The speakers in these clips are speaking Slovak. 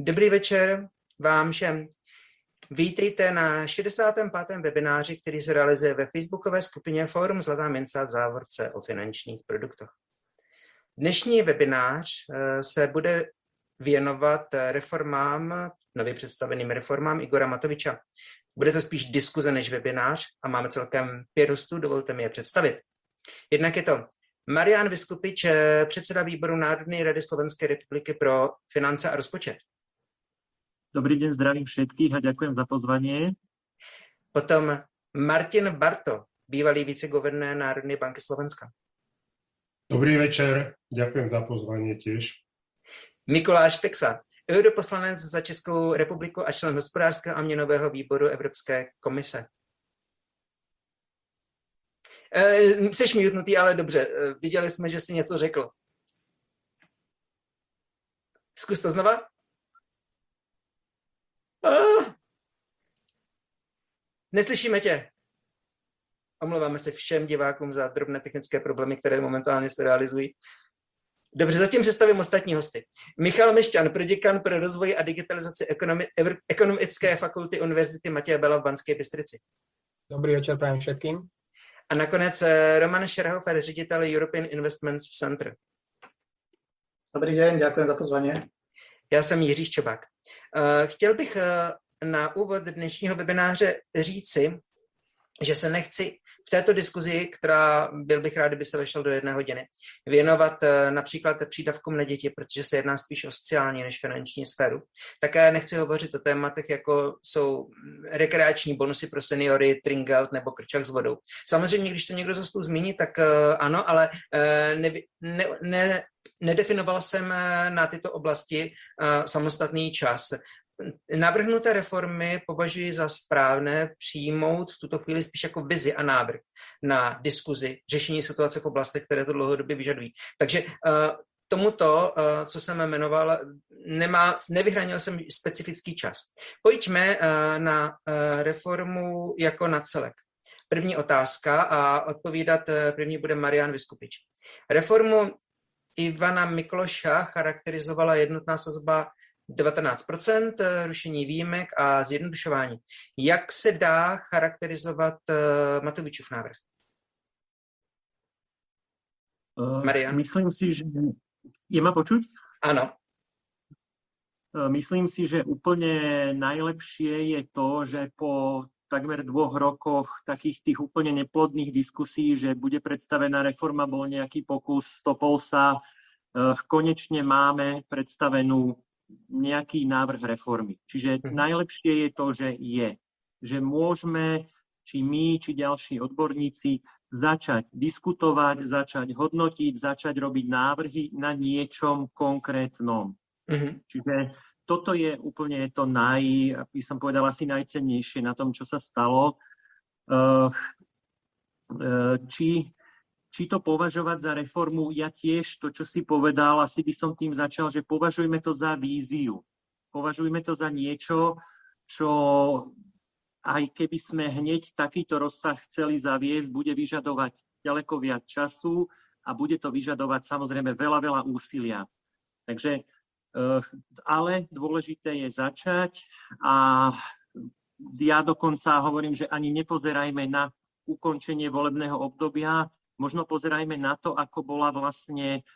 Dobrý večer vám všem. Vítejte na 65. webináři, který se realizuje ve facebookové skupině Fórum Zlatá mince v závorce o finančních produktech. Dnešní webinář eh, se bude věnovat reformám, nově představeným reformám Igora Matoviča. Bude to spíš diskuze než webinář a máme celkem pět hostů, dovolte mi je představit. Jednak je to Marian Vyskupič, eh, předseda výboru Národní rady Slovenské republiky pro finance a rozpočet. Dobrý deň, zdravím všetkých a ďakujem za pozvanie. Potom Martin Barto, bývalý viceguvernér Národnej banky Slovenska. Dobrý večer, ďakujem za pozvanie tiež. Mikuláš Peksa, europoslanec za Českou republiku a člen hospodářského a měnového výboru Evropské komise. E, jsi mutnutý, ale dobře, e, viděli jsme, že jsi něco řekl. Zkus to znova. Ah! Neslyšíme tě. Omlouváme se všem divákům za drobné technické problémy, které momentálně se realizují. Dobře, zatím představím ostatní hosty. Michal Mešťan, proděkan pro rozvoj a digitalizaci ekonomi- ekonomické fakulty Univerzity Matěje Bela v Banské Bystrici. Dobrý večer prajem všetkým. A nakonec eh, Roman Šerhofer, ředitel European Investments Center. Dobrý den, děkuji za pozvání. Já jsem Jiří Ščobák. Eh, chtěl bych eh, na úvod dnešního webináře říci, že se nechci v této diskuzi, která byl bych rád, kdyby se vešel do jedné hodiny, věnovat eh, například přídavkům na děti, protože se jedná spíš o sociální než finanční sféru. Také nechci hovořit o tématech, jako jsou rekreační bonusy pro seniory, tringelt nebo krčak s vodou. Samozřejmě, když to někdo za stůl zmíní, tak ano, ale ne, ne, ne, nedefinoval jsem na tyto oblasti samostatný čas. Navrhnuté reformy považuji za správné přijmout v tuto chvíli spíš jako vizi a návrh na diskuzi, řešení situace v oblastech, které to dlouhodobě vyžadují. Takže uh, tomuto, uh, co jsem jmenoval, nemá, nevyhranil jsem specifický čas. Pojďme uh, na reformu jako na celek. První otázka a odpovídat první bude Marian Vyskupič. Reformu Ivana Mikloša charakterizovala jednotná sazba 19%, eh, rušení výjimek a zjednodušování. Jak se dá charakterizovat uh, Matovičův návrh? Uh, Marian? Myslím si, že... Je ma počuť? Áno. Myslím si, že úplne najlepšie je to, že po takmer dvoch rokoch takých tých úplne neplodných diskusí, že bude predstavená reforma, bol nejaký pokus, stopol sa, konečne máme predstavenú nejaký návrh reformy. Čiže mhm. najlepšie je to, že je. Že môžeme, či my, či ďalší odborníci, začať diskutovať, začať hodnotiť, začať robiť návrhy na niečom konkrétnom. Mm-hmm. Čiže toto je úplne to naj, by som povedal, asi najcennejšie na tom, čo sa stalo. Uh, uh, či či to považovať za reformu, ja tiež to, čo si povedal, asi by som tým začal, že považujme to za víziu. Považujme to za niečo, čo aj keby sme hneď takýto rozsah chceli zaviesť, bude vyžadovať ďaleko viac času a bude to vyžadovať samozrejme veľa, veľa úsilia. Takže, eh, ale dôležité je začať a ja dokonca hovorím, že ani nepozerajme na ukončenie volebného obdobia, Možno pozerajme na to, ako bola vlastne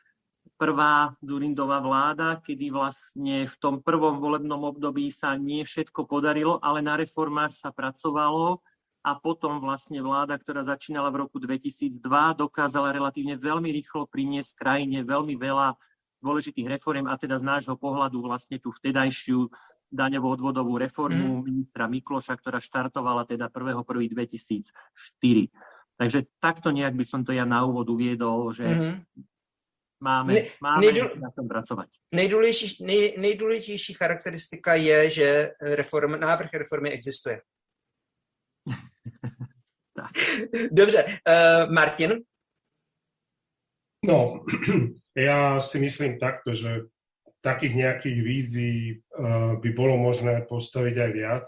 prvá Zurindová vláda, kedy vlastne v tom prvom volebnom období sa nie všetko podarilo, ale na reformách sa pracovalo a potom vlastne vláda, ktorá začínala v roku 2002, dokázala relatívne veľmi rýchlo priniesť krajine veľmi veľa dôležitých reform a teda z nášho pohľadu vlastne tú vtedajšiu daňovú odvodovú reformu mm. ministra Mikloša, ktorá štartovala teda 1.1.2004. Takže takto nejak by som to ja na úvod uviedol, že mm-hmm. máme, ne, máme nejdůl, na tom pracovať. Nejdůležitější, nej, nejdůležitější charakteristika je, že reform, návrh reformy existuje. Dobře, uh, Martin? No, ja si myslím takto, že takých nejakých vízií uh, by bolo možné postaviť aj viac.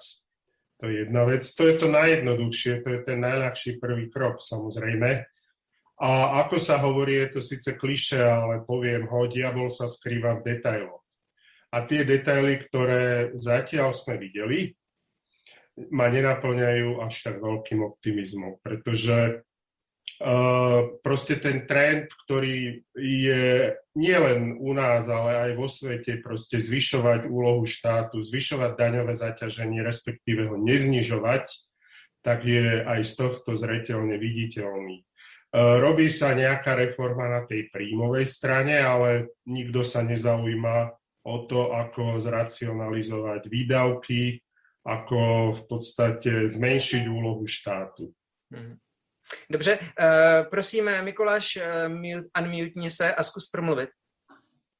To je jedna vec. To je to najjednoduchšie, to je ten najľahší prvý krok samozrejme. A ako sa hovorí, je to síce kliše, ale poviem ho, diabol sa skrýva v detailoch. A tie detaily, ktoré zatiaľ sme videli, ma nenaplňajú až tak veľkým optimizmom, pretože proste ten trend, ktorý je nielen u nás, ale aj vo svete, proste zvyšovať úlohu štátu, zvyšovať daňové zaťaženie, respektíve ho neznižovať, tak je aj z tohto zreteľne viditeľný. Uh, robí sa nejaká reforma na tej príjmovej strane, ale nikto sa nezaujíma o to, ako zracionalizovať výdavky, ako v podstate zmenšiť úlohu štátu. Mhm. Dobře, uh, prosím, Mikuláš, uh, unmute se a zkus promluvit.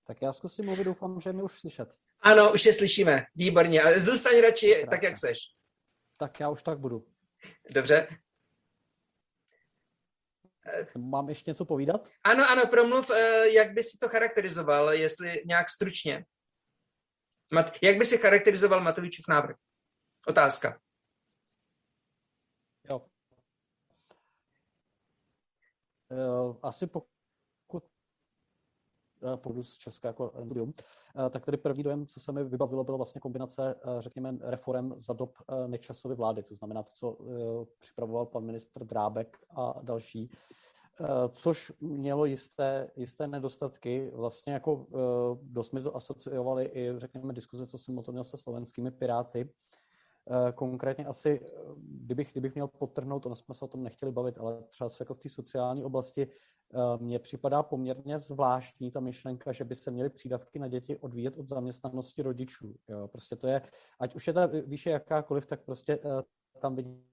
Tak já zkusím mluvit, doufám, že mi už slyšet. Ano, už je slyšíme, výborně, zůstaň radši Krásně. tak, jak seš. Tak já už tak budu. Dobře. Mám ještě něco povídat? Ano, ano, promluv, jak by si to charakterizoval, jestli nějak stručně. Jak by si charakterizoval Matovičův návrh? Otázka. Jo. Uh, asi pokud půjdu z Česka jako studium, uh, tak tady první dojem, co se mi vybavilo, bylo vlastně kombinace, uh, řekněme, reform za dob Nečasovy vlády, to znamená to, co připravoval pan ministr Drábek a další, což mělo jisté, jisté nedostatky. Vlastně jako dost mi to asociovali i, řekněme, diskuze, co jsem o tom měl se slovenskými piráty, Eh, konkrétně asi, eh, kdybych, kdybych měl potrhnout, ono jsme se o tom nechtěli bavit, ale třeba jako v té sociální oblasti eh, mně připadá poměrně zvláštní ta myšlenka, že by se měly přídavky na děti odvíjet od zaměstnanosti rodičů. Jo, prostě to je, ať už je ta výše jakákoliv, tak prostě tam vidím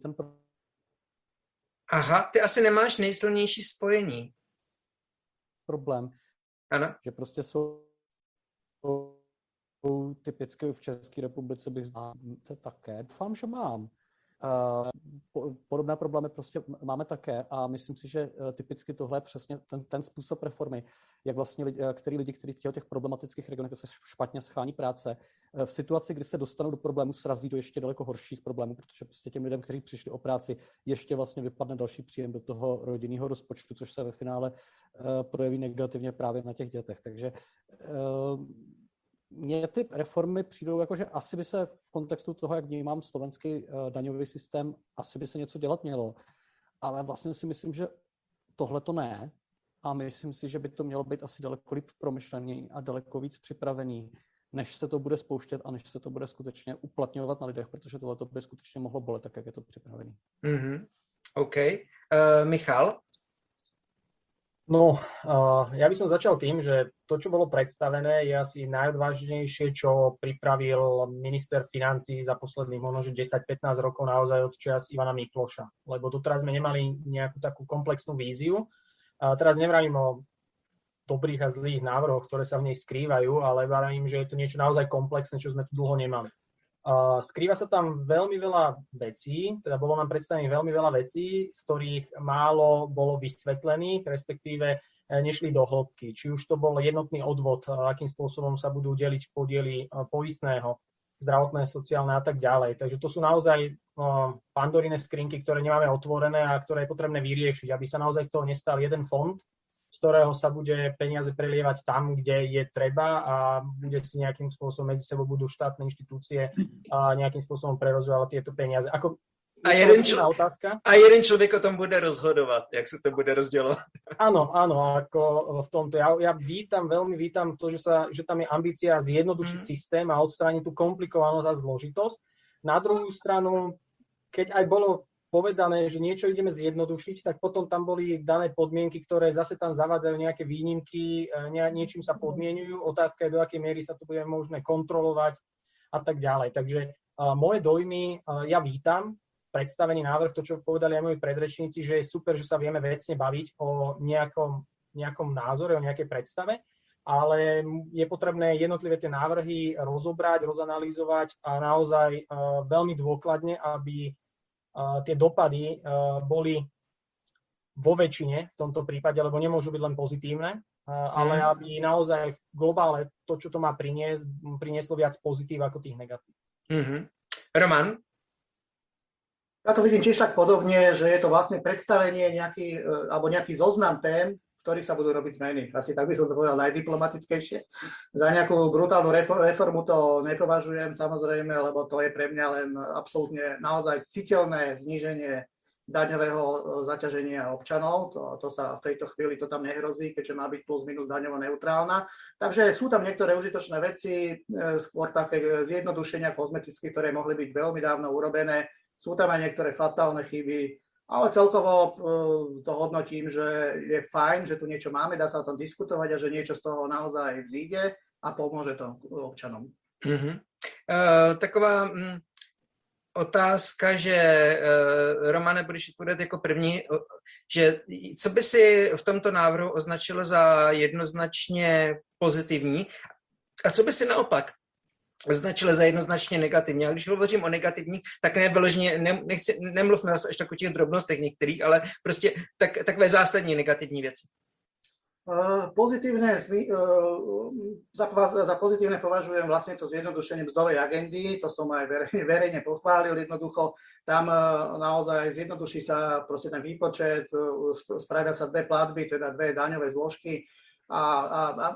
ten Aha, ty asi nemáš nejsilnější spojení. Problém. Ano. Že prostě jsou typicky v České republice bych také. Doufám, že mám. Podobné problémy prostě máme také a myslím si, že e, typicky tohle je přesně ten, ten způsob reformy, jak vlastně lidi, e, který lidi, kteří chtějí těch problematických regionech, se špatně schání práce, e, v situaci, kdy se dostanou do problému, srazí do ještě daleko horších problémů, protože prostě těm lidem, kteří přišli o práci, ještě vlastně vypadne další příjem do toho rodinného rozpočtu, což se ve finále projeví negativně právě na těch dětech. Takže mně ty reformy přijdou jako, že asi by se v kontextu toho, jak vnímám slovenský uh, daňový systém, asi by se něco dělat mělo. Ale vlastně si myslím, že tohle to ne. A myslím si, že by to mělo být asi daleko líp promyšlený a daleko víc připravený, než se to bude spouštět a než se to bude skutečně uplatňovat na lidech, protože tohle to by skutečně mohlo bolet, tak jak je to připravený. Mm-hmm. OK. Uh, Michal? No, ja by som začal tým, že to, čo bolo predstavené, je asi najodvážnejšie, čo pripravil minister financí za posledných možno 10-15 rokov naozaj od čas Ivana Mikloša. Lebo doteraz sme nemali nejakú takú komplexnú víziu. A teraz nevravím o dobrých a zlých návrhoch, ktoré sa v nej skrývajú, ale vravím, že je to niečo naozaj komplexné, čo sme tu dlho nemali. Skrýva sa tam veľmi veľa vecí, teda bolo nám predstavených veľmi veľa vecí, z ktorých málo bolo vysvetlených, respektíve e, nešli do hĺbky. Či už to bol jednotný odvod, akým spôsobom sa budú deliť podiely e, poistného, zdravotné, sociálne a tak ďalej. Takže to sú naozaj pandorine skrinky, ktoré nemáme otvorené a ktoré je potrebné vyriešiť, aby sa naozaj z toho nestal jeden fond, z ktorého sa bude peniaze prelievať tam, kde je treba a bude si nejakým spôsobom medzi sebou budú štátne inštitúcie a nejakým spôsobom prerozovať tieto peniaze. Ako, a jeden, čl- otázka. a jeden človek o tom bude rozhodovať, jak sa to bude rozdielovať. Áno, áno, ako v tomto. Ja, ja vítam, veľmi vítam to, že, sa, že tam je ambícia zjednodušiť mm. systém a odstrániť tú komplikovanosť a zložitosť. Na druhú stranu, keď aj bolo povedané, že niečo ideme zjednodušiť, tak potom tam boli dané podmienky, ktoré zase tam zavádzajú nejaké výnimky, nie, niečím sa podmienujú. Otázka je, do akej miery sa to bude možné kontrolovať a tak ďalej. Takže uh, moje dojmy uh, ja vítam, predstavený návrh, to, čo povedali aj moji predrečníci, že je super, že sa vieme vecne baviť o nejakom, nejakom názore, o nejakej predstave, ale je potrebné jednotlivé tie návrhy rozobrať, rozanalýzovať a naozaj uh, veľmi dôkladne, aby tie dopady boli vo väčšine v tomto prípade, lebo nemôžu byť len pozitívne, ale mhm. aby naozaj v globále to, čo to má priniesť, prinieslo viac pozitív ako tých negatív. Mm-hmm. Roman? Ja to vidím tiež tak podobne, že je to vlastne predstavenie nejaký, e, alebo nejaký zoznam tém, v ktorých sa budú robiť zmeny. Asi tak by som to povedal najdiplomatickejšie. Za nejakú brutálnu reformu to nepovažujem samozrejme, lebo to je pre mňa len absolútne naozaj citeľné zníženie daňového e, zaťaženia občanov. To, to sa v tejto chvíli to tam nehrozí, keďže má byť plus minus daňovo neutrálna. Takže sú tam niektoré užitočné veci, e, skôr také zjednodušenia kozmetické, ktoré mohli byť veľmi dávno urobené. Sú tam aj niektoré fatálne chyby, ale celkovo e, to hodnotím, že je fajn, že tu niečo máme, dá sa o tom diskutovať a že niečo z toho naozaj vzíde a pomôže to občanom. Mm-hmm. Uh, taková mm, otázka, že uh, Romane, budeš odpovědět jako první, že co by si v tomto návrhu označilo za jednoznačně pozitivní a co by si naopak označili za jednoznačně negativní. A když hovořím o negativních, tak ne, nechci, nemluvme zase až tak o těch drobnostech některých, ale prostě tak, takové zásadní negativní věci. Pozitívne, za, za pozitívne považujem vlastne to zjednodušenie mzdovej agendy, to som aj verejne pochválil, jednoducho tam naozaj zjednoduší sa proste ten výpočet, spravia sa dve platby, teda dve daňové zložky, a, a,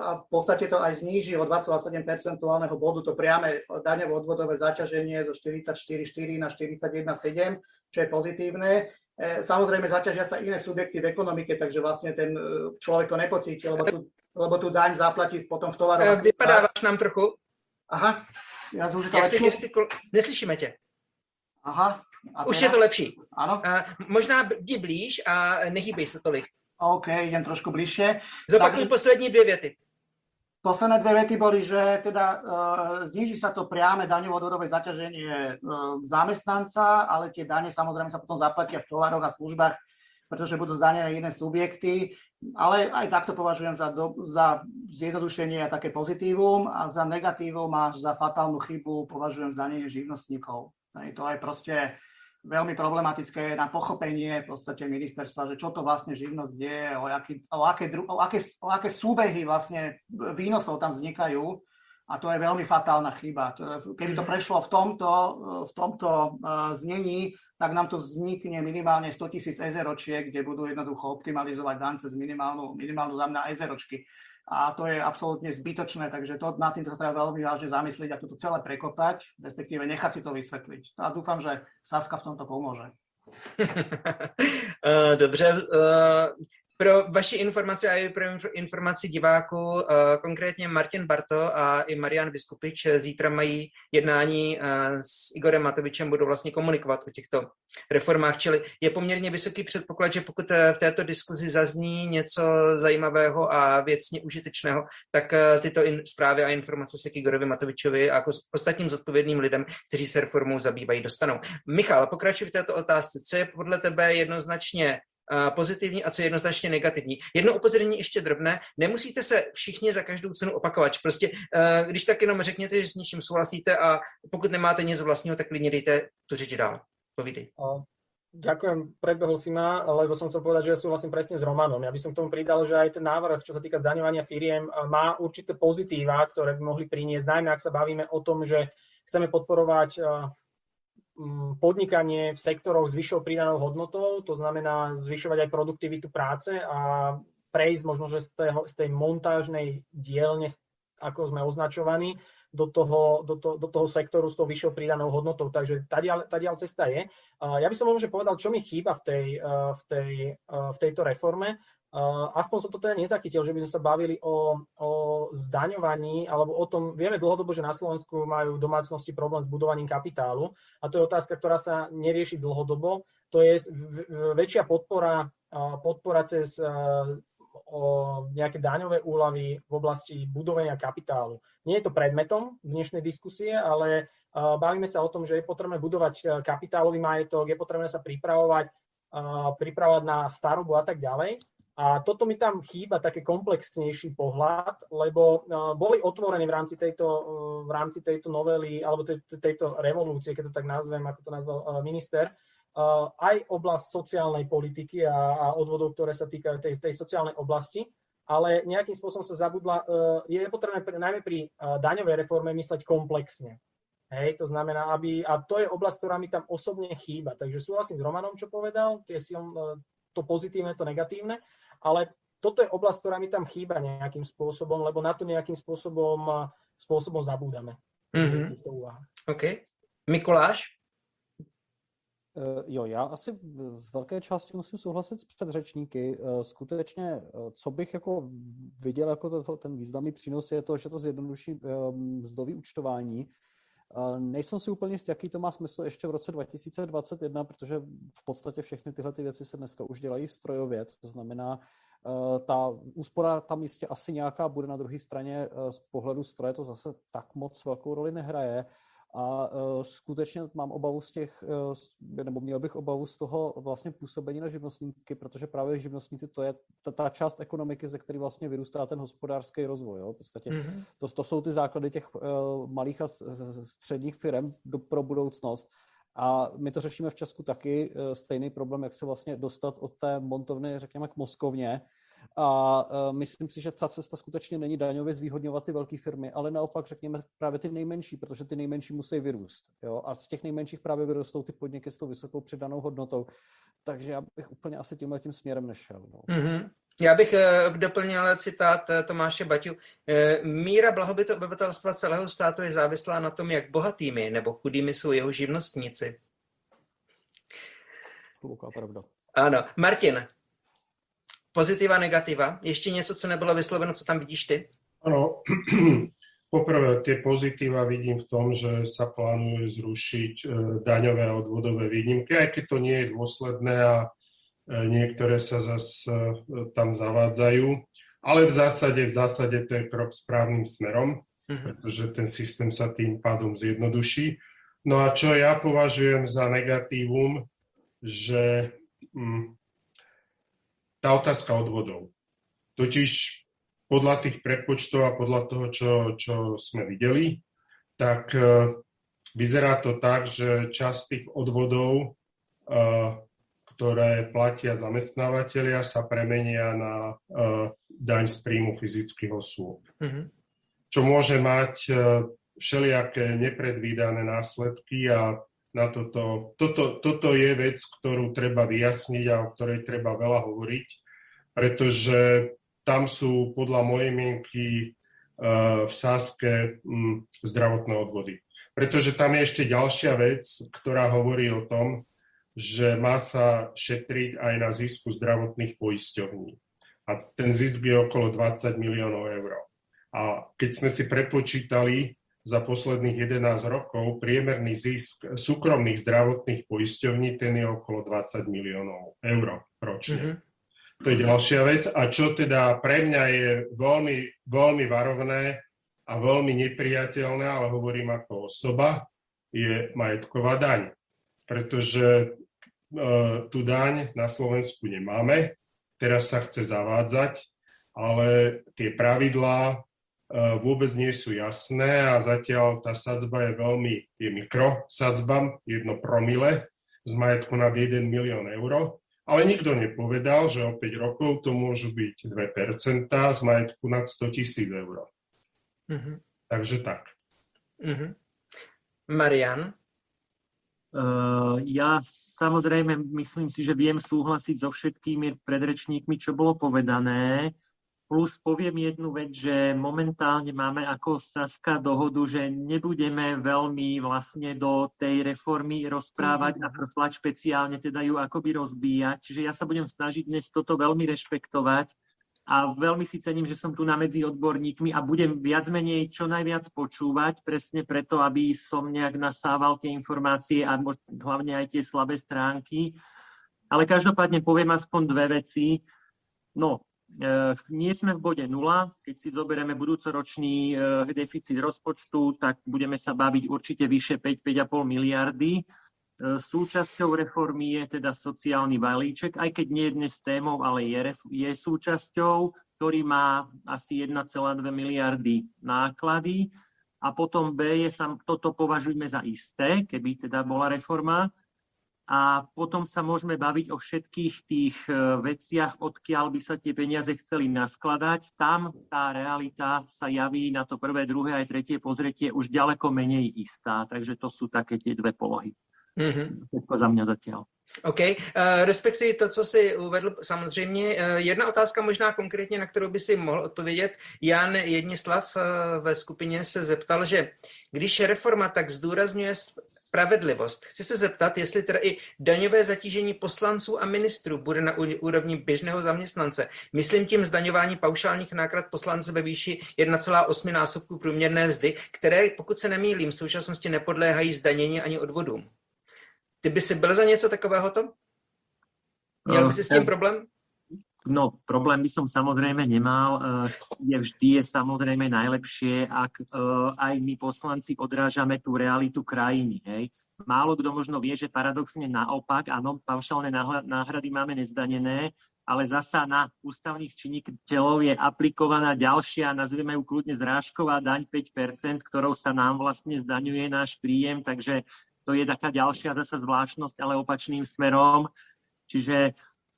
a v podstate to aj zníži o 2,7 percentuálneho bodu to priame daňovo-odvodové zaťaženie zo 44,4 na 41,7, čo je pozitívne. E, samozrejme, zaťažia sa iné subjekty v ekonomike, takže vlastne ten e, človek to nepocíti, lebo tu, lebo tu daň zaplatí potom v tovaroch. E, vypadávaš nám trochu. Aha. Ja už to lepší. Gestikul... Neslyšíme tě. Aha. A už je to lepší. Áno. Uh, možná jdi blíž a nehýbej se tolik. OK, idem trošku bližšie. Zopakuj poslední dvě věty. Posledné dve vety boli, že teda e, zniží sa to priame daňovo-odvodové zaťaženie e, zamestnanca, ale tie dane samozrejme sa potom zaplatia v tovaroch a službách, pretože budú zdanené iné subjekty. Ale aj takto považujem za, do, za zjednodušenie a také pozitívum a za negatívum a za fatálnu chybu považujem zdanenie živnostníkov. To je proste veľmi problematické na pochopenie v podstate ministerstva, že čo to vlastne živnosť je, o, aký, o, aké, o, aké, o aké súbehy vlastne výnosov tam vznikajú. A to je veľmi fatálna chyba. Keby to mhm. prešlo v tomto, v tomto uh, znení, tak nám tu vznikne minimálne 100 tisíc ezeročiek, kde budú jednoducho optimalizovať dan cez minimálnu, minimálnu dám na ezeročky a to je absolútne zbytočné, takže to, na tým sa treba veľmi vážne zamyslieť a toto celé prekopať, respektíve nechať si to vysvetliť. A dúfam, že Saska v tomto pomôže. Eh, dobře, eh, pro vaši informaci a i pro informaci diváků, eh, konkrétně Martin Barto a i Marian Vyskupič zítra mají jednání s Igorem Matovičem, budou vlastně komunikovat o těchto reformách, čili je poměrně vysoký předpoklad, že pokud v této diskuzi zazní něco zajímavého a věcně užitečného, tak tyto zprávy a informace se k Igorovi Matovičovi a jako ostatním zodpovědným lidem, kteří se reformou zabývají, dostanou. Michal, pokračuj v této otázce. Co je podle tebe jednoznačně pozitivní a co je jednoznačně negativní. Jedno upozornění ještě drobné, nemusíte se všichni za každou cenu opakovat. Prostě když tak jenom řekněte, že s něčím souhlasíte a pokud nemáte nic vlastního, tak klidně dejte tu řeč dál. Povídej. Ďakujem, predbehol si ma, lebo som chcel povedať, že ja súhlasím presne s Romanom. Ja by som k tomu pridal, že aj ten návrh, čo sa týka zdaňovania firiem, má určité pozitíva, ktoré by mohli priniesť, najmä ak sa bavíme o tom, že chceme podporovať podnikanie v sektoroch s vyššou pridanou hodnotou, to znamená zvyšovať aj produktivitu práce a prejsť možno, že z, tého, z tej montážnej dielne, ako sme označovaní, do toho, do, to, do toho sektoru s tou vyššou pridanou hodnotou. Takže tá diaľ cesta je. Ja by som možno že povedal, čo mi chýba v, tej, v, tej, v tejto reforme aspoň som to teda nezachytil, že by sme sa bavili o, o zdaňovaní, alebo o tom, vieme dlhodobo, že na Slovensku majú domácnosti problém s budovaním kapitálu a to je otázka, ktorá sa nerieši dlhodobo. To je väčšia podpora, podpora cez o nejaké daňové úlavy v oblasti budovania kapitálu. Nie je to predmetom dnešnej diskusie, ale bavíme sa o tom, že je potrebné budovať kapitálový majetok, je potrebné sa pripravovať, pripravovať na starobu a tak ďalej. A toto mi tam chýba, taký komplexnejší pohľad, lebo boli otvorení v rámci tejto, v rámci tejto novely, alebo tej, tejto revolúcie, keď to tak nazvem, ako to nazval minister, aj oblasť sociálnej politiky a, odvodov, ktoré sa týkajú tej, tej sociálnej oblasti, ale nejakým spôsobom sa zabudla, je potrebné najmä pri daňovej reforme mysleť komplexne. Hej, to znamená, aby, a to je oblasť, ktorá mi tam osobne chýba. Takže súhlasím s Romanom, čo povedal, tie siln, to pozitívne, to negatívne, ale toto je oblasť, ktorá mi tam chýba nejakým spôsobom, lebo na to nejakým spôsobom, spôsobom zabúdame. Mm-hmm. OK. Mikuláš? Eh, jo, já asi z velké části musím souhlasit s předřečníky. Eh, skutečně, eh, co bych jako viděl jako to, ten významný přínos je to, že to zjednoduší mzdový účtování. Nejsem si úplně jist, jaký to má smysl ještě v roce 2021, protože v podstatě všechny tyhle ty věci se dneska už dělají strojově, to znamená, ta úspora tam jistě asi nějaká bude na druhé straně z pohledu stroje, to zase tak moc velkou roli nehraje. A uh, skutečně mám obavu z těch, uh, nebo měl bych obavu z toho vlastně působení na živnostníky, protože právě živnostníci to je ta, ta část ekonomiky, ze které vlastně vyrůstá ten hospodářský rozvoj. Jo? V podstatě mm-hmm. to, to jsou ty základy těch uh, malých a středních firm do, pro budoucnost. A my to řešíme v Česku taky, stejný problém, jak se vlastně dostat od té montovny, řekněme, k moskovně, a uh, myslím si, že ta cesta skutečně není daňově zvýhodňovat ty velké firmy, ale naopak řekněme právě ty nejmenší, protože ty nejmenší musí vyrůst. Jo? A z těch nejmenších právě vyrostou ty podniky s tou vysokou přidanou hodnotou. Takže já bych úplně asi tímhle tím směrem nešel. No. Mm-hmm. Já bych uh, doplnil citát uh, Tomáše Baťu. Míra blahobytu obyvatelstva celého státu je závislá na tom, jak bohatými nebo chudými jsou jeho živnostníci. Hluboká pravda. Ano. Martin, pozitiva, negativa. Ještě něco, co nebylo vysloveno, co tam vidíš ty? Ano, poprvé tie pozitíva vidím v tom, že sa plánuje zrušiť e, daňové a odvodové výnimky, aj keď to nie je dôsledné a e, niektoré sa zase tam zavádzajú. Ale v zásade, v zásade to je krok správnym smerom, uh-huh. pretože ten systém sa tým pádom zjednoduší. No a čo ja považujem za negatívum, že mm, tá otázka odvodov. Totiž podľa tých prepočtov a podľa toho, čo, čo sme videli, tak uh, vyzerá to tak, že časť tých odvodov, uh, ktoré platia zamestnávateľia, sa premenia na uh, daň z príjmu fyzických osôb. Mm-hmm. Čo môže mať všelijaké nepredvídané následky a na toto. Toto, toto je vec, ktorú treba vyjasniť a o ktorej treba veľa hovoriť, pretože tam sú podľa mojej mienky uh, v Sáske zdravotné odvody. Pretože tam je ešte ďalšia vec, ktorá hovorí o tom, že má sa šetriť aj na zisku zdravotných poisťovní. A ten zisk je okolo 20 miliónov eur. A keď sme si prepočítali, za posledných 11 rokov priemerný zisk súkromných zdravotných poisťovní ten je okolo 20 miliónov eur ročne. Mm-hmm. To je ďalšia vec. A čo teda pre mňa je veľmi, veľmi varovné a veľmi nepriateľné, ale hovorím ako osoba, je majetková daň. Pretože e, tú daň na Slovensku nemáme, teraz sa chce zavádzať, ale tie pravidlá vôbec nie sú jasné a zatiaľ tá sadzba je veľmi, je mikro sadzba, jedno promile z majetku nad 1 milión eur, ale nikto nepovedal, že o 5 rokov to môžu byť 2% z majetku nad 100 tisíc eur. Mm-hmm. Takže tak. Mm-hmm. Marian? Uh, ja samozrejme myslím si, že viem súhlasiť so všetkými predrečníkmi, čo bolo povedané. Plus poviem jednu vec, že momentálne máme ako Saska dohodu, že nebudeme veľmi vlastne do tej reformy rozprávať a frflať špeciálne teda ju akoby rozbíjať. Čiže ja sa budem snažiť dnes toto veľmi rešpektovať a veľmi si cením, že som tu na medzi odborníkmi a budem viac menej čo najviac počúvať, presne preto, aby som nejak nasával tie informácie a hlavne aj tie slabé stránky. Ale každopádne poviem aspoň dve veci. No, nie sme v bode nula. Keď si zoberieme budúcoročný e, deficit rozpočtu, tak budeme sa baviť určite vyše 5-5,5 miliardy. E, súčasťou reformy je teda sociálny balíček, aj keď nie je dnes témou, ale je, je súčasťou, ktorý má asi 1,2 miliardy náklady. A potom B je, toto považujeme za isté, keby teda bola reforma a potom sa môžeme baviť o všetkých tých e, veciach, odkiaľ by sa tie peniaze chceli naskladať. Tam tá realita sa javí na to prvé, druhé aj tretie pozretie už ďaleko menej istá. Takže to sú také tie dve polohy. Mm-hmm. za mě zatiaľ. OK, uh, respektuji to, co jsi uvedl, samozřejmě. Uh, jedna otázka možná konkrétně, na kterou by si mohl odpovědět. Jan Jednislav uh, ve skupině se zeptal, že když reforma tak zdůrazňuje spravedlivost, chci se zeptat, jestli teda i daňové zatížení poslanců a ministrů bude na úrovni běžného zaměstnance. Myslím tím zdaňování paušálních náklad poslance ve výši 1,8 násobku průměrné mzdy, které, pokud se nemýlím, v současnosti nepodléhají zdanění ani odvodům. Ty by si byl za něco takového to? Měl by si s tím problém? No, problém by som samozrejme nemal. Eh, je vždy je samozrejme najlepšie, ak eh, aj my poslanci odrážame tú realitu krajiny. Hej. Málo kto možno vie, že paradoxne naopak, áno, paušálne náhrady máme nezdanené, ale zasa na ústavných činiteľov je aplikovaná ďalšia, nazveme ju kľudne zrážková daň 5%, ktorou sa nám vlastne zdaňuje náš príjem, takže to je taká ďalšia zasa zvláštnosť, ale opačným smerom. Čiže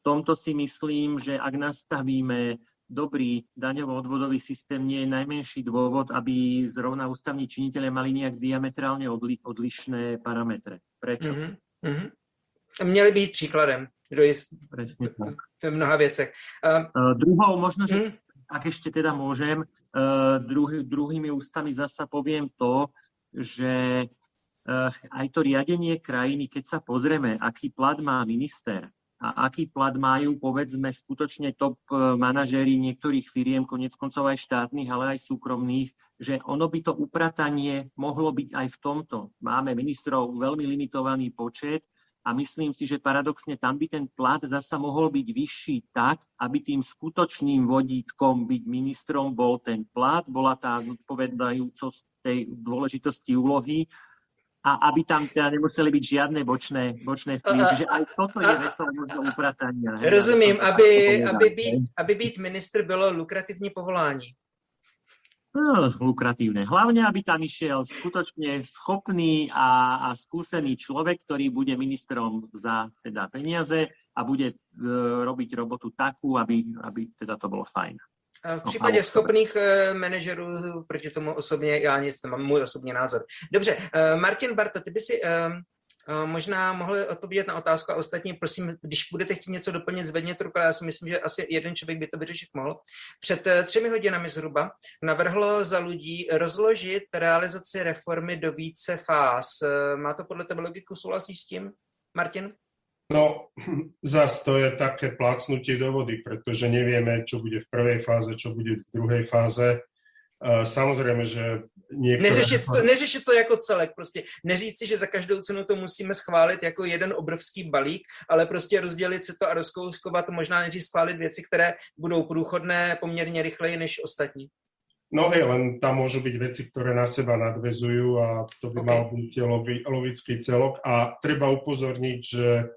tomto si myslím, že ak nastavíme dobrý daňovo-odvodový systém, nie je najmenší dôvod, aby zrovna ústavní činiteľe mali nejak diametrálne odli- odlišné parametre. Prečo? Mm-hmm. mm-hmm. Měli být příkladem. Presne tak. v mnoha věcech. Uh, uh, druhou, možno, že mm. ak ešte teda môžem, uh, druhý, druhými ústami zasa poviem to, že Eh, aj to riadenie krajiny, keď sa pozrieme, aký plat má minister a aký plat majú, povedzme, skutočne top eh, manažéri niektorých firiem, konec koncov aj štátnych, ale aj súkromných, že ono by to upratanie mohlo byť aj v tomto. Máme ministrov veľmi limitovaný počet a myslím si, že paradoxne tam by ten plat zasa mohol byť vyšší tak, aby tým skutočným vodítkom byť ministrom bol ten plat, bola tá zodpovedajúcosť tej dôležitosti úlohy a aby tam teda nemuseli byť žiadne bočné, bočné vplyvy. Čiže aj toto je vecou možno upratania. Hej, Rozumím, aby, aby, být, aby být ministr bylo lukrativní povolání. No, lukratívne. Hlavne, aby tam išiel skutočne schopný a, a skúsený človek, ktorý bude ministrom za teda peniaze a bude e, robiť robotu takú, aby, aby teda to bolo fajn. V no, případě schopných eh, manažerů, proti tomu osobně já nic nemám, můj osobní názor. Dobře, eh, Martin Barta, ty by si eh, možná mohli odpovědět na otázku a ostatní, prosím, když budete chtít něco doplnit, zvedněte ruku, já si myslím, že asi jeden člověk by to vyřešit mohl. Před třemi hodinami zhruba navrhlo za lidí rozložit realizaci reformy do více fáz. Má to podle tebe logiku, souhlasíš s tím, Martin? No, zas to je také plácnutie do vody, pretože nevieme, čo bude v prvej fáze, čo bude v druhej fáze. Samozrejme, že niektoré... Neřešit to, neřešit to jako celek, prostě neříct si, že za každou cenu to musíme schválit jako jeden obrovský balík, ale prostě rozdělit si to a rozkouskovat, možná nejdřív schválit věci, které budou průchodné poměrně rychleji než ostatní. No hej, len tam môžu byť veci, ktoré na seba nadvezujú a to by okay. mal byť logický celok. A treba upozorniť, že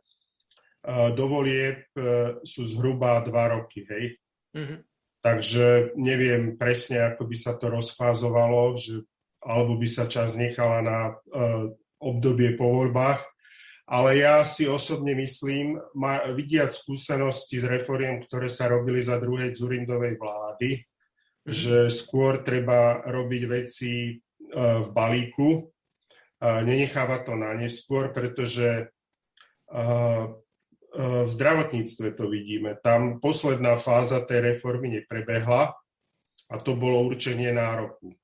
do volieb e, sú zhruba dva roky, hej. Mm-hmm. Takže neviem presne, ako by sa to rozfázovalo, že, alebo by sa čas nechala na uh, obdobie po voľbách. Ale ja si osobne myslím, ma, vidiať skúsenosti z reforiem, ktoré sa robili za druhej Zurindovej vlády, mm-hmm. že skôr treba robiť veci uh, v balíku, uh, nenecháva to na neskôr, pretože uh, E, v zdravotníctve to vidíme. Tam posledná fáza tej reformy neprebehla a to bolo určenie nároku.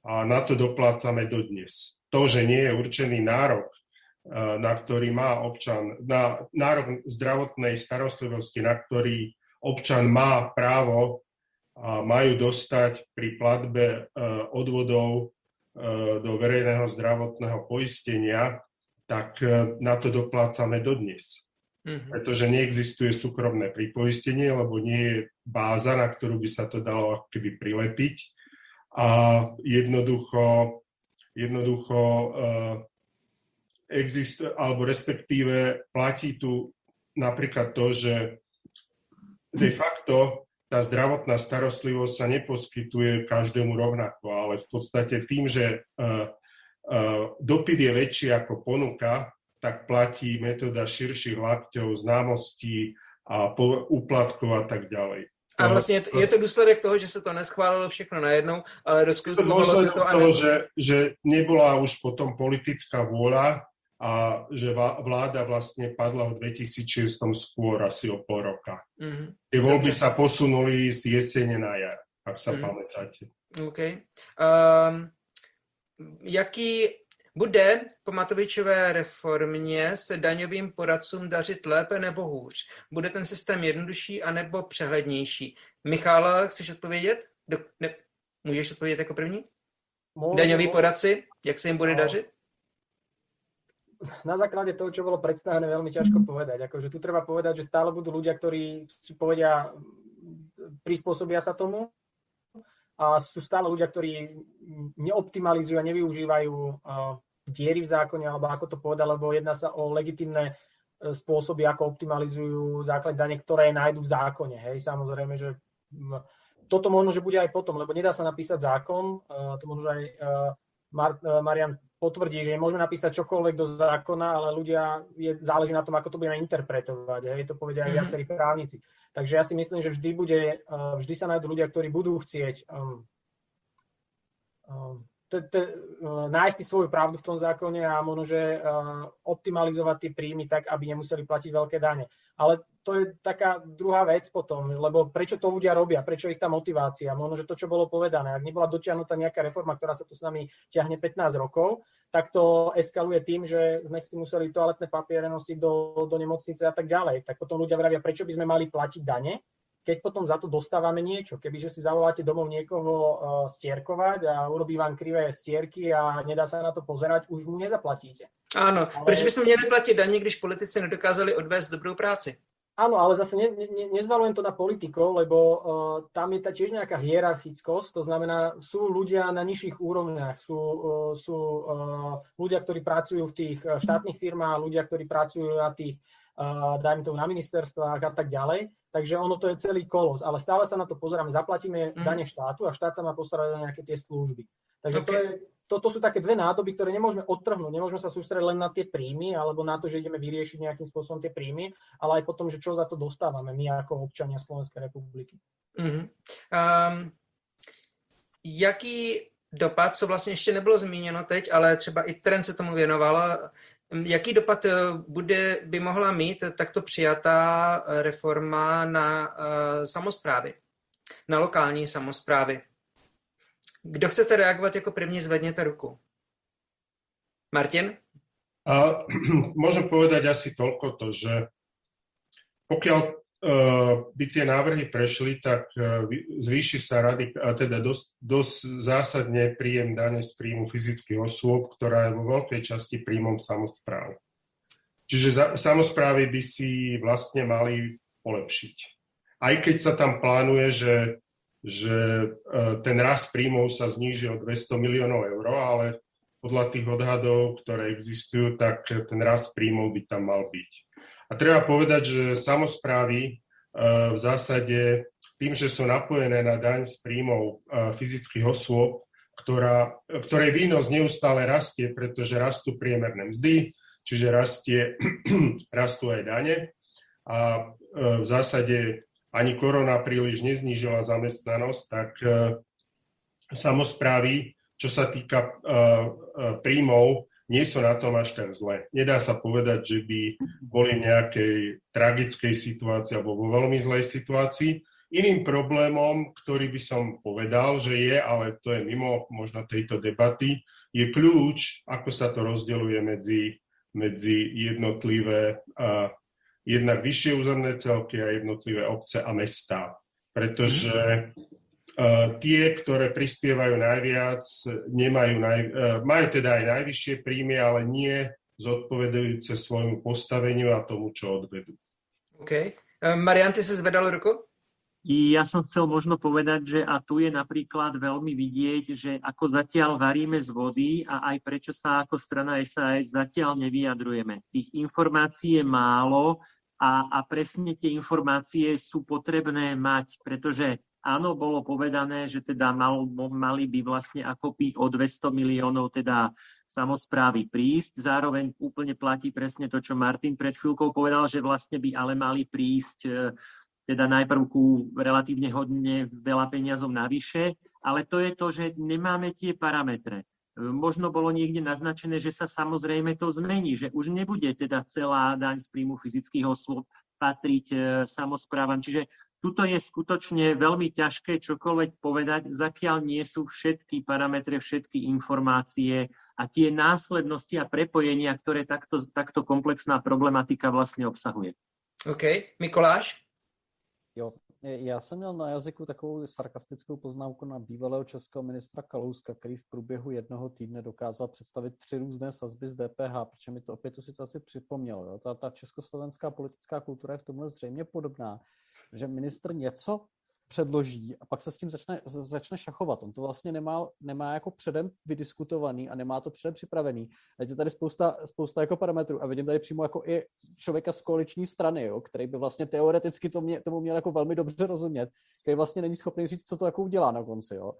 A na to doplácame dodnes. To, že nie je určený nárok, e, na ktorý má občan, na nárok zdravotnej starostlivosti, na ktorý občan má právo a majú dostať pri platbe e, odvodov do verejného zdravotného poistenia, tak na to doplácame dodnes. Mm-hmm. Pretože neexistuje súkromné pripoistenie, lebo nie je báza, na ktorú by sa to dalo keby prilepiť. A jednoducho, jednoducho uh, existuje, alebo respektíve platí tu napríklad to, že de facto tá zdravotná starostlivosť sa neposkytuje každému rovnako, ale v podstate tým, že uh, uh, dopyt je väčší ako ponuka, tak platí metóda širších lakťov, známostí a úplatkov a tak ďalej. A vlastně je to, je to důsledek toho, že se to neschválilo všechno najednou, ale rozkúskovalo se to... A toho, že, že nebola už potom politická vôľa a že vláda vlastne padla v 2006 skôr asi o pol roka. Mm-hmm. Tie voľby sa posunuli z jesene na jar, ak sa mm-hmm. pamätáte. OK. Um, jaký bude po Matovičové reformě se daňovým poradcům dařit lépe nebo hůř? Bude ten systém jednodušší anebo přehlednější? Michála, chceš odpovědět? Do, ne, můžeš odpovědět jako první? Môžem, Daňoví poradci, jak se jim bude no. dařit? na základe toho, čo bolo predstavené, veľmi ťažko povedať. Akože tu treba povedať, že stále budú ľudia, ktorí si povedia, prispôsobia sa tomu a sú stále ľudia, ktorí neoptimalizujú a nevyužívajú diery v zákone, alebo ako to povedať, lebo jedná sa o legitimné e, spôsoby, ako optimalizujú základ dane, ktoré nájdu v zákone. Hej, samozrejme, že toto možno, že bude aj potom, lebo nedá sa napísať zákon, to možno aj Mar- Marian potvrdí, že môžeme napísať čokoľvek do zákona, ale ľudia, je, záleží na tom, ako to budeme interpretovať. Hej, to povedia aj mm-hmm. viacerí právnici. Takže ja si myslím, že vždy, bude, vždy sa nájdú ľudia, ktorí budú chcieť um, um, nájsť si svoju pravdu v tom zákone a možno, že uh, optimalizovať tie príjmy tak, aby nemuseli platiť veľké dane. Ale to je taká druhá vec potom, lebo prečo to ľudia robia, prečo ich tá motivácia, možno, že to, čo bolo povedané, ak nebola dotiahnutá nejaká reforma, ktorá sa tu s nami ťahne 15 rokov, tak to eskaluje tým, že sme si museli toaletné papiere nosiť do, do nemocnice a tak ďalej. Tak potom ľudia vravia, prečo by sme mali platiť dane, keď potom za to dostávame niečo. Kebyže si zavoláte domov niekoho uh, stierkovať a urobí vám krivé stierky a nedá sa na to pozerať, už mu nezaplatíte. Áno, Ale... proč by sme měli platiť daně, když politici nedokázali odvést dobrou práci? Áno, ale zase ne, ne, nezvalujem to na politikov, lebo uh, tam je tá tiež nejaká hierarchickosť, to znamená, sú ľudia na nižších úrovniach, sú, uh, sú uh, ľudia, ktorí pracujú v tých štátnych firmách, ľudia, ktorí pracujú na tých, dajme tomu, na ministerstvách a tak ďalej. Takže ono to je celý kolos, ale stále sa na to pozeráme, zaplatíme mm. dane štátu a štát sa má postarať o nejaké tie služby. Takže okay. to je, toto sú také dve nádoby, ktoré nemôžeme odtrhnúť. Nemôžeme sa sústrediť len na tie príjmy alebo na to, že ideme vyriešiť nejakým spôsobom tie príjmy, ale aj potom, že čo za to dostávame my ako občania Slovenskej republiky. Mm-hmm. Um, jaký dopad, co vlastně ještě nebylo zmíněno teď, ale třeba i Trend se tomu věnovala, jaký dopad eh, bude, by mohla mít takto přijatá reforma na uh, samozprávy, na lokální samozprávy? Kdo chcete reagovat jako první, zvedněte ruku. Martin? A, môžem povedať asi toľko to, že pokiaľ by tie návrhy prešli, tak uh, zvýši sa rady, uh, teda dosť, dosť zásadne príjem dane z príjmu fyzických osôb, ktorá je vo veľkej časti príjmom samozpráv. Čiže za, samozprávy by si vlastne mali polepšiť. Aj keď sa tam plánuje, že že e, ten rast príjmov sa zníži o 200 miliónov eur, ale podľa tých odhadov, ktoré existujú, tak ten rast príjmov by tam mal byť. A treba povedať, že samozprávy e, v zásade tým, že sú napojené na daň z príjmov e, fyzických osôb, ktorá, ktorej výnos neustále rastie, pretože rastú priemerné mzdy, čiže rastie, rastú aj dane. A v zásade ani korona príliš neznížila zamestnanosť, tak samozprávy, čo sa týka príjmov, nie sú na tom až tak zle. Nedá sa povedať, že by boli v nejakej tragickej situácii alebo vo veľmi zlej situácii. Iným problémom, ktorý by som povedal, že je, ale to je mimo možno tejto debaty, je kľúč, ako sa to rozdeľuje medzi, medzi jednotlivé uh, jednak vyššie územné celky a jednotlivé obce a mestá. Pretože tie, ktoré prispievajú najviac, nemajú naj, uh, majú teda aj najvyššie príjmy, ale nie zodpovedajúce svojmu postaveniu a tomu, čo odvedú. OK. Uh, Marian, ty si zvedal ruku? Ja som chcel možno povedať, že a tu je napríklad veľmi vidieť, že ako zatiaľ varíme z vody a aj prečo sa ako strana SAS zatiaľ nevyjadrujeme. Tých informácií je málo a, a presne tie informácie sú potrebné mať, pretože áno, bolo povedané, že teda mal, mali by vlastne akopy o 200 miliónov teda samozprávy prísť. Zároveň úplne platí presne to, čo Martin pred chvíľkou povedal, že vlastne by ale mali prísť teda najprv ku relatívne hodne veľa peniazov navyše, ale to je to, že nemáme tie parametre. možno bolo niekde naznačené, že sa samozrejme to zmení, že už nebude teda celá daň z príjmu fyzických osôb patriť e, samozprávam. Čiže tuto je skutočne veľmi ťažké čokoľvek povedať, zakiaľ nie sú všetky parametre, všetky informácie a tie následnosti a prepojenia, ktoré takto, takto komplexná problematika vlastne obsahuje. OK. Mikoláš? Jo, já jsem měl na jazyku takovou sarkastickou poznámku na bývalého českého ministra Kalouska, který v průběhu jednoho týdne dokázal představit tři různé sazby z DPH, protože mi to opět tu situaci připomnělo. Jo. Ta, ta československá politická kultura je v tomhle zřejmě podobná, že ministr něco předloží a pak se s tím začne, začne šachovat. On to vlastně nemá, nemá jako předem vydiskutovaný a nemá to předem připravený. A je tady spousta, spousta jako parametrů a vidím tady přímo jako i člověka z koaliční strany, jo, který by vlastně teoreticky to mě, tomu měl jako velmi dobře rozumět, který vlastně není schopný říct, co to jako udělá na konci. Jo.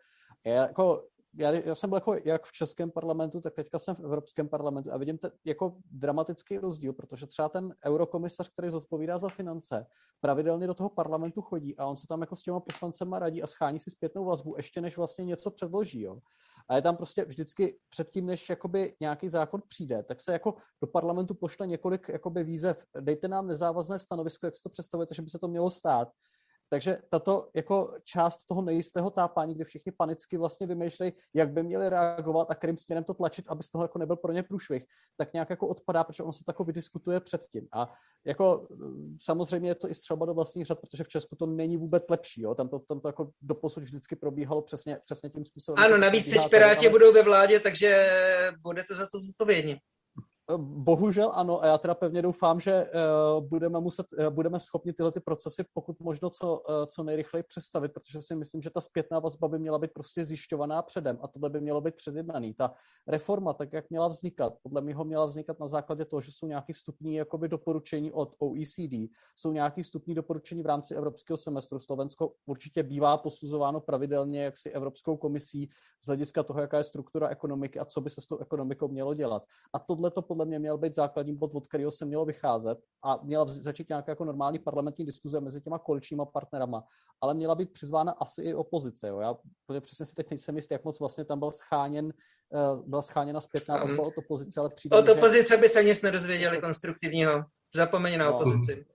Já jako já, já jsem byl jako jak v českém parlamentu, tak teďka jsem v Evropském parlamentu a vidím te, jako dramatický rozdíl, protože třeba ten eurokomisař, který zodpovídá za finance, pravidelně do toho parlamentu chodí a on se tam jako s těma poslancema radí a schání si zpětnou vazbu, ještě než vlastně něco předloží. Jo. A je tam prostě vždycky předtím, než jakoby nějaký zákon přijde, tak se jako do parlamentu pošle několik jakoby výzev. Dejte nám nezávazné stanovisko, jak si to představujete, že by se to mělo stát. Takže tato jako část toho nejistého tápání, kde všichni panicky vlastně vymýšlejí, jak by měli reagovat a kterým směrem to tlačit, aby z toho jako nebyl pro ně průšvih, tak nějak jako odpadá, protože on se tako vydiskutuje předtím. A jako mm, samozřejmě je to i střelba do vlastních řad, protože v Česku to není vůbec lepší. Jo? Tam, to, tam to jako doposud vždycky probíhalo přesně, přesně tím způsobem. Ano, navíc teď Piráti budou ve vládě, takže budete za to zodpovědní. Bohužel ano, a já teda pevně doufám, že uh, budeme, muset, uh, budeme schopni tyhle ty procesy pokud možno co, uh, co nejrychleji představit, protože si myslím, že ta zpětná vazba by měla být prostě zjišťovaná předem a tohle by mělo být předjednaný. Ta reforma, tak jak měla vznikat, podle mě měla vznikat na základě toho, že jsou nějaké vstupní jakoby, doporučení od OECD, jsou nějaké vstupní doporučení v rámci evropského semestru. Slovensko určitě bývá posuzováno pravidelně jaksi Evropskou komisí z hlediska toho, jaká je struktura ekonomiky a co by se s tou ekonomikou mělo dělat. A tohle to podle mě měl být základní bod, od kterého se mělo vycházet a měla začít nějaká jako normální parlamentní diskuze mezi těma koaličníma partnerama, ale měla být přizvána asi i opozice. Jo. Já přesně si teď nejsem jistý, jak moc vlastně tam byl scháněn, uh, byla scháněna zpětná vazba od opozice, ale přijde Od opozice by se nic nedozvěděli konstruktivního. Zapomeň na no. opozici.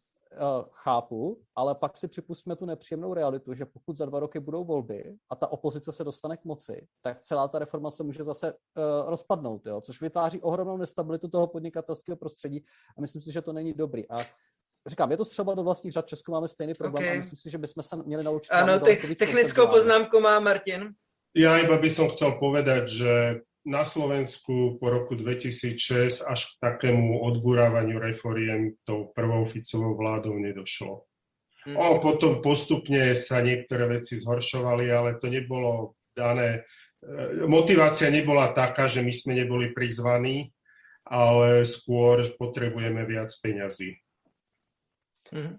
Chápu, ale pak si připustíme tu nepříjemnou realitu, že pokud za dva roky budou volby a ta opozice se dostane k moci, tak celá ta reforma se může zase uh, rozpadnout, jo? což vytváří ohromnou nestabilitu toho podnikatelského prostředí a myslím si, že to není dobrý. A říkám, je to třeba do vlastních řad, Česku máme stejný problém okay. a myslím si, že bychom se měli naučit. Ano, te- technickou poznámku má Martin. Ja iba by som chcel povedať, že na Slovensku po roku 2006 až k takému odburávaniu reforiem tou prvou Ficovou vládou nedošlo. Mm. O, potom postupne sa niektoré veci zhoršovali, ale to nebolo dané. E, motivácia nebola taká, že my sme neboli prizvaní, ale skôr potrebujeme viac peňazí. Mm.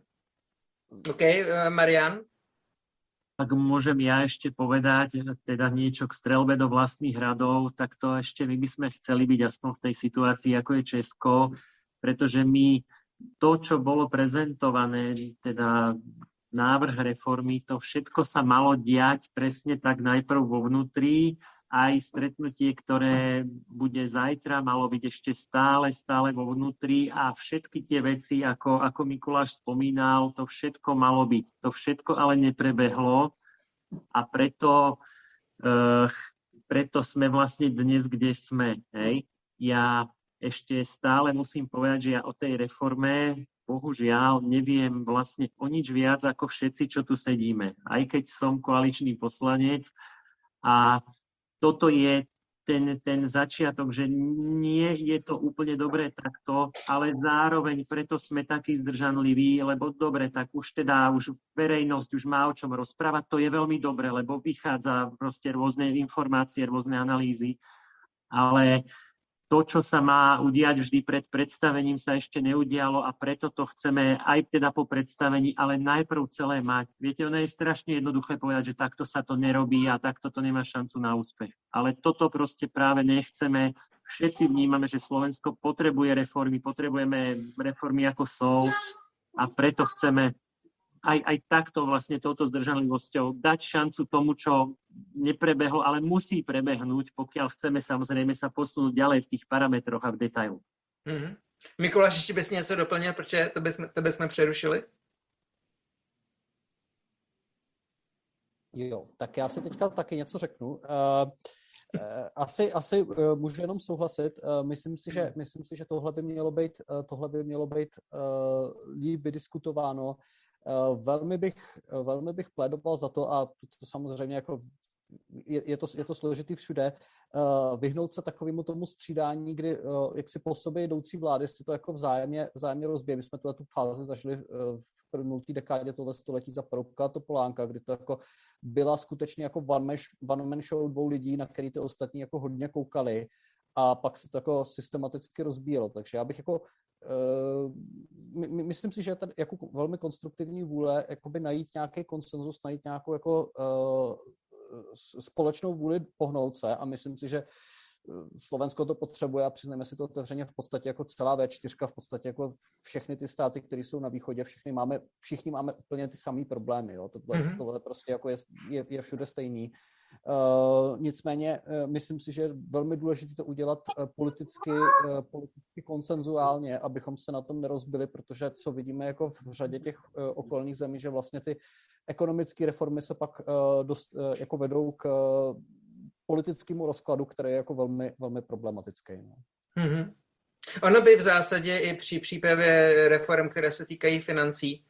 OK, uh, Marian? Ak môžem ja ešte povedať teda niečo k strelbe do vlastných hradov, tak to ešte my by sme chceli byť aspoň v tej situácii, ako je Česko, pretože my to, čo bolo prezentované, teda návrh reformy, to všetko sa malo diať presne tak najprv vo vnútri, aj stretnutie, ktoré bude zajtra, malo byť ešte stále, stále vo vnútri a všetky tie veci, ako, ako Mikuláš spomínal, to všetko malo byť. To všetko ale neprebehlo a preto, uh, preto sme vlastne dnes, kde sme. Hej. Ja ešte stále musím povedať, že ja o tej reforme bohužiaľ neviem vlastne o nič viac ako všetci, čo tu sedíme. Aj keď som koaličný poslanec a toto je ten, ten začiatok, že nie je to úplne dobré takto, ale zároveň preto sme takí zdržanliví, lebo dobre, tak už teda už verejnosť už má o čom rozprávať, to je veľmi dobre, lebo vychádza proste rôzne informácie, rôzne analýzy, ale to, čo sa má udiať vždy pred predstavením, sa ešte neudialo a preto to chceme aj teda po predstavení, ale najprv celé mať. Viete, ono je strašne jednoduché povedať, že takto sa to nerobí a takto to nemá šancu na úspech. Ale toto proste práve nechceme. Všetci vnímame, že Slovensko potrebuje reformy, potrebujeme reformy ako sú a preto chceme aj, aj takto vlastne touto zdržanlivosťou dať šancu tomu, čo neprebehlo, ale musí prebehnúť, pokiaľ chceme samozrejme sa posunúť ďalej v tých parametroch a v detailu. Mm-hmm. Mikuláš, ještě bys něco doplnil, protože tebe jsme, tebe jsme přerušili? Jo, tak já si teďka taky něco řeknu. Uh, asi, asi uh, můžu jenom souhlasit. Uh, myslím si, že, myslím si, že tohle by mělo být, uh, tohle by mělo být uh, líp vydiskutováno. Uh, velmi bych, uh, velmi bych plédoval za to, a to, samozřejmě jako je, je, to, je to složitý všude, uh, vyhnout se takovému tomu střídání, kdy jak si po sobě jdoucí vlády si to jako vzájemně, vzájemně rozbíjí. My jsme tuhle tu fázi zažili v nultý dekádě tohle století za Porubka Topolánka, kdy to jako byla skutečně jako one man, one man show dvou lidí, na který ty ostatní jako hodně koukali a pak se to jako systematicky rozbíjelo. Takže já bych jako my, myslím si, že je tady jako velmi konstruktivní vůle jakoby najít nějaký konsenzus, najít nějakou jako uh, společnou vůli pohnout se a myslím si, že eh, Slovensko to potřebuje a přiznejme si to otevřeně v podstatě jako celá V4, v podstatě jako všechny ty státy, které jsou na východě, všichni máme, všichni máme úplně ty samé problémy. Jo. Tohle, mm-hmm. tohle prostě jako je, je, je všude stejný. Uh, nicméně uh, myslím si, že je velmi důležité to udělat uh, politicky, politicky konsenzuálně, abychom se na tom nerozbili, protože co vidíme jako v řadě těch okolních zemí, že vlastně ty ekonomické reformy se pak dost, jako vedou k politickému rozkladu, který je jako velmi, velmi problematický. Mm-hmm. Ono by v zásadě i při přípravě reform, které se týkají financí,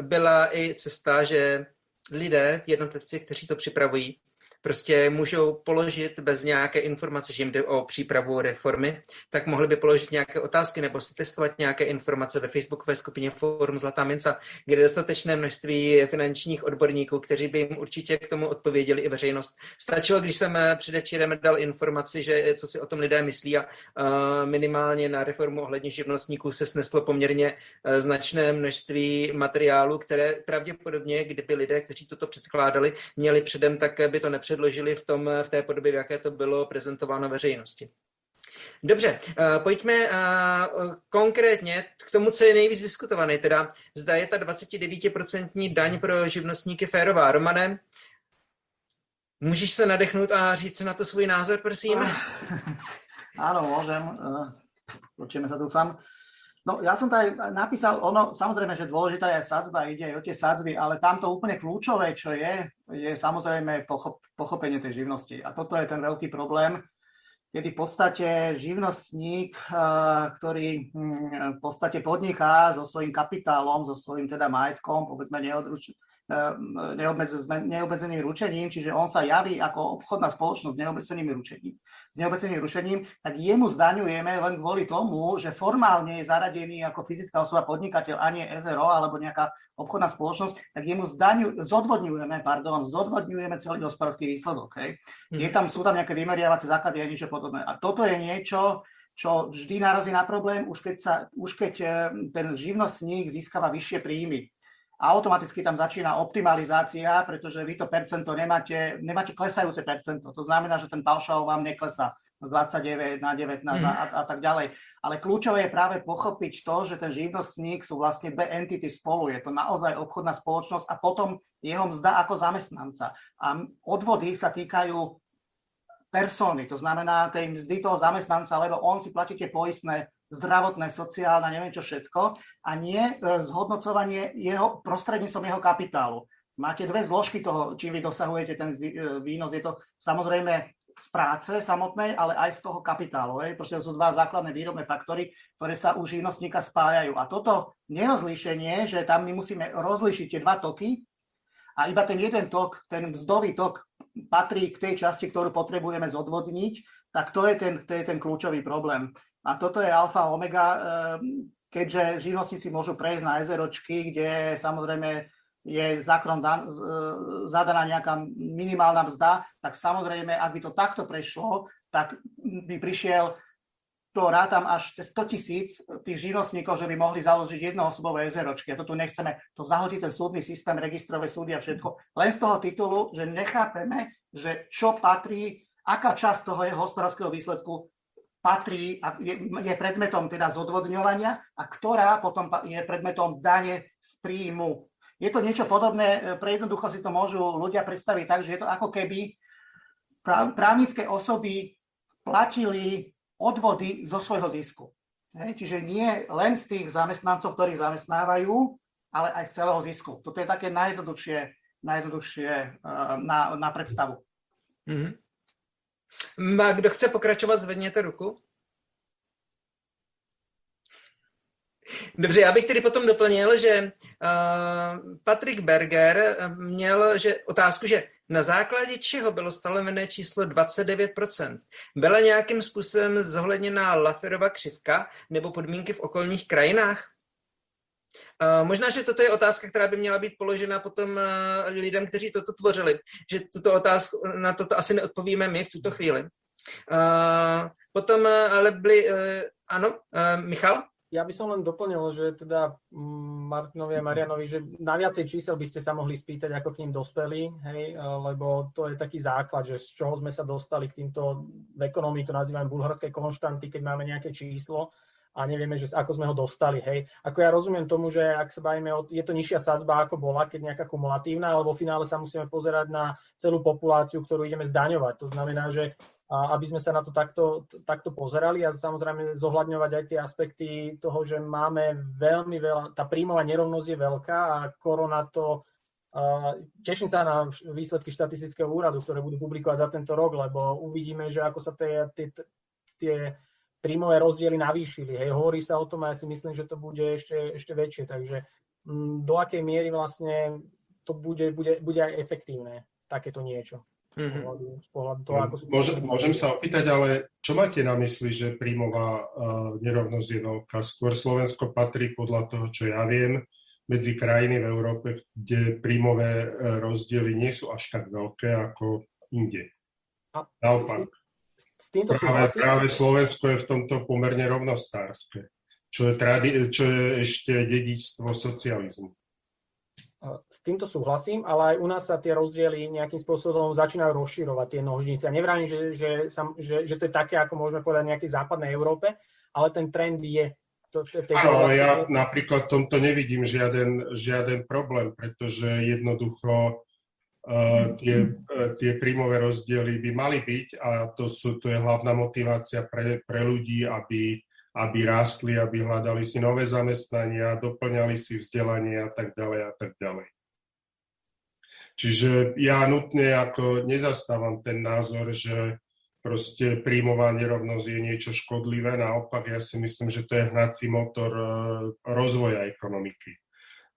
byla i cesta, že lidé, jednotlivci, kteří to připravují, prostě můžou položit bez nějaké informace, že jim jde o přípravu reformy, tak mohli by položit nějaké otázky nebo si testovat nějaké informace ve Facebookové skupině Forum Zlatá minca, kde je dostatečné množství finančních odborníků, kteří by jim určitě k tomu odpověděli i veřejnost. Stačilo, když jsem předevčírem dal informaci, že co si o tom lidé myslí a minimálně na reformu ohledně živnostníků se sneslo poměrně e, značné množství materiálu, které pravděpodobně, kdyby lidé, kteří toto předkládali, měli předem, tak by to nepřed předložili v, tom, v té podobě, v jaké to bylo prezentováno veřejnosti. Dobře, uh, pojďme uh, konkrétně k tomu, co je nejvíc diskutované, teda zda je ta 29% daň pro živnostníky férová. Romane, můžeš se nadechnout a říct na to svůj názor, prosím? Áno, môžem. Počujeme sa, dúfam. No ja som tady napísal, ono, samozrejme, že dôležitá je sadzba, ide aj o tie sadzby, ale tamto úplne kľúčové, čo je, je samozrejme pochop, pochopenie tej živnosti. A toto je ten veľký problém, kedy v podstate živnostník, eh, ktorý hm, v podstate podniká so svojím kapitálom, so svojím teda majetkom, povedzme neodruč, neobmedzeným ručením, čiže on sa javí ako obchodná spoločnosť s neobmedzeným ručením, s neobmedzeným ručením, tak jemu zdaňujeme len kvôli tomu, že formálne je zaradený ako fyzická osoba podnikateľ a nie SRO alebo nejaká obchodná spoločnosť, tak jemu zdaňu, zodvodňujeme, pardon, zodvodňujeme celý hospodársky výsledok. Hej. Hmm. Je tam, sú tam nejaké vymeriavacie základy a niečo podobné. A toto je niečo, čo vždy narazí na problém, už keď, sa, už keď eh, ten živnostník získava vyššie príjmy a automaticky tam začína optimalizácia, pretože vy to percento nemáte, nemáte klesajúce percento. To znamená, že ten paušál vám neklesá z 29 na 19 mm. a, a tak ďalej. Ale kľúčové je práve pochopiť to, že ten živnostník sú vlastne dve entity spolu. Je to naozaj obchodná spoločnosť a potom jeho mzda ako zamestnanca. A odvody sa týkajú persony, to znamená tej mzdy toho zamestnanca, lebo on si platí tie poistné zdravotné, sociálne, neviem čo všetko, a nie e, zhodnocovanie jeho prostredníctvom jeho kapitálu. Máte dve zložky toho, čím vy dosahujete ten e, výnos. Je to samozrejme z práce samotnej, ale aj z toho kapitálu. Hej. Proste sú dva základné výrobné faktory, ktoré sa u živnostníka spájajú. A toto nerozlíšenie, že tam my musíme rozlíšiť tie dva toky a iba ten jeden tok, ten vzdový tok patrí k tej časti, ktorú potrebujeme zodvodniť, tak to je ten, to je ten kľúčový problém. A toto je alfa omega, ehm, keďže živnostníci môžu prejsť na SROčky, kde samozrejme je zákon dan, zadaná nejaká minimálna mzda, tak samozrejme, ak by to takto prešlo, tak by prišiel to rátam až cez 100 tisíc tých živnostníkov, že by mohli založiť jednoosobové SROčky. A to tu nechceme, to zahodí ten súdny systém, registrové súdy a všetko. Len z toho titulu, že nechápeme, že čo patrí, aká časť toho je hospodárskeho výsledku patrí a je, predmetom teda zodvodňovania a ktorá potom je predmetom dane z príjmu. je to niečo podobné, pre jednoducho si to môžu ľudia predstaviť tak, že je to ako keby právnické osoby platili odvody zo svojho zisku. Čiže nie len z tých zamestnancov, ktorých zamestnávajú, ale aj z celého zisku. Toto je také najjednoduchšie, najjednoduchšie na, na predstavu. Mm-hmm. A kdo chce pokračovat, zvedněte ruku. Dobře, já bych tedy potom doplnil, že uh, Patrick Berger měl že, otázku, že na základě čeho bylo stanovené číslo 29%? Byla nějakým způsobem zohledněná Laferova křivka nebo podmínky v okolních krajinách? Možná, že toto je otázka, která by měla být položena potom uh, lidem, kteří toto tvořili. Že tuto otázku, na toto asi neodpovíme my v tuto chvíli. Potom ale byli, ano, Michal? Ja by som len doplnil, že teda mm, Martinovi a Marianovi, že na viacej čísel by ste sa mohli spýtať, ako k ním dospeli, hej, lebo to je taký základ, že z čoho sme sa dostali k týmto, v ekonomii to nazývam bulharské konštanty, keď máme nejaké číslo, a nevieme, že ako sme ho dostali. Hej. Ako ja rozumiem tomu, že ak sa bavíme, o, je to nižšia sadzba, ako bola, keď nejaká kumulatívna, ale vo finále sa musíme pozerať na celú populáciu, ktorú ideme zdaňovať. To znamená, že aby sme sa na to takto, takto pozerali a samozrejme zohľadňovať aj tie aspekty toho, že máme veľmi veľa, tá príjmová nerovnosť je veľká a korona to Teším sa na výsledky štatistického úradu, ktoré budú publikovať za tento rok, lebo uvidíme, že ako sa tie, tie, tie príjmové rozdiely navýšili. Hej, hovorí sa o tom a ja si myslím, že to bude ešte, ešte väčšie. Takže m, mm, do akej miery vlastne to bude, bude, bude aj efektívne takéto niečo. Mm-hmm. Z pohľadu toho, ako sú môžem, môžem sa opýtať, ale čo máte na mysli, že príjmová uh, nerovnosť je veľká? Skôr Slovensko patrí podľa toho, čo ja viem, medzi krajiny v Európe, kde príjmové uh, rozdiely nie sú až tak veľké ako inde. Naopak s týmto práve, súhlasím. Práve Slovensko je v tomto pomerne rovnostárske, čo je, tradi- čo je ešte dedičstvo socializmu. S týmto súhlasím, ale aj u nás sa tie rozdiely nejakým spôsobom začínajú rozširovať, tie nožnice. Ja nevrám, že, že, že, že to je také, ako môžeme povedať v nejakej západnej Európe, ale ten trend je to, v tej Áno, ale ja napríklad v tomto nevidím žiaden, žiaden problém, pretože jednoducho tie, uh, tie príjmové rozdiely by mali byť a to, sú, to je hlavná motivácia pre, pre ľudí, aby, aby rástli, aby hľadali si nové zamestnania, doplňali si vzdelanie a tak ďalej a tak ďalej. Čiže ja nutne ako nezastávam ten názor, že proste príjmová nerovnosť je niečo škodlivé, naopak ja si myslím, že to je hnací motor uh, rozvoja ekonomiky.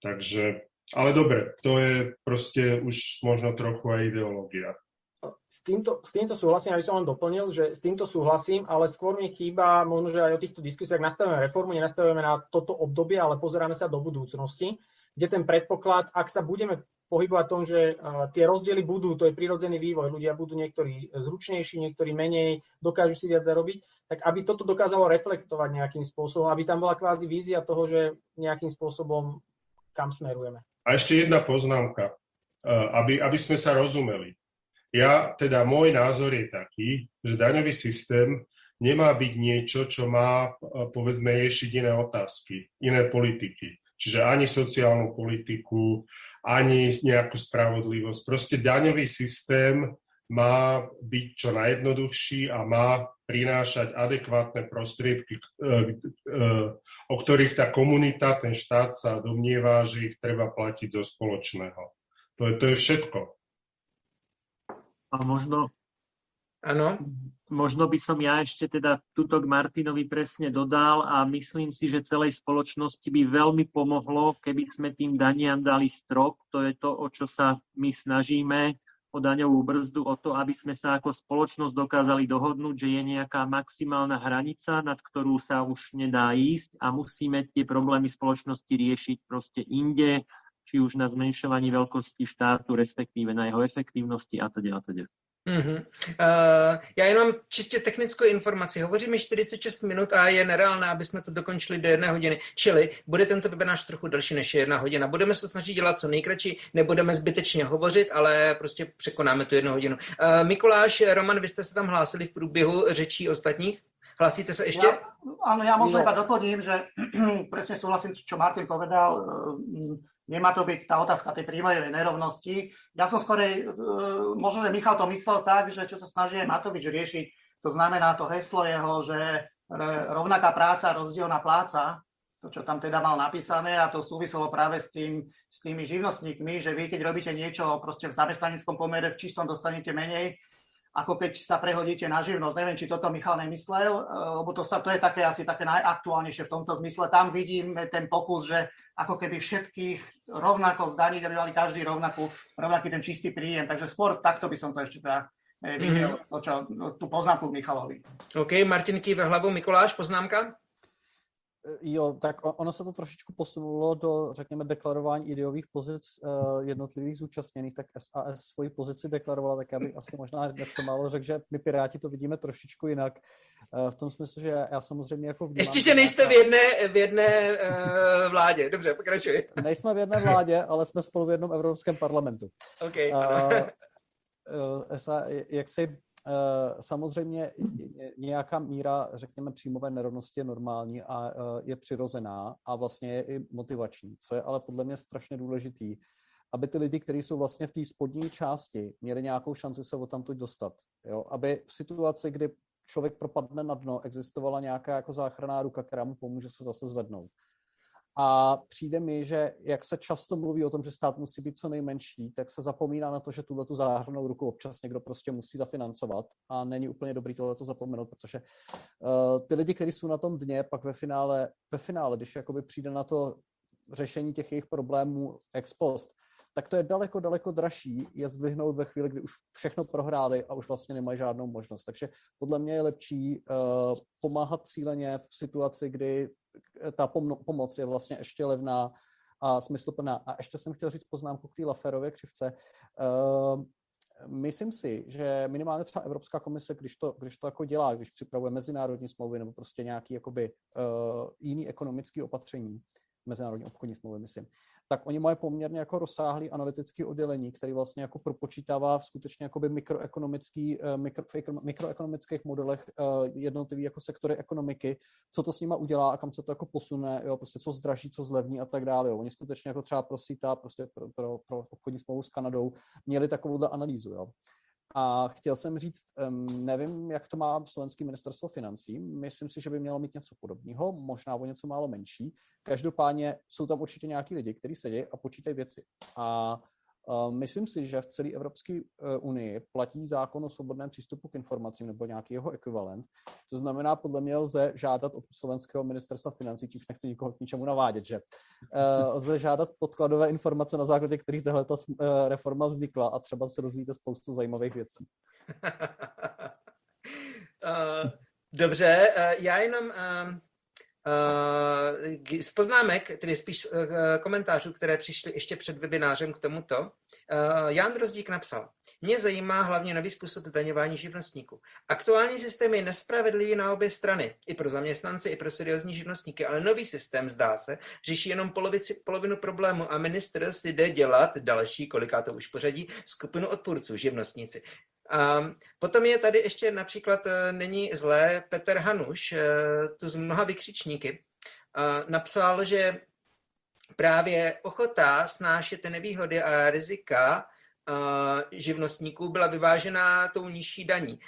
Takže ale dobre, to je proste už možno trochu aj ideológia. S týmto, s týmto súhlasím, aby som len doplnil, že s týmto súhlasím, ale skôr mi chýba, možno, že aj o týchto diskusiách nastavujeme reformu, nenastavujeme na toto obdobie, ale pozeráme sa do budúcnosti, kde ten predpoklad, ak sa budeme pohybovať tom, že tie rozdiely budú, to je prirodzený vývoj, ľudia budú niektorí zručnejší, niektorí menej, dokážu si viac zarobiť, tak aby toto dokázalo reflektovať nejakým spôsobom, aby tam bola kvázi vízia toho, že nejakým spôsobom kam smerujeme. A ešte jedna poznámka, e, aby, aby sme sa rozumeli. Ja, teda môj názor je taký, že daňový systém nemá byť niečo, čo má, e, povedzme, riešiť iné otázky, iné politiky. Čiže ani sociálnu politiku, ani nejakú spravodlivosť. Proste daňový systém má byť čo najjednoduchší a má prinášať adekvátne prostriedky, e, o ktorých tá komunita, ten štát sa domnieva, že ich treba platiť zo spoločného. To je, to je všetko. A možno, ano. možno by som ja ešte teda tuto k Martinovi presne dodal a myslím si, že celej spoločnosti by veľmi pomohlo, keby sme tým daniam dali strop. To je to, o čo sa my snažíme daňovú brzdu, o to, aby sme sa ako spoločnosť dokázali dohodnúť, že je nejaká maximálna hranica, nad ktorú sa už nedá ísť a musíme tie problémy spoločnosti riešiť proste inde, či už na zmenšovaní veľkosti štátu, respektíve na jeho efektívnosti a teda a teda. Mm-hmm. Uh, já jenom čistě technickou informaci. Hovoříme 46 minut a je nereálné, aby jsme to dokončili do jedné hodiny. Čili bude tento webinář trochu delší než jedna hodina. Budeme se snažit dělat co nejkratší, nebudeme zbytečně hovořit, ale prostě překonáme tu jednu hodinu. Uh, Mikuláš, Roman, vy jste se tam hlásili v průběhu řečí ostatních? Hlásíte sa ešte? Ja, áno, ja možno no. iba doplním, že presne súhlasím, čo Martin povedal. Nemá to byť tá otázka tej príjmovej nerovnosti. Ja som skorej, možno, že Michal to myslel tak, že čo sa snaží Matovič riešiť, to znamená to heslo jeho, že rovnaká práca, rozdielna pláca, to, čo tam teda mal napísané a to súviselo práve s, tým, s tými živnostníkmi, že vy, keď robíte niečo proste v zamestnaneckom pomere, v čistom dostanete menej, ako keď sa prehodíte na živnosť. Neviem, či toto Michal nemyslel, eh, lebo to, sa, to je také asi také najaktuálnejšie v tomto zmysle. Tam vidíme ten pokus, že ako keby všetkých rovnako zdaniť, aby mali každý rovnakú, rovnaký ten čistý príjem. Takže skôr takto by som to ešte teda eh, videl, mm-hmm. čo, tú poznámku Michalovi. OK, Martin kýve hlavou, Mikuláš, poznámka? Jo, tak ono se to trošičku posunulo do, řekněme, deklarování ideových pozic uh, jednotlivých zúčastněných, tak SAS svoji pozici deklarovala, tak já bych asi možná něco málo řekl, že my Piráti to vidíme trošičku jinak, uh, v tom smyslu, že já samozřejmě jako vnímám... Ještě, že nejste v jedné, v jedné uh, vládě, dobře, pokračuj. Nejsme v jedné vládě, ale jsme spolu v jednom Evropském parlamentu. Okay. Uh, uh, SA, jak si samozřejmě nějaká míra, řekněme, příjmové nerovnosti je normální a eh, je přirozená a vlastně je i motivační, co je ale podle mě strašně důležitý, aby ty lidi, kteří jsou vlastně v té spodní části, měli nějakou šanci se o tamto dostat. Jo? Aby v situaci, kdy člověk propadne na dno, existovala nějaká jako záchranná ruka, která mu pomůže se zase zvednout. A přijde mi, že jak se často mluví o tom, že stát musí být co nejmenší, tak se zapomíná na to, že tuhle tu záhrnou ruku občas někdo prostě musí zafinancovat a není úplně dobrý tohle to zapomenout, protože uh, ty lidi, kteří jsou na tom dně, pak ve finále, ve finále, když jakoby přijde na to řešení těch jejich problémů ex post, tak to je daleko, daleko dražší je zdvihnout ve chvíli, kdy už všechno prohráli a už vlastně nemají žádnou možnost. Takže podle mě je lepší uh, pomáhat cíleně v situaci, kdy ta pom- pomoc je vlastně ještě levná a smysluplná. A ještě jsem chtěl říct poznámku k té Laferově křivce. Uh, myslím si, že minimálně třeba Evropská komise, když to, když to jako dělá, když připravuje mezinárodní smlouvy nebo prostě nějaký jakoby uh, jiný ekonomický opatření, mezinárodní obchodní smlouvy, myslím, tak oni mají poměrně jako rozsáhlý analytický oddělení, který vlastně jako propočítává v skutečně jakoby mikroekonomický, eh, mikro, mikroekonomických modelech eh, jednotlivý jako sektory ekonomiky, co to s nima udělá a kam se to jako posune, jo, prostě co zdraží, co zlevní a tak dále. Jo. Oni skutečně jako třeba pro prostě pro, pro, pro obchodní smlouvu s Kanadou měli takovouhle analýzu. Jo. A chtěl jsem říct, nevím, jak to má slovenský ministerstvo financí, myslím si, že by mělo mít něco podobného, možná o něco málo menší. Každopádně jsou tam určitě nějaký lidi, kteří sedí a počítají věci. A Myslím si, že v celé Evropské e, unii platí zákon o svobodném přístupu k informacím nebo nějaký jeho ekvivalent. To znamená, podle mě lze žádat od slovenského ministerstva financí, čímž nechci nikoho k ničemu navádět, že e, lze žádat podkladové informace, na základě kterých tahle e, reforma vznikla a třeba se dozvíte spoustu zajímavých věcí. Dobře, já jenom z poznámek, tedy spíš uh, komentářů, které přišly ještě před webinářem k tomuto, Jan Rozdík napsal, mě zajímá hlavně nový způsob zdaňování živnostníků. Aktuální systém je nespravedlivý na obě strany, i pro zaměstnance, i pro seriózní živnostníky, ale nový systém, zdá se, řeší jenom polovici, polovinu problému a minister si jde dělat další, koliká to už pořadí, skupinu odpůrců živnostníci. A potom je tady ještě například, e, není zlé, Petr Hanuš, e, tu z mnoha vykřičníky, napsal, že právě ochota snášet nevýhody a rizika živnostníků byla vyvážena tou nižší daní.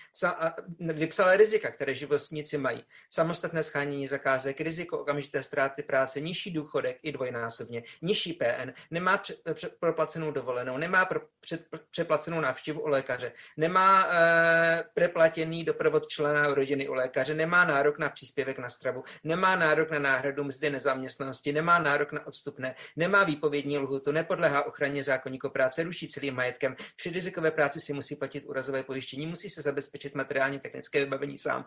vypsala rizika, které živnostníci mají. Samostatné schánění zakázek, riziko okamžité ztráty práce, nižší důchodek i dvojnásobně, nižší PN, nemá proplacenou dovolenou, nemá přeplacenou návštěvu u lékaře, nemá e, preplatěný doprovod člena rodiny u lékaře, nemá nárok na příspěvek na stravu, nemá nárok na náhradu mzdy nezaměstnanosti, nemá nárok na odstupné, nemá výpovědní lhutu, nepodléhá ochraně zákonníku práce, ruší celý majetkem. Při rizikové práci si musí platit úrazové pojištění, musí se zabezpečit materiální technické vybavení sám,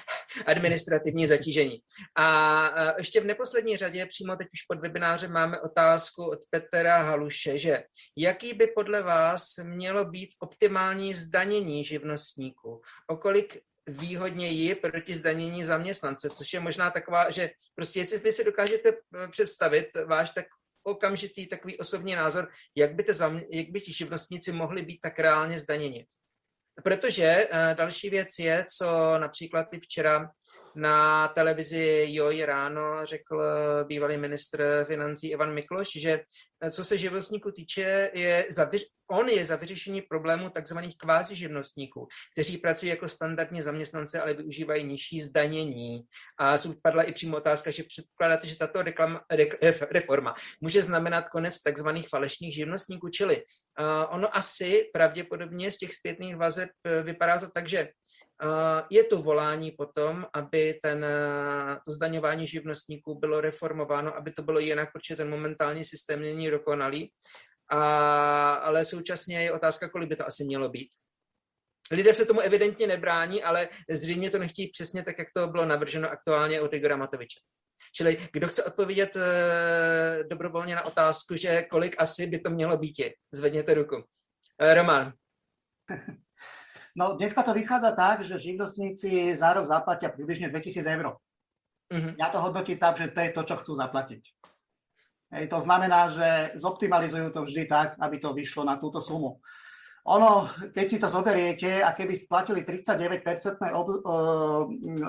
administrativní zatížení. A ještě v neposlední řadě, přímo teď už pod webinářem máme otázku od Petra Haluše, že jaký by podle vás mělo být optimální zdanění živnostníků? Okolik výhodněji proti zdanění zaměstnance, což je možná taková, že prostě jestli vy si dokážete představit váš tak okamžitý takový osobní názor, jak by, te jak by ti živnostníci mohli být tak reálně zdaněni. Protože uh, další věc je, co například ty včera na televizi Joj ráno řekl bývalý ministr financí Ivan Mikloš, že co se živnostníků týče, je za, on je za vyřešení problému takzvaných kvázi živnostníků, kteří pracují jako standardně zaměstnance, ale využívají nižší zdanění. A padla i přímo otázka, že předpokládáte, že tato reklama, reforma může znamenat konec takzvaných falešných živnostníků, čili uh, ono asi pravděpodobně z těch zpětných vazeb uh, vypadá to tak, že je to volání potom, aby ten, uh, to zdaňování živnostníků bylo reformováno, aby to bylo jinak, protože ten momentální systém není dokonalý. A, ale současně je otázka, kolik by to asi mělo být. Lidé se tomu evidentně nebrání, ale zřejmě to nechtějí přesně tak, jak to bylo navrženo aktuálně od Igora Matoviče. Čili kdo chce odpovědět e, dobrovolně na otázku, že kolik asi by to mělo být, zvedněte ruku. E, Roman. No, dneska to vychádza tak, že živnostníci za rok zaplatia približne 2000 eur. Mm-hmm. Ja to hodnotím tak, že to je to, čo chcú zaplatiť. Hej, to znamená, že zoptimalizujú to vždy tak, aby to vyšlo na túto sumu. Ono, keď si to zoberiete a keby splatili 39-percentné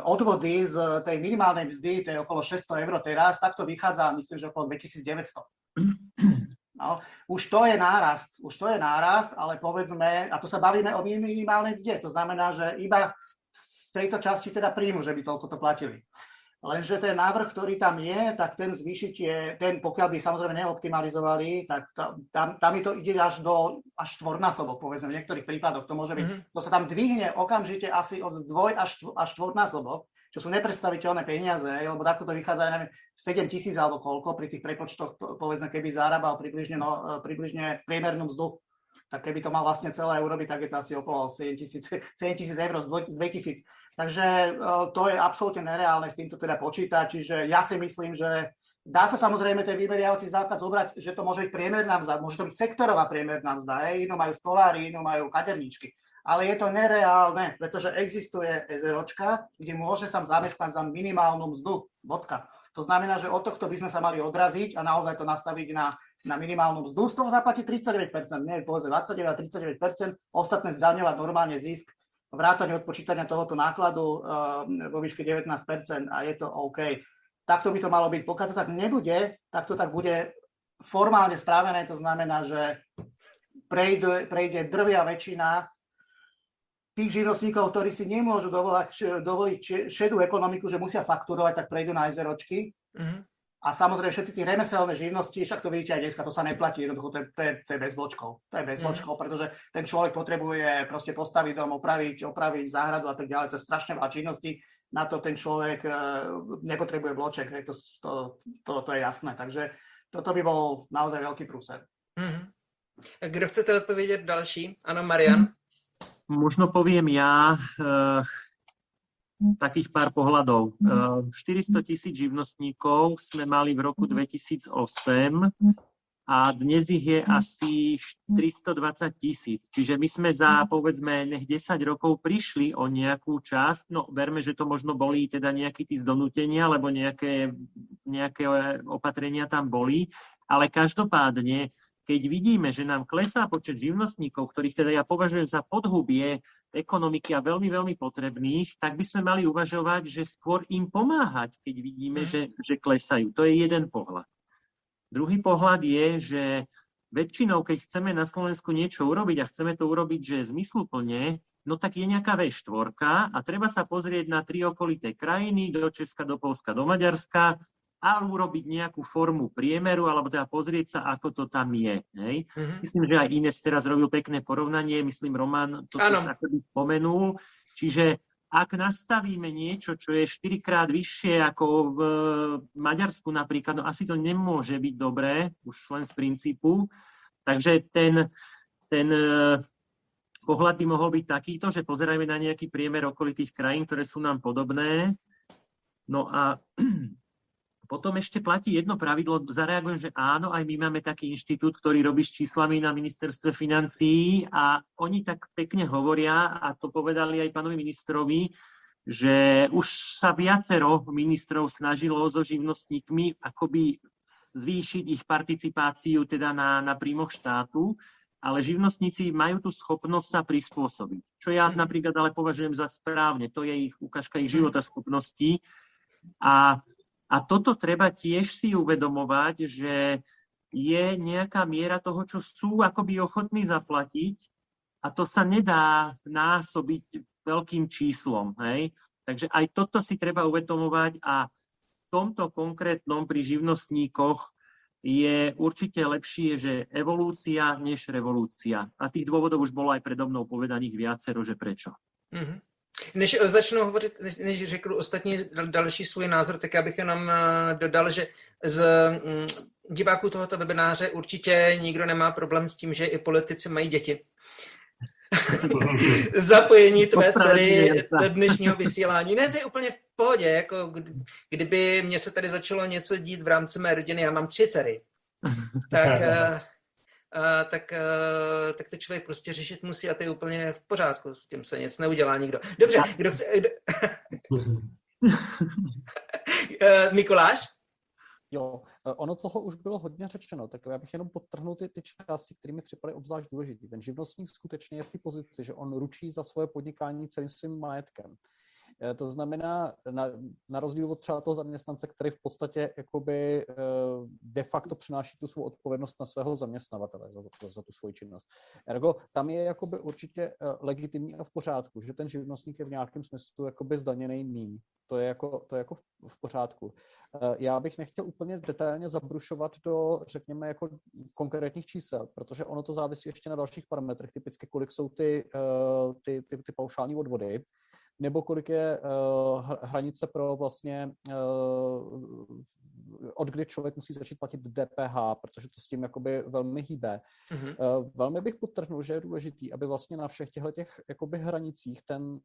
odvody z tej minimálnej mzdy, to je okolo 600 eur teraz, tak to vychádza, myslím, že okolo 2900. No, už to je nárast, už to je nárast, ale povedzme, a to sa bavíme o minimálnej mzde, to znamená, že iba z tejto časti teda príjmu, že by toľko to platili. Lenže ten návrh, ktorý tam je, tak ten zvýšiť je, ten pokiaľ by samozrejme neoptimalizovali, tak tam, tam to ide až do až štvornásobok, povedzme, v niektorých prípadoch to môže byť. Mm-hmm. To sa tam dvihne okamžite asi od dvoj až, až štvornásobok, čo sú nepredstaviteľné peniaze, lebo takto to vychádza, neviem, 7 tisíc alebo koľko pri tých prepočtoch, povedzme, keby zarábal približne, no, približne priemernú mzdu tak keby to mal vlastne celé urobiť, tak je to asi okolo 7 tisíc eur z 2000. Takže e, to je absolútne nereálne s týmto teda počítať, čiže ja si myslím, že dá sa samozrejme ten vymeriavací základ zobrať, že to môže byť priemerná mzda, môže to byť sektorová priemerná mzda, jedno majú stolári, jedno majú kaderníčky. Ale je to nereálne, pretože existuje SROčka, kde môže sa zamestnať za minimálnu mzdu, bodka. To znamená, že od tohto by sme sa mali odraziť a naozaj to nastaviť na na minimálnu mzdu, z toho zaplatí 39%, nie povedzme 29 39%, ostatné zdaňovať normálne zisk, vrátane odpočítania tohoto nákladu uh, vo výške 19% a je to OK. Takto by to malo byť. Pokiaľ to tak nebude, tak to tak bude formálne správené, to znamená, že prejde, prejde drvia väčšina tých živnostníkov, ktorí si nemôžu dovolať, dovoliť šedú ekonomiku, že musia fakturovať, tak prejdú na SROčky. Mm-hmm. A samozrejme všetci tí remeselné živnosti, však to vidíte aj dneska, to sa neplatí, jednoducho to je, to je, to je bez bločkov. To je bez bločkov, mm. pretože ten človek potrebuje proste postaviť dom, opraviť, opraviť záhradu a tak ďalej. To je strašne veľa činností. Na to ten človek uh, nepotrebuje bloček, to, to, to, to je jasné. Takže toto by bol naozaj veľký prúser. Mm. Kdo chcete odpovedať další? Áno, Marian. Možno poviem ja. Uh, takých pár pohľadov. 400 mhm. tisíc živnostníkov sme mali v roku 2008 a dnes ich je asi 320 tisíc. Čiže my sme za, povedzme, nech 10 rokov prišli o nejakú časť, no verme, že to možno boli teda nejaké tí zdonútenia, alebo nejaké, nejaké opatrenia tam boli, ale každopádne keď vidíme, že nám klesá počet živnostníkov, ktorých teda ja považujem za podhubie ekonomiky a veľmi, veľmi potrebných, tak by sme mali uvažovať, že skôr im pomáhať, keď vidíme, mm. že, že klesajú. To je jeden pohľad. Druhý pohľad je, že väčšinou, keď chceme na Slovensku niečo urobiť a chceme to urobiť, že zmysluplne, no tak je nejaká V4 a treba sa pozrieť na tri okolité krajiny, do Česka, do Polska, do Maďarska a urobiť nejakú formu priemeru, alebo teda pozrieť sa, ako to tam je. Hej? Mm-hmm. Myslím, že aj Ines teraz robil pekné porovnanie, myslím, Roman to spomenul. Čiže ak nastavíme niečo, čo je 4 krát vyššie ako v Maďarsku napríklad, no asi to nemôže byť dobré, už len z princípu. Takže ten, ten eh, pohľad by mohol byť takýto, že pozerajme na nejaký priemer okolitých krajín, ktoré sú nám podobné. No a Potom ešte platí jedno pravidlo, zareagujem, že áno, aj my máme taký inštitút, ktorý robí s číslami na ministerstve financií a oni tak pekne hovoria, a to povedali aj pánovi ministrovi, že už sa viacero ministrov snažilo so živnostníkmi akoby zvýšiť ich participáciu teda na, na príjmoch štátu. ale živnostníci majú tú schopnosť sa prispôsobiť. Čo ja napríklad ale považujem za správne. To je ich ukážka ich života schopností. A, a toto treba tiež si uvedomovať, že je nejaká miera toho, čo sú akoby ochotní zaplatiť a to sa nedá násobiť veľkým číslom. Hej? Takže aj toto si treba uvedomovať a v tomto konkrétnom pri živnostníkoch je určite lepšie, že evolúcia než revolúcia. A tých dôvodov už bolo aj predo mnou povedaných viacero, že prečo. Mm-hmm. Než začnu hovořit, než, než řeknu ostatní další svůj názor, tak já bych jenom eh, dodal, že z mm, diváků tohoto webináře určitě nikdo nemá problém s tím, že i politici mají děti. Zapojení tvé dcery do dnešního vysílání. Ne, to je úplně v pohodě, jako kdyby mě se tady začalo něco dít v rámci mé rodiny, já mám tři dcery, tak, uh, tak, uh, tak to člověk prostě řešit musí a to je úplně v pořádku, s tím se nic neudělá nikdo. Dobře, kdo chce... Kdo... Mikuláš? Jo, eh, ono toho už bylo hodně řečeno, tak já bych jenom podtrhnul ty, ty části, které mi připadají obzvlášť důležité. Ten živnostník skutečně je v té pozici, že on ručí za svoje podnikání celým svým majetkem. Eh, to znamená, na, na rozdíl od třeba toho zaměstnance, který v podstatě jakoby eh, de facto přináší tu svou odpovědnost na svého zaměstnavatele za, za, za tu svoji činnost. Ergo, tam je jakoby určitě eh, legitimní a v pořádku, že ten živnostník je v nějakém smyslu jakoby zdaněný míň. To je jako, to je jako v, v pořádku. Já bych nechtěl úplně detailně zabrušovat do, řekněme, jako konkrétních čísel, protože ono to závisí ještě na dalších parametrech, typicky kolik jsou ty, ty, ty, ty paušální odvody, nebo kolik je uh, hranice pro vlastně uh, od kdy člověk musí začít platit DPH, protože to s tím jakoby velmi hýbe. Mm-hmm. Uh, velmi bych podtrhnul, že je důležitý, aby vlastně na všech těchto těch jakoby hranicích ten uh,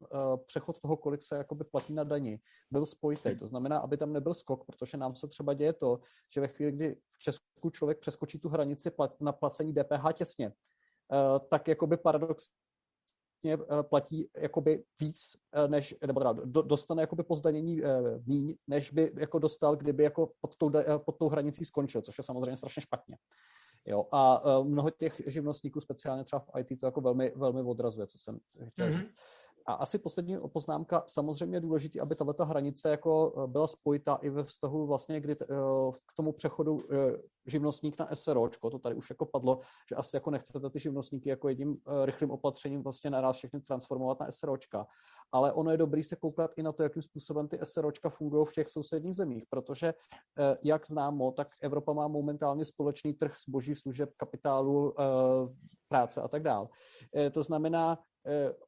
přechod toho, kolik se jakoby platí na dani, byl spojitý. To znamená, aby tam nebyl skok, protože nám se třeba děje to, že ve chvíli, kdy v Česku člověk přeskočí tu hranici plat, na placení DPH těsně, uh, tak jakoby paradox vlastně platí jakoby víc, eh, než, nebo teda dostane jakoby po zdanění eh, míň, než by jako dostal, kdyby jako pod tou, pod tou hranicí skončil, což je samozřejmě strašně špatně. Jo, a mnoho těch živnostníků, speciálně třeba v IT, to jako velmi, velmi odrazuje, co jsem chtěl mm-hmm. říct. A asi poslední poznámka, samozřejmě je důležité, aby tato hranice jako eh, byla spojita i ve vztahu vlastně kdy, eh, k tomu přechodu eh, živnostník na SROčko, to tady už jako padlo, že asi jako nechcete ty živnostníky jako jedním rychlým opatřením vlastně naraz všechny transformovat na SROčka, ale ono je dobrý se koukat i na to, jakým způsobem ty SROčka fungují v těch sousedních zemích, protože jak známo, tak Evropa má momentálně společný trh zboží, služeb, kapitálu, práce a tak dále. To znamená,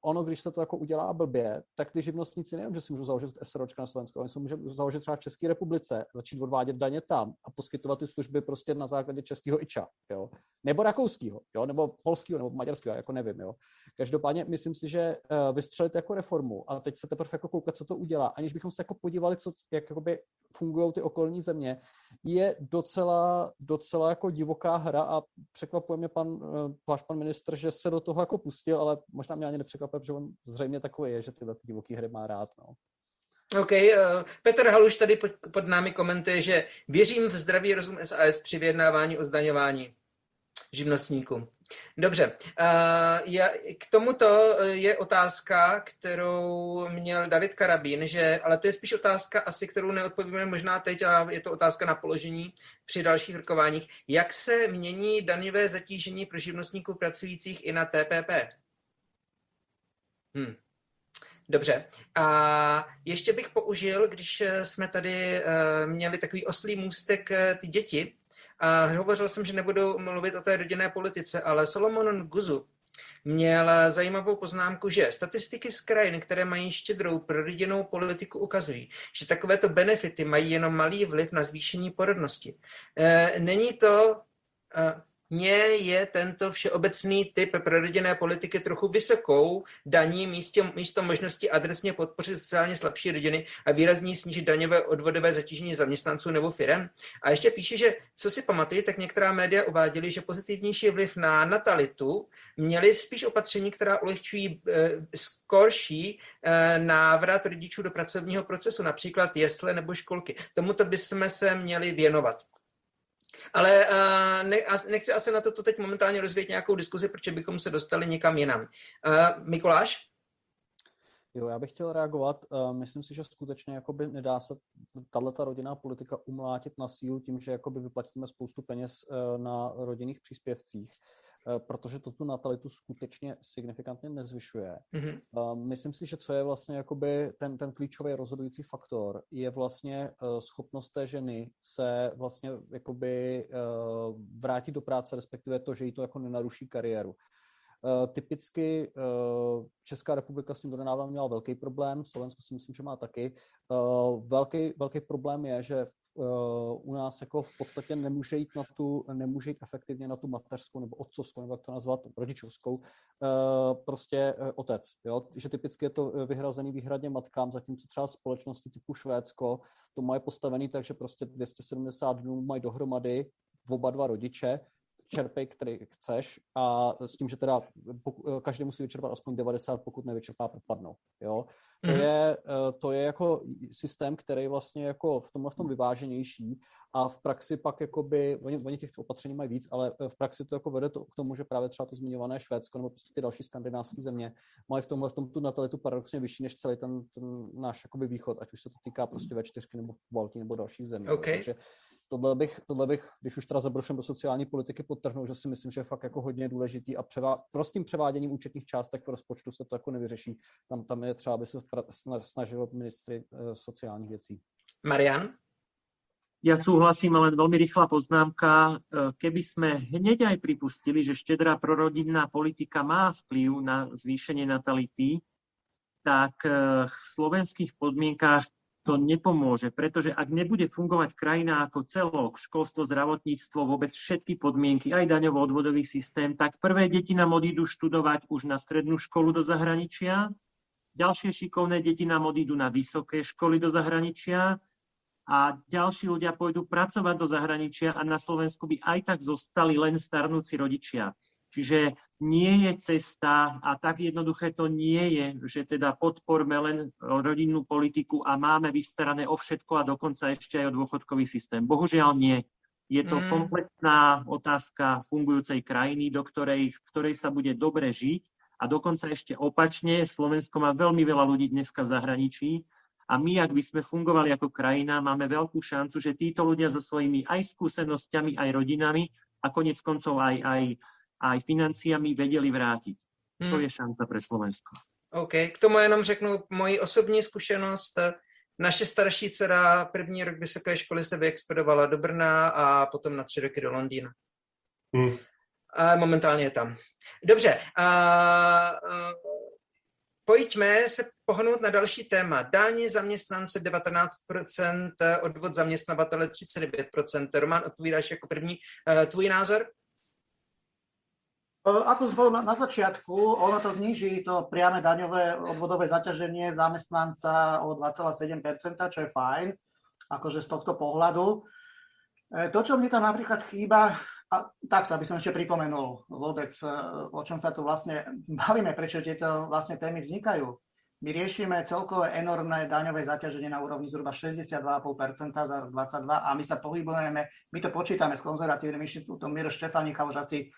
ono, když se to jako udělá blbě, tak ty živnostníci nejenom, že si můžou založit SROčka na Slovensku, oni si můžou založit třeba v České republice, začít odvádět daně tam a poskytovat ty služby prostě na základě českého IČA, jo? nebo rakouského, jo? nebo polského, nebo maďarského, jako nevím. Jo? Každopádně myslím si, že uh, vystřelit jako reformu a teď se teprve jako koukat, co to udělá, aniž bychom se jako podívali, co, jak fungují ty okolní země, je docela, docela jako divoká hra a překvapuje mě pan, uh, váš pan ministr, že se do toho jako pustil, ale možná mě ani nepřekvapuje, protože on zřejmě takový je, že tyhle divoký hry má rád. No. OK, uh, Petr Haluš tady pod, pod námi komentuje, že věřím v zdravý rozum SAS při vyjednávání o zdaňování živnostníků. Dobře, uh, k tomuto je otázka, kterou měl David Karabín, že, ale to je spíš otázka asi, kterou neodpovíme možná teď, a je to otázka na položení při dalších rokováních. Jak se mění daňové zatížení pro živnostníků pracujících i na TPP? Hmm. Dobře. A ještě bych použil, když jsme tady uh, měli takový oslý můstek uh, ty děti, a hovořil jsem, že nebudu mluvit o té rodinné politice, ale Solomon Guzu měl zajímavou poznámku, že statistiky z krajin, které mají štědrou prorodinnou politiku, ukazují, že takovéto benefity mají jenom malý vliv na zvýšení porodnosti. Není to mně je tento všeobecný typ prorodinné politiky trochu vysokou daní místo, místo možnosti adresně podpořit sociálně slabší rodiny a výrazně snížit daňové odvodové zatížení zaměstnanců nebo firem. A ještě píše, že co si pamatuju, tak některá média uváděly, že pozitivnější vliv na natalitu měly spíš opatření, která ulehčují e, skorší e, návrat rodičů do pracovního procesu, například jesle nebo školky. Tomuto bychom se měli věnovat. Ale uh, ne, nechci asi na to teď momentálně rozvíjet nějakou diskuzi, protože bychom se dostali někam jinam. Uh, Mikuláš? Jo, já bych chtěl reagovat. Uh, myslím si, že skutečně jakoby nedá se tato rodinná politika umlátit na sílu tím, že jakoby vyplatíme spoustu peněz na rodinných příspěvcích. Eh, protože to tu natalitu skutečně signifikantně nezvyšuje. Mm-hmm. Myslím si, že co je vlastně jakoby ten, ten klíčový rozhodující faktor, je vlastně eh, schopnost té ženy se vlastně jakoby vrátit do práce, respektive to, že jí to jako nenaruší kariéru. Typicky Česká republika s tím donedávna měla velký problém, Slovensko si myslím, že má taky. Velký, velký problém je, že u nás jako v podstatě nemůže jít na tu, nemůže jít efektivně na tu mateřskou nebo otcovskou, nebo jak to nazvat, rodičovskou, prostě otec. Jo? Že typicky je to vyhrazený výhradně matkám, zatímco třeba společnosti typu Švédsko to mají postavený tak, že prostě 270 dnů mají dohromady oba dva rodiče čerpej, který chceš a s tím, že teda každý musí vyčerpat aspoň 90, pokud nevyčerpá, propadnou. Jo? To, mm-hmm. je, eh, to je jako systém, který vlastně jako v tomhle v tom vyváženější a v praxi pak jakoby, oni, oni těch opatření mají víc, ale eh, v praxi to jako vede to, k tomu, že právě třeba to zmiňované Švédsko nebo prostě ty další skandinávské země mají v tomhle v tom tu natalitu paradoxně vyšší než celý ten, ten náš jakoby východ, ať už se to týká prostě ve čtyřky nebo Baltii nebo dalších zemí. Okay. Takže tohle bych, tohle bych, když už teda zabrošem do sociální politiky, podtrhnul, že si myslím, že je fakt jako hodně důležitý a převá, prostým převáděním účetních částek v rozpočtu se to jako nevyřeší. Tam, tam je třeba, aby se snažilo ministry uh, sociálních věcí. Marian? Ja súhlasím, ale veľmi rýchla poznámka. Eh, keby sme hneď aj pripustili, že štedrá prorodinná politika má vplyv na zvýšenie natality, tak eh, v slovenských podmienkách to nepomôže, pretože ak nebude fungovať krajina ako celok, školstvo, zdravotníctvo, vôbec všetky podmienky, aj daňovo-odvodový systém, tak prvé deti nám odídu študovať už na strednú školu do zahraničia, ďalšie šikovné deti nám odídu na vysoké školy do zahraničia a ďalší ľudia pôjdu pracovať do zahraničia a na Slovensku by aj tak zostali len starnúci rodičia. Čiže nie je cesta a tak jednoduché to nie je, že teda podporme len rodinnú politiku a máme vystarané o všetko a dokonca ešte aj o dôchodkový systém. Bohužiaľ nie. Je to mm. komplexná otázka fungujúcej krajiny, do ktorej, v ktorej sa bude dobre žiť a dokonca ešte opačne. Slovensko má veľmi veľa ľudí dneska v zahraničí a my, ak by sme fungovali ako krajina, máme veľkú šancu, že títo ľudia so svojimi aj skúsenosťami, aj rodinami a konec koncov aj, aj aj financiami vedeli vrátiť. Hmm. To je šanca pre Slovensko. OK, k tomu jenom řeknu moji osobní zkušenost. Naše starší dcera první rok vysoké školy se vyexpedovala do Brna a potom na tři roky do Londýna. Hmm. A momentálně je tam. Dobře, a, a, pojďme se pohnout na další téma. Dání zaměstnance 19%, odvod zaměstnavatele 39%. Roman, odpovídáš jako první. Tvůj názor? Ako som na, na začiatku, ono to zniží to priame daňové odvodové zaťaženie zamestnanca o 2,7%, čo je fajn, akože z tohto pohľadu. E, to, čo mne tam napríklad chýba, a takto, aby som ešte pripomenul vôbec, e, o čom sa tu vlastne bavíme, prečo tieto vlastne témy vznikajú. My riešime celkové enormné daňové zaťaženie na úrovni zhruba 62,5% za rok 2022 a my sa pohybujeme, my to počítame s konzervatívnym inštitútom Miro Štefanika už asi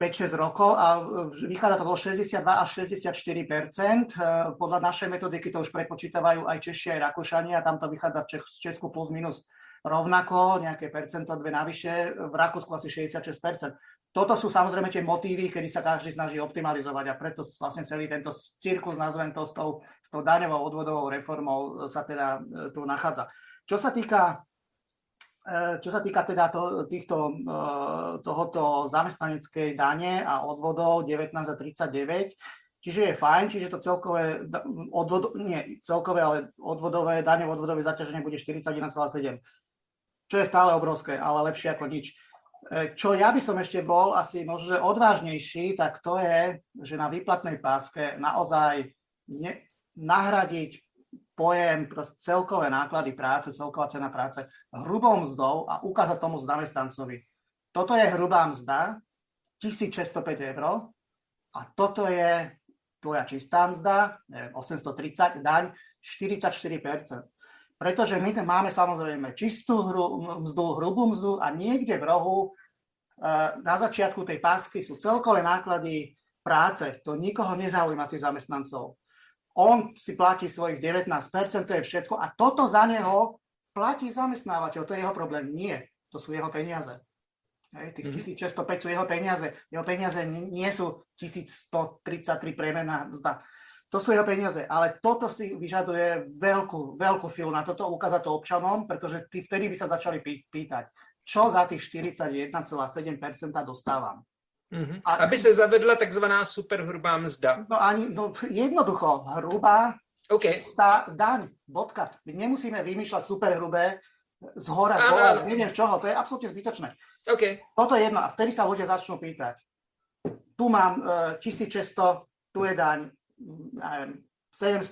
5-6 rokov a vychádza to bolo 62 až 64% Podľa našej metodiky to už prepočítavajú aj Češi, aj Rakúšania tam to vychádza v Česku plus minus rovnako, nejaké percento, dve navyše, v Rakúsku asi 66 Toto sú samozrejme tie motívy, kedy sa každý snaží optimalizovať a preto vlastne celý tento cirkus, nazvem to, s tou, s tou daňovou odvodovou reformou sa teda e, tu nachádza. Čo sa týka E, čo sa týka teda to, týchto, e, tohoto zamestnaneckej dane a odvodov 19 a 39, čiže je fajn, čiže to celkové, odvod, nie celkové, ale odvodové, dane odvodové zaťaženie bude 41,7, čo je stále obrovské, ale lepšie ako nič. E, čo ja by som ešte bol asi možno odvážnejší, tak to je, že na výplatnej páske naozaj ne, nahradiť pojem celkové náklady práce, celková cena práce hrubou mzdou a ukázať tomu zamestnancovi. Toto je hrubá mzda, 1605 eur a toto je tvoja čistá mzda, 830, daň 44%. Pretože my máme samozrejme čistú hru, mzdu, hrubú mzdu a niekde v rohu eh, na začiatku tej pásky sú celkové náklady práce. To nikoho nezaujíma tých zamestnancov. On si platí svojich 19%, to je všetko a toto za neho platí zamestnávateľ. To je jeho problém. Nie, to sú jeho peniaze. Hej, tých 1605 mhm. sú jeho peniaze. Jeho peniaze nie sú 1133 premená mzda. To sú jeho peniaze, ale toto si vyžaduje veľkú, veľkú silu na toto ukázať to občanom, pretože tí vtedy by sa začali pýtať, čo za tých 41,7% dostávam. Mm-hmm. A, Aby sa zavedla takzvaná superhrubá mzda. No, ani, no jednoducho, hrubá okay. tá daň, bodka. My nemusíme vymýšľať superhrubé z hora, z hora, neviem z čoho, to je absolútne zbytočné. Okay. Toto je jedno a vtedy sa ľudia začnú pýtať. Tu mám e, 1600, tu je daň, neviem, 700,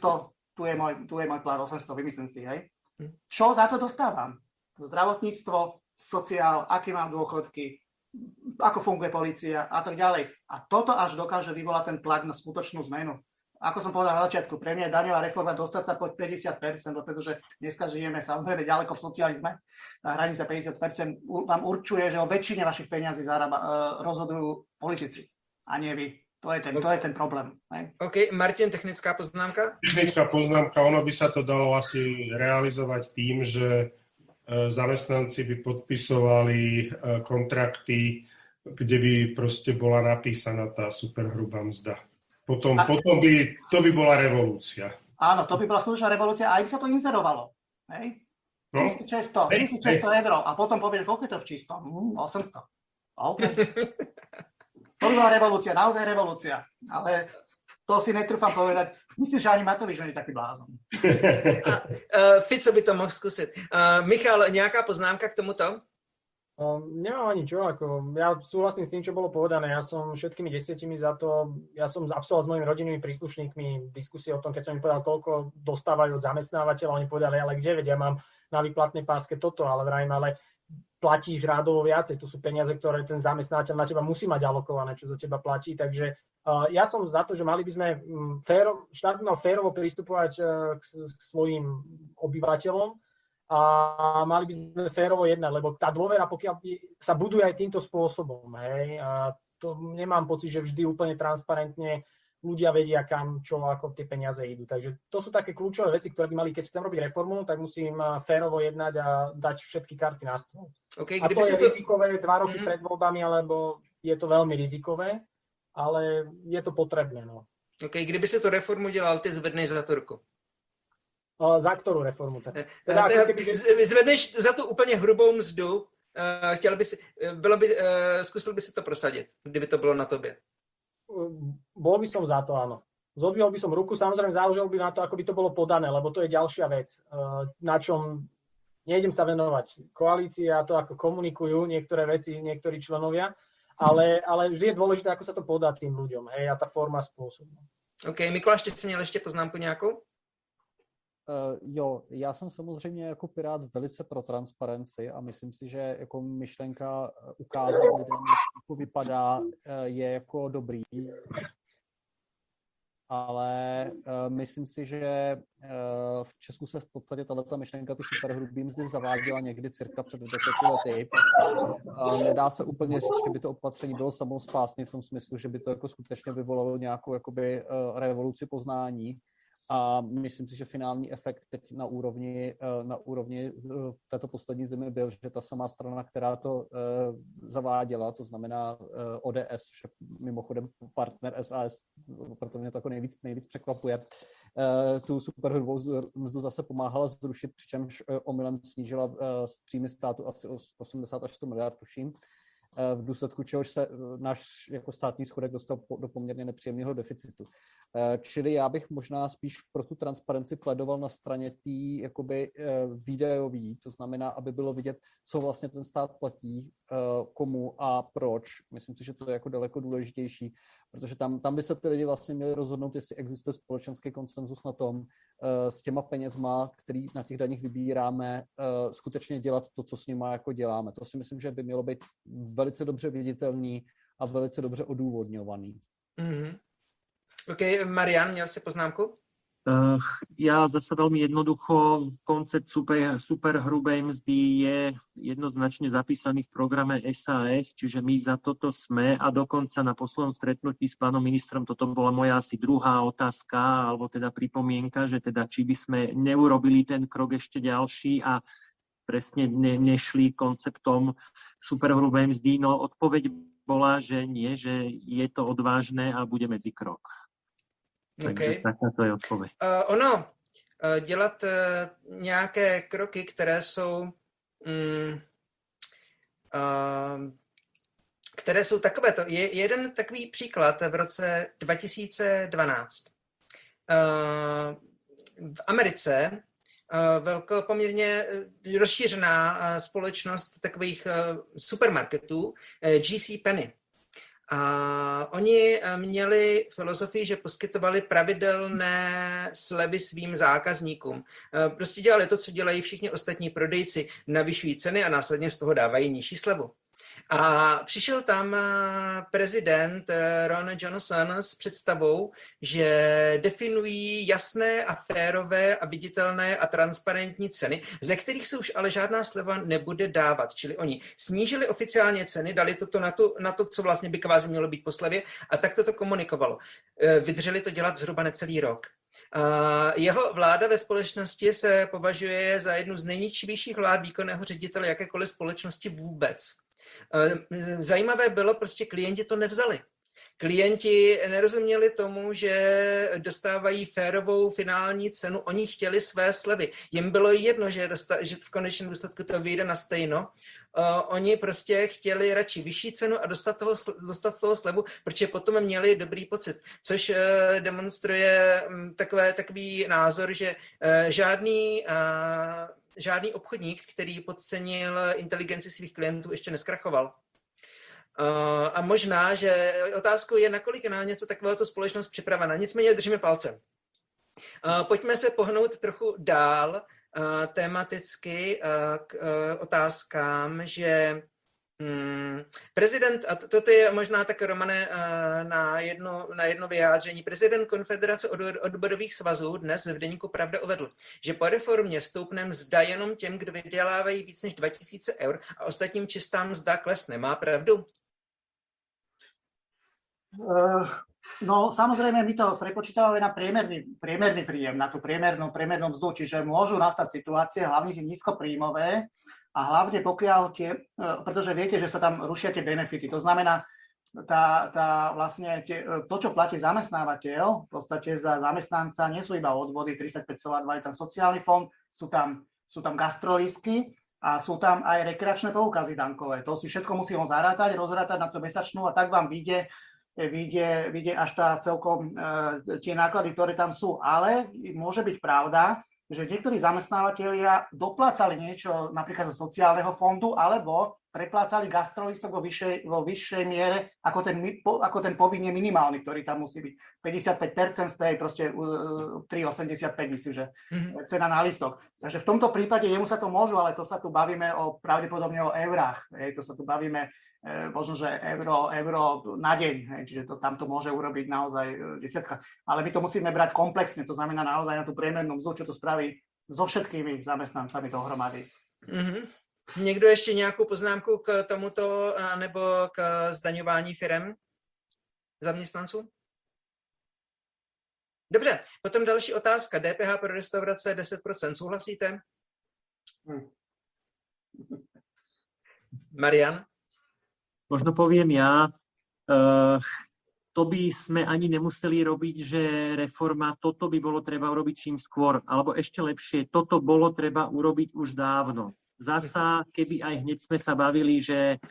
tu je môj, tu je môj plat 800, vymyslím si, hej. Hm. Čo za to dostávam? Zdravotníctvo, sociál, aké mám dôchodky, ako funguje policia a tak ďalej. A toto až dokáže vyvolať ten tlak na skutočnú zmenu. Ako som povedal na začiatku, pre mňa je daňová reforma dostať sa pod 50%, pretože dneska žijeme samozrejme ďaleko v socializme. Hranica 50% vám určuje, že o väčšine vašich peňazí zarába, uh, rozhodujú politici a nie vy. To je ten, to je ten problém. Ne? OK, Martin, technická poznámka? Technická poznámka, ono by sa to dalo asi realizovať tým, že e, zamestnanci by podpisovali e, kontrakty, kde by proste bola napísaná tá superhrubá mzda. Potom, A... potom by, to by bola revolúcia. Áno, to by bola skutočná revolúcia a aj by sa to inzerovalo. Hej? No? 1600, 1600 eur a potom povieš, koľko je to v čistom? Hm, 800. Okay. To by bola revolúcia, naozaj revolúcia. Ale to si netrúfam povedať. Myslím, že ani Matovič nie je taký blázon. uh, Fico by to mohl zkusit. Uh, Michal, nejaká poznámka k tomuto? Um, nemám ani čo, ako, ja súhlasím s tým, čo bolo povedané. Ja som všetkými desiatimi za to, ja som absolvoval s mojimi rodinnými príslušníkmi diskusie o tom, keď som im povedal, koľko dostávajú od zamestnávateľa, oni povedali, ale kde, vedia, ja mám na výplatnej páske toto, ale vrajím, ale platíš rádovo viacej. To sú peniaze, ktoré ten zamestnávateľ na teba musí mať alokované, čo za teba platí. Takže uh, ja som za to, že mali by sme um, féro, štát mal férovo pristupovať uh, k, k svojim obyvateľom a mali by sme férovo jednať, lebo tá dôvera, pokiaľ sa buduje aj týmto spôsobom, hej, a to nemám pocit, že vždy úplne transparentne ľudia vedia, kam, čo, ako tie peniaze idú. Takže to sú také kľúčové veci, ktoré by mali, keď chcem robiť reformu, tak musím férovo jednať a dať všetky karty na stôl. Okay, a to je to... rizikové dva roky mm. pred voľbami, alebo je to veľmi rizikové, ale je to potrebné. No. OK, kdyby si to reformu dělal, ty zvedneš za Turku. Uh, za ktorú reformu? Tak? Eh, teda, keby, že... Zvedneš za tu úplně hrubou mzdu, uh, chtěl by si, bylo by, uh, zkusil by si to prosadit, kdyby to bylo na tobě bol by som za to, áno. Zodvihol by som ruku, samozrejme záležalo by na to, ako by to bolo podané, lebo to je ďalšia vec, eh, na čom nejdem sa venovať. Koalícia, to ako komunikujú niektoré veci, niektorí členovia, ale, ale vždy je dôležité, ako sa to podá tým ľuďom, hej, a tá forma spôsobu. OK, Mikuláš, ty si měl ještě poznámku nějakou? Uh, jo, já jsem samozřejmě jako Pirát velice pro transparenci a myslím si, že jako myšlenka eh, ukázat lidem, to vypadá, uh, je jako dobrý. Ale uh, myslím si, že uh, v Česku se v podstatě tato myšlenka ty superhrubý mzdy zaváděla někdy cirka před deseti lety. Nedá se úplně říct, že by to opatření bylo samospásné v tom smyslu, že by to jako skutečně vyvolalo nějakou jakoby, revoluci poznání a myslím si, že finální efekt teď na úrovni, eh, na úrovni eh, této poslední zimy byl, že ta samá strana, která to eh, zaváděla, to znamená ODS, že mimochodem partner SAS, proto mě to jako nejvíc, nejvíc překvapuje, tu superhrubou mzdu zase pomáhala zrušit, přičemž omylem snížila příjmy státu asi 80 až 100 miliard, tuším. Eh, v důsledku čehož se eh, náš jako státní schodek dostal do poměrně nepříjemného deficitu. Eh, čili já bych možná spíš pro tu transparenci pledoval na straně té jakoby videový, to znamená, aby bylo vidět, co vlastně ten stát platí, komu a proč. Myslím si, že to je jako daleko důležitější, protože tam, tam by se ty lidi vlastně měli rozhodnout, jestli existuje společenský konsenzus na tom, s těma penězma, který na těch daních vybíráme, skutečně dělat to, co s nimi jako děláme. To si myslím, že by mělo být velice dobře viditelný a velice dobře odůvodňovaný. Mm-hmm. OK, Marian, měl jsi poznámku? Ja zase veľmi jednoducho, koncept super, super hrubej mzdy je jednoznačne zapísaný v programe SAS, čiže my za toto sme a dokonca na poslednom stretnutí s pánom ministrom toto bola moja asi druhá otázka, alebo teda pripomienka, že teda či by sme neurobili ten krok ešte ďalší a presne ne, nešli konceptom superhrubej mzdy. No odpoveď bola, že nie, že je to odvážne a bude medzikrok. Okay. Takže to je odpověď. Uh, ono, uh, dělat uh, nějaké kroky, které jsou um, uh, které jsou takovéto. Je jeden takový příklad v roce 2012. Uh, v Americe velko poměrně rozšířená společnost takových supermarketů GC Penny. A oni eh, měli filozofii, že poskytovali pravidelné slevy svým zákazníkům. Eh, prostě dělali to, co dělají všichni ostatní prodejci, navyšují ceny a následně z toho dávají nižší slevu. A přišel tam eh, prezident eh, Ron Johnson s představou, že definují jasné a férové a viditelné a transparentní ceny, ze kterých se už ale žádná sleva nebude dávat. Čili oni snížili oficiálně ceny, dali toto na to, na to co vlastně by kvázi mělo být po slevě a tak toto komunikovalo. Eh, vydrželi to dělat zhruba necelý rok. Jeho vláda ve společnosti se považuje za jednu z nejničivějších vlád výkonného ředitele jakékoliv společnosti vůbec. Eh, zajímavé bylo, prostě klienti to nevzali. Klienti nerozuměli tomu, že dostávají férovou finální cenu, oni chtěli své slevy. Jim bylo jedno, že, dosta, že v konečném důsledku to vyjde na stejno. Uh, oni prostě chtěli radši vyšší cenu a dostat, toho, dostat z toho slevu, protože potom měli dobrý pocit, což uh, demonstruje um, takové, takový názor, že uh, žádný uh, žádný obchodník, který podcenil inteligenci svých klientů, ještě neskrachoval. Uh, a možná, že otázkou je, nakolik je na něco takového společnost připravena. Nicméně držíme palce. Uh, pojďme se pohnout trochu dál uh, tematicky k otázkám, že Hmm. Prezident, a to, toto je možná tak, Romane, eh, na jedno, na jedno vyjádření, prezident Konfederace od, odborových svazů dnes v Deníku Pravda uvedl, že po reformě stoupne mzda jenom těm, kdo vydělávají víc než 2000 eur a ostatním čistá mzda klesne. Má pravdu? Uh, no samozrejme, my to prepočítavame na priemerný, priemerný príjem, na tú priemernú, priemernú mzdu, čiže môžu nastať situácie, hlavne tie nízkopríjmové, a hlavne pokiaľ tie, e, pretože viete, že sa tam rušia tie benefity, to znamená, tá, tá vlastne tie, e, to, čo platí zamestnávateľ, v podstate za zamestnanca nie sú iba odvody 35,2, je tam sociálny fond, sú tam, sú tam gastrolísky a sú tam aj rekreačné poukazy dankové. To si všetko musí on zarátať, rozrátať na to mesačnú a tak vám vyjde, vyjde, vyjde až tá celkom e, tie náklady, ktoré tam sú. Ale môže byť pravda, že niektorí zamestnávateľia doplácali niečo napríklad zo sociálneho fondu alebo preplácali gastrolistok vo vyššej, vo vyššej miere ako ten, ako ten povinne minimálny, ktorý tam musí byť. 55% z tej proste 3,85 myslím, že mm-hmm. cena na listok. Takže v tomto prípade jemu sa to môžu, ale to sa tu bavíme o pravdepodobne o eurách. Hej, to sa tu bavíme možno, že euro, euro na deň, čiže to, tam to môže urobiť naozaj e, desiatka. Ale my to musíme brať komplexne, to znamená naozaj na tú priemernú mzdu, čo to spraví so všetkými zamestnancami dohromady. Mm-hmm. Někdo ještě nějakou poznámku k tomuto nebo k zdaňování firem zaměstnanců? Dobře, potom další otázka. DPH pro restaurace 10%. Souhlasíte? Hmm. Marian? Možno poviem ja, uh, to by sme ani nemuseli robiť, že reforma, toto by bolo treba urobiť čím skôr, alebo ešte lepšie, toto bolo treba urobiť už dávno. Zasa, keby aj hneď sme sa bavili, že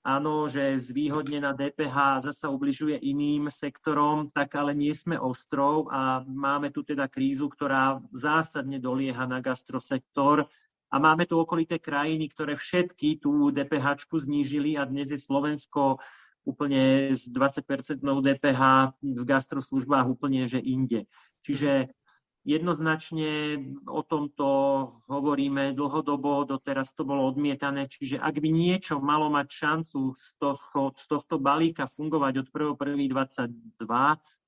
áno, že zvýhodnená DPH zasa ubližuje iným sektorom, tak ale nie sme ostrov a máme tu teda krízu, ktorá zásadne dolieha na gastrosektor a máme tu okolité krajiny, ktoré všetky tú DPH znížili a dnes je Slovensko úplne s 20% DPH v gastroslužbách úplne, že inde. Čiže jednoznačne o tomto hovoríme dlhodobo, doteraz to bolo odmietané, čiže ak by niečo malo mať šancu z tohto, z tohto balíka fungovať od 1.1.22,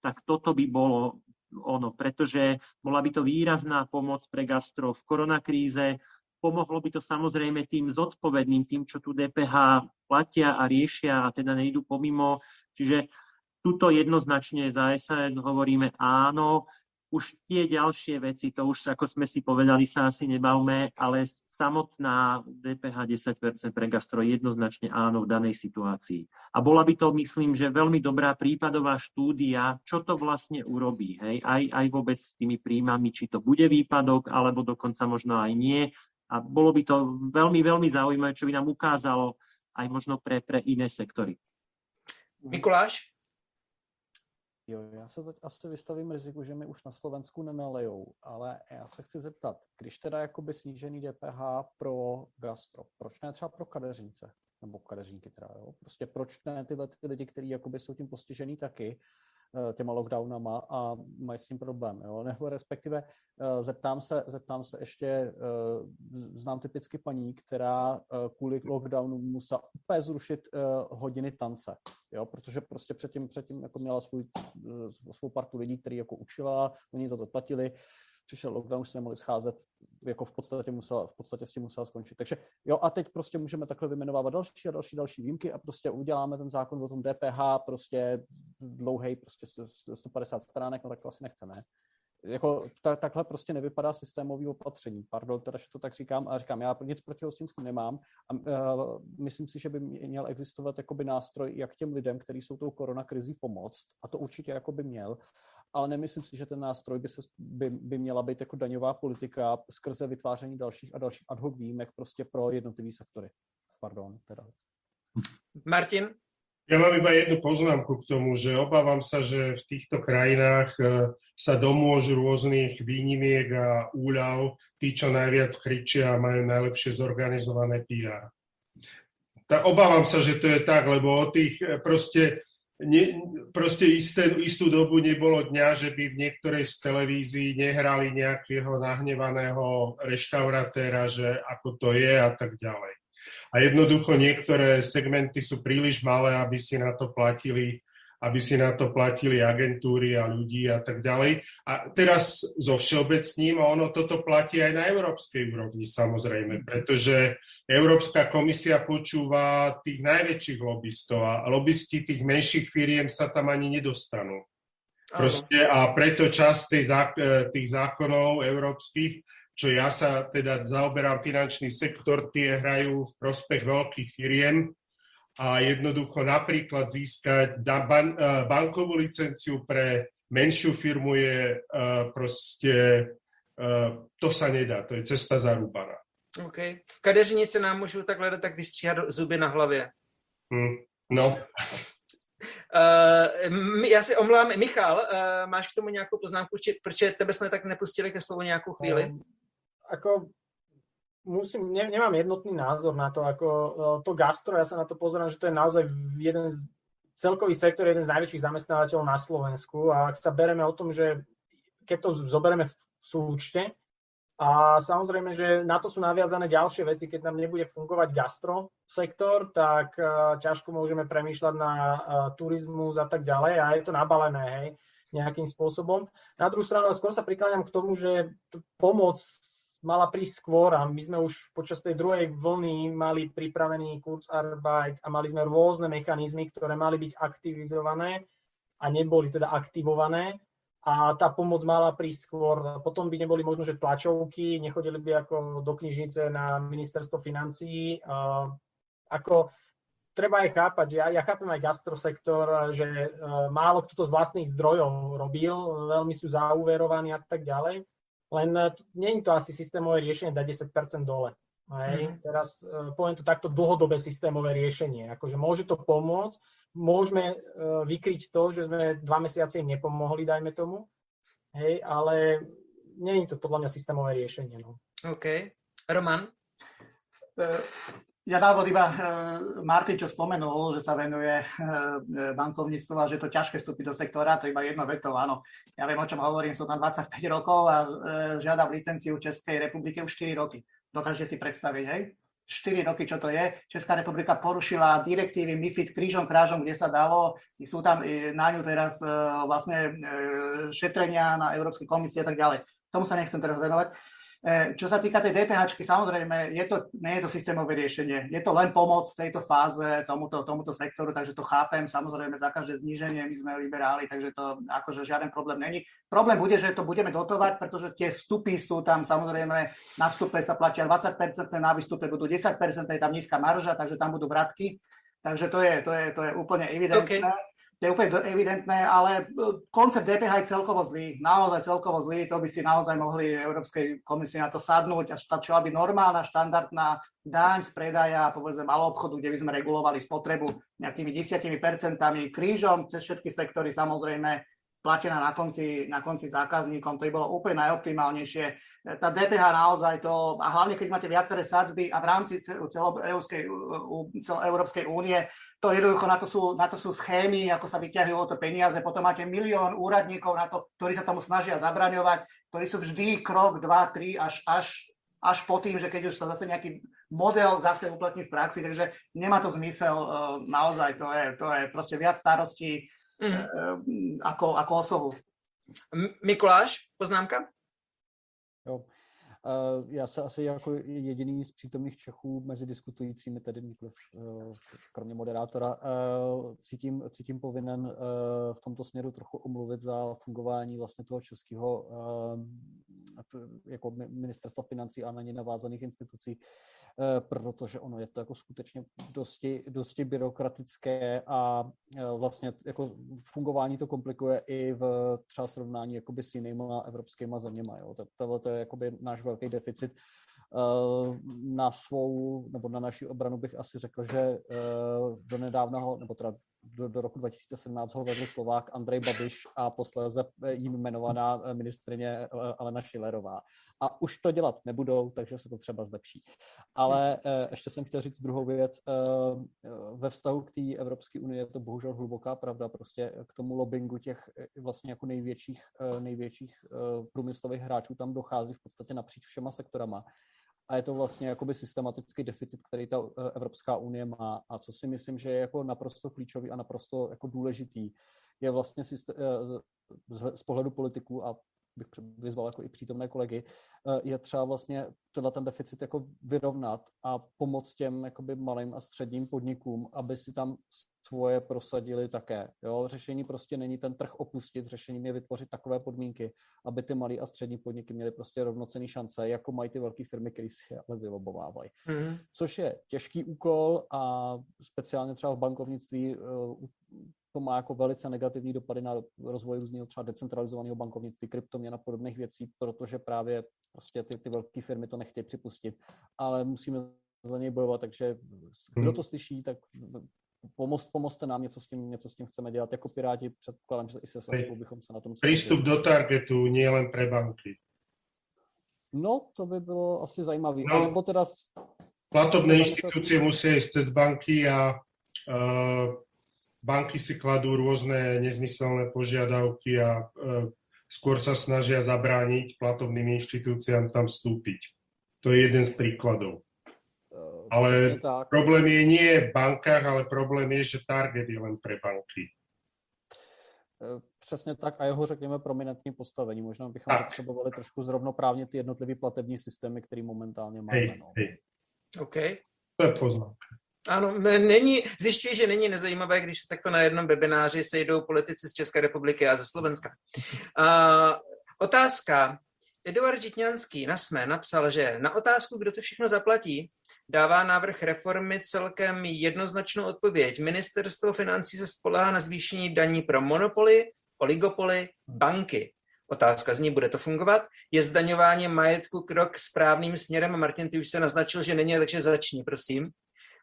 tak toto by bolo ono, pretože bola by to výrazná pomoc pre gastro v koronakríze, pomohlo by to samozrejme tým zodpovedným, tým, čo tu DPH platia a riešia a teda nejdu pomimo. Čiže tuto jednoznačne za SAS hovoríme áno, už tie ďalšie veci, to už ako sme si povedali, sa asi nebavme, ale samotná DPH 10% pre gastro jednoznačne áno v danej situácii. A bola by to, myslím, že veľmi dobrá prípadová štúdia, čo to vlastne urobí, hej? Aj, aj vôbec s tými príjmami, či to bude výpadok, alebo dokonca možno aj nie. A bolo by to veľmi, veľmi zaujímavé, čo by nám ukázalo aj možno pre, pre iné sektory. Mikuláš? Jo, já se teď asi vystavím riziku, že mi už na Slovensku nenalejou, ale já se chci zeptat, když teda jakoby snížený DPH pro gastro, proč ne třeba pro kadeřnice? Nebo kadeřníky teda, jo? Prostě proč ne tyhle ty lidi, kteří jakoby jsou tím postižený taky, těma lockdownama a mají s tím problém. Jo? Nebo respektive eh, zeptám se, zeptám se ještě, eh, znám typicky paní, která kvůli lockdownu musela úplně zrušit hodiny tance, jo? protože prostě předtím, předtím jako měla svůj, svou partu lidí, který jako učila, oni za to platili, přišel lockdown, už se nemohli scházet, jako v podstatě, musela, v podstatě s tím musela skončit. Takže jo, a teď prostě můžeme takhle vymenovávat další a další, další výjimky a prostě uděláme ten zákon o tom DPH prostě dlouhý, prostě 150 stránek, no tak to asi nechceme. Jako, ta, takhle prostě nevypadá systémový opatření. Pardon, teda, že to tak říkám, a říkám, já nic proti hostinským nemám a uh, myslím si, že by měl existovat jakoby nástroj, jak těm lidem, kteří jsou tou koronakrizí pomoct, a to určitě jako by měl, ale nemyslím si, že ten nástroj by, se, by, by měla být jako daňová politika skrze vytváření dalších a dalších ad hoc výjimek prostě pro jednotlivý sektory. Pardon, teda. Martin? Ja mám iba jednu poznámku k tomu, že obávam sa, že v týchto krajinách e, sa domôžu rôznych výnimiek a úľav tí, čo najviac kričia a majú najlepšie zorganizované PR. Tak obávam sa, že to je tak, lebo o tých e, proste ne, proste isté, istú dobu nebolo dňa, že by v niektorej z televízií nehrali nejakého nahnevaného reštaurátéra, že ako to je a tak ďalej. A jednoducho niektoré segmenty sú príliš malé, aby si na to platili aby si na to platili agentúry a ľudí a tak ďalej. A teraz zo všeobecním, a ono toto platí aj na európskej úrovni samozrejme, pretože Európska komisia počúva tých najväčších lobbystov a lobbysti tých menších firiem sa tam ani nedostanú. Proste, a preto časť tej, tých zákonov európskych, čo ja sa teda zaoberám finančný sektor, tie hrajú v prospech veľkých firiem, a jednoducho napríklad získať ban, e, bankovú licenciu pre menšiu firmu je uh, proste, uh, to sa nedá, to je cesta zarúbaná. OK. Kadeřinice nám můžou takhle tak vystříhat zuby na hlavě. Hmm. No. Uh, já si omlám, Michal, uh, máš k tomu nějakou poznámku, či, proč tebe jsme tak nepustili ke slovu nějakou chvíli? Um, ako musím, ne, nemám jednotný názor na to, ako e, to gastro, ja sa na to pozerám, že to je naozaj jeden z celkový sektor, jeden z najväčších zamestnávateľov na Slovensku a ak sa bereme o tom, že keď to zoberieme v súčte a samozrejme, že na to sú naviazané ďalšie veci, keď nám nebude fungovať gastro sektor, tak uh, ťažko môžeme premýšľať na uh, turizmus a tak ďalej a je to nabalené, hej, nejakým spôsobom. Na druhú stranu skôr sa prikláňam k tomu, že pomoc mala prísť skôr a my sme už počas tej druhej vlny mali pripravený Kurzarbeit a mali sme rôzne mechanizmy, ktoré mali byť aktivizované a neboli teda aktivované a tá pomoc mala prísť skôr. Potom by neboli možno, že tlačovky, nechodili by ako do knižnice na ministerstvo financií. Ako treba aj chápať, ja, ja chápem aj gastrosektor, že uh, málo kto to z vlastných zdrojov robil, veľmi sú zaúverovaní a tak ďalej. Len e, nie je to asi systémové riešenie dať 10% dole. Hej. Mm. Teraz uh, poviem to takto dlhodobé systémové riešenie. Akože môže to pomôcť, môžeme uh, vykryť to, že sme dva mesiace im nepomohli, dajme tomu, hej, ale nie je to podľa mňa systémové riešenie. No. OK. Roman? Ja návod iba Martin, čo spomenul, že sa venuje bankovníctvu a že je to ťažké vstúpiť do sektora, to iba jedno vetou, áno. Ja viem, o čom hovorím, som tam 25 rokov a žiadam licenciu Českej republike už 4 roky. Dokážete si predstaviť, hej? 4 roky, čo to je. Česká republika porušila direktívy MIFID krížom krážom, kde sa dalo. Sú tam na ňu teraz vlastne šetrenia na Európskej komisii a tak ďalej. Tomu sa nechcem teraz venovať. E, čo sa týka tej DPH, samozrejme, je to, nie je to systémové riešenie. Je to len pomoc v tejto fáze tomuto, tomuto sektoru, takže to chápem. Samozrejme, za každé zníženie my sme liberáli, takže to akože žiaden problém není. Problém bude, že to budeme dotovať, pretože tie vstupy sú tam samozrejme, na vstupe sa platia 20%, na výstupe budú 10%, je tam nízka marža, takže tam budú vratky. Takže to je, to je, to je úplne evidentné. Okay to je úplne evidentné, ale e, koncept DPH je celkovo zlý, naozaj celkovo zlý, to by si naozaj mohli Európskej komisii na to sadnúť a stačila by normálna, štandardná daň z predaja, povedzme malou obchodu, kde by sme regulovali spotrebu nejakými 10 percentami krížom cez všetky sektory, samozrejme platená na konci, na konci zákazníkom, to by bolo úplne najoptimálnejšie. Tá DPH naozaj to, a hlavne keď máte viaceré sadzby a v rámci celoeurópskej únie, to jednoducho na to, sú, na to sú schémy, ako sa vyťahujú to peniaze, potom máte milión úradníkov na to, ktorí sa tomu snažia zabraňovať, ktorí sú vždy krok, dva, tri, až, až, až po tým, že keď už sa zase nejaký model zase uplatní v praxi, takže nemá to zmysel, e, naozaj to je, to je proste viac starostí mm. ako, ako osobu. Mikuláš, poznámka? Jo. Já se asi jako jediný z přítomných Čechů mezi diskutujícími, tedy nikoliv eh, kromě moderátora, eh, cítím, cítím povinen eh, v tomto směru trochu omluvit za fungování vlastně toho českého jako ministerstva financí a na ně navázaných institucí, protože ono je to jako skutečně dosti, dosti byrokratické a vlastně jako fungování to komplikuje i v třeba srovnání jakoby s jinýma evropskými zeměma. Jo. Tohle to je jakoby náš velký deficit. Eh, na svou, nebo na naši obranu bych asi řekl, že eh, do nedávného, nebo teda do, do roku 2017 ho vedl Slovák Andrej Babiš a posléze jim jmenovaná ministrině eh, Alena Šilerová. A už to dělat nebudou, takže se to třeba zlepší. Ale ještě jsem chtěl říct druhou věc. Ve vztahu k té Evropské unii je to bohužel hluboká pravda. Prostě k tomu lobbingu těch vlastně jako největších, největších průmyslových hráčů tam dochází v podstatě napříč všema sektorama a je to vlastně jakoby systematický deficit, který ta eh, Evropská unie má. A co si myslím, že je jako naprosto klíčový a naprosto jako důležitý, je vlastně eh, z pohledu politiků a bych vyzval jako i přítomné kolegy, eh, je třeba vlastně tenhle ten deficit jako vyrovnat a pomoct těm jakoby malým a středním podnikům, aby si tam svoje prosadili také. Jo? Řešení prostě není ten trh opustit, řešením je vytvořit takové podmínky, aby ty malé a střední podniky měly prostě rovnocený šance, jako mají ty velké firmy, které si ale vylobovávají. Mm-hmm. Což je těžký úkol a speciálně třeba v bankovnictví to má jako velice negativní dopady na rozvoj různého třeba decentralizovaného bankovnictví, kryptoměn a podobných věcí, protože právě prostě ty, ty velké firmy to nechtějí připustit. Ale musíme za něj bojovat, takže kdo hmm. to slyší, tak pomoz, pomozte nám, něco s, tím, něco s tím chceme dělat. Jako Piráti předpokládám, že i se Saskou bychom se na tom... Přístup do targetu, nie len pre banky. No, to by bylo asi zajímavé. No, Alebo teda... Platovné inštitúcie musia ísť cez banky a uh, banky si kladú rôzne nezmyselné požiadavky a e, skôr sa snažia zabrániť platovným inštitúciám tam vstúpiť. To je jeden z príkladov. E, ale problém je nie v bankách, ale problém je, že target je len pre banky. E, přesně tak a jeho, řekněme, prominentní postavení. Možná bychom tak. potřebovali trošku zrovnoprávně ty jednotlivé platební systémy, které momentálně máme. Hej, no. hej. OK. To je poznámka. Ano, není, zjišťuji, že není nezajímavé, když se takto na jednom webináři sejdou politici z České republiky a ze Slovenska. Uh, otázka. Eduard Žitňanský na SME napsal, že na otázku, kdo to všechno zaplatí, dává návrh reformy celkem jednoznačnou odpověď. Ministerstvo financí se spolehá na zvýšení daní pro monopoly, oligopoly, banky. Otázka zní, bude to fungovat? Je zdaňování majetku krok správným směrem? Martin, ty už se naznačil, že není, takže začni, prosím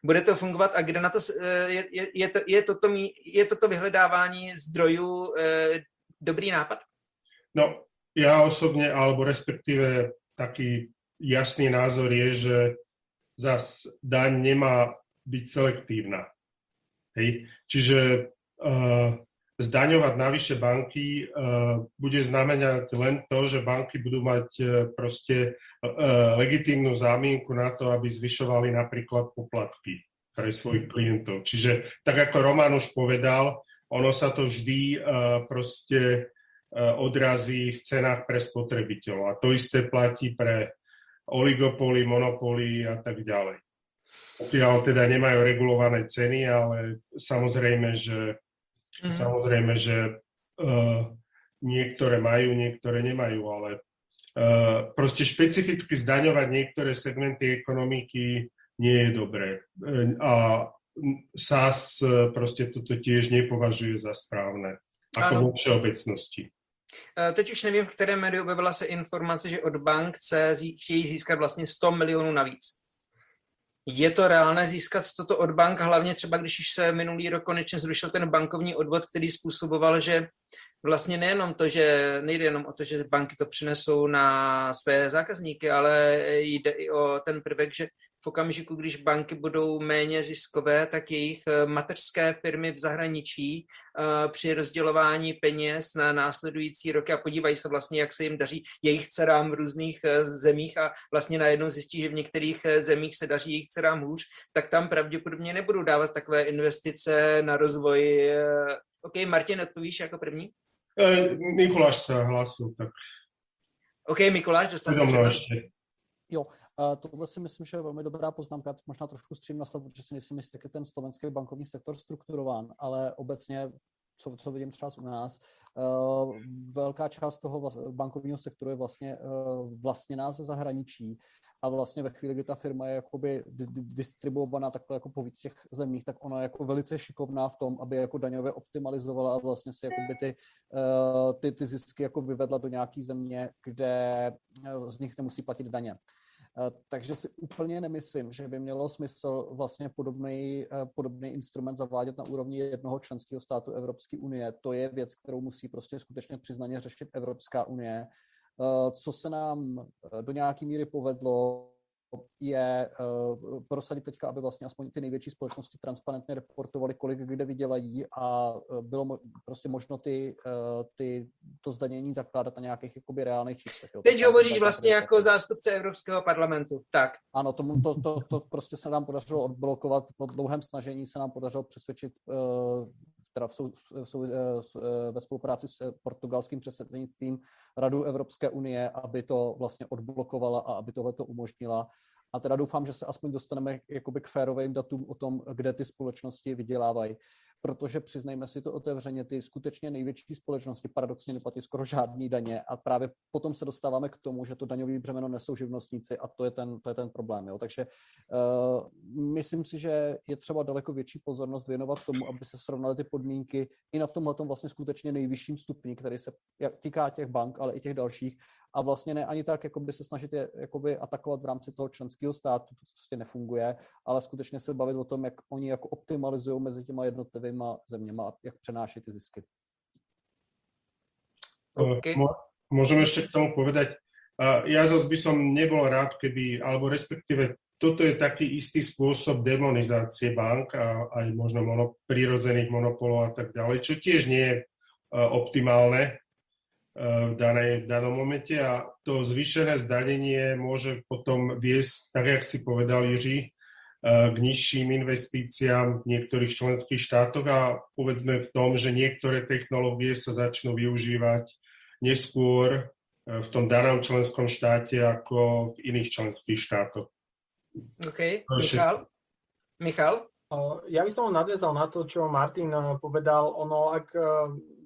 bude to fungovat a kde na to eh, je, je, je, to, je, toto, je toto vyhledávání zdrojů eh, dobrý nápad? No, ja osobne, alebo respektíve taký jasný názor je, že zas daň nemá byť selektívna. Hej? Čiže uh, zdaňovať navyše banky bude znamenať len to, že banky budú mať proste legitímnu zámienku na to, aby zvyšovali napríklad poplatky pre svojich klientov. Čiže tak ako Roman už povedal, ono sa to vždy proste odrazí v cenách pre spotrebiteľov. A to isté platí pre oligopoly, monopoly a tak ďalej. Pokiaľ teda nemajú regulované ceny, ale samozrejme, že, mm. samozrejme, že uh, niektoré majú, niektoré nemajú, ale uh, proste špecificky zdaňovať niektoré segmenty ekonomiky nie je dobré. Uh, a SAS proste toto tiež nepovažuje za správne, ako vo všeobecnosti. Teď už nevím, v které médiu objevila se informace, že od bank se chtějí získat vlastně 100 milionů navíc. Je to reálné získat toto od bank, hlavně třeba když už se minulý rok konečně zrušil ten bankovní odvod, který způsoboval, že vlastně nejenom to, že nejde jenom o to, že banky to přinesou na své zákazníky, ale jde i o ten prvek, že v okamžiku, když banky budou méně ziskové, tak jejich eh, mateřské firmy v zahraničí eh, při rozdělování peněz na následující roky a podívají se vlastně, jak se jim daří jejich dcerám v různých eh, zemích a vlastně najednou zjistí, že v některých zemích se daří jejich dcerám hůř, tak tam pravděpodobně nebudou dávat takové investice na rozvoj. OK, Martin, odpovíš jako první? Mikuláš se hlasil, tak. OK, Mikuláš, dostal se. Jo, tohle si myslím, že je velmi dobrá poznámka, možná trošku střím na stavu, protože si myslím, že je ten slovenský bankovní sektor strukturován, ale obecně co, co vidím třeba u nás, uh, velká část toho bankovního sektoru je vlastně uh, vlastněná ze zahraničí a vlastně ve chvíli, kdy ta firma je jakoby distribuovaná takhle jako po víc těch zemích, tak ona je jako velice šikovná v tom, aby jako daňově optimalizovala a vlastně si jakoby ty, uh, ty, ty zisky jako vyvedla do nějaký země, kde z nich nemusí platit daně. Eh, takže si úplně nemyslím, že by mělo smysl vlastně podobný, eh, podobný instrument zavádět na úrovni jednoho členského státu Evropské unie. To je věc, kterou musí prostě skutečně přiznaně řešit Evropská unie. Eh, co se nám do nějaké míry povedlo, je uh, prosadit teďka, aby vlastně aspoň ty největší společnosti transparentně reportovaly, kolik kde vydělají a bylo mo- prostě možno ty, ty, to zdanění zakládat na nějakých jakoby reálných číslech. Teď hovoříš vlastně jako zástupce Evropského parlamentu, tak. Ano, tomu to, to, to prostě se nám podařilo odblokovat, po dlouhém snažení se nám podařilo přesvědčit uh, teda v sou, v sou, ve spolupráci s portugalským předsednictvím Radu Evropské unie, aby to vlastně odblokovala a aby tohle to umožnila. A teda doufám, že se aspoň dostaneme jakoby k férovým datům o tom, kde ty společnosti vydělávají protože přiznejme si to otevřeně, ty skutečně největší společnosti paradoxně neplatí skoro žádný daně a právě potom se dostáváme k tomu, že to daňový břemeno nesou živnostníci a to je ten, to je ten problém. Jo. Takže uh, myslím si, že je třeba daleko větší pozornost věnovat tomu, aby se srovnaly ty podmínky i na tomhle vlastně skutečně nejvyšším stupni, který se týká těch bank, ale i těch dalších a vlastně ne ani tak jakoby se snažit je jakoby atakovat v rámci toho členského státu, to prostě nefunguje, ale skutečně se bavit o tom, jak oni jako optimalizují mezi těma jednotlivými zeměma a jak přenáší ty zisky. Okay. Môžem ešte k tomu povedať, ja zase by som nebol rád, keby, alebo respektíve toto je taký istý spôsob demonizácie bank a aj možno mono, prírodzených monopolov a tak ďalej, čo tiež nie je optimálne, v, danej, v danom momente a to zvýšené zdanenie môže potom viesť, tak jak si povedal Jiří, k nižším investíciám v niektorých členských štátoch a povedzme v tom, že niektoré technológie sa začnú využívať neskôr v tom danom členskom štáte ako v iných členských štátoch. OK. Michal? Michal? Ja by som nadviazal na to, čo Martin povedal. Ono, ak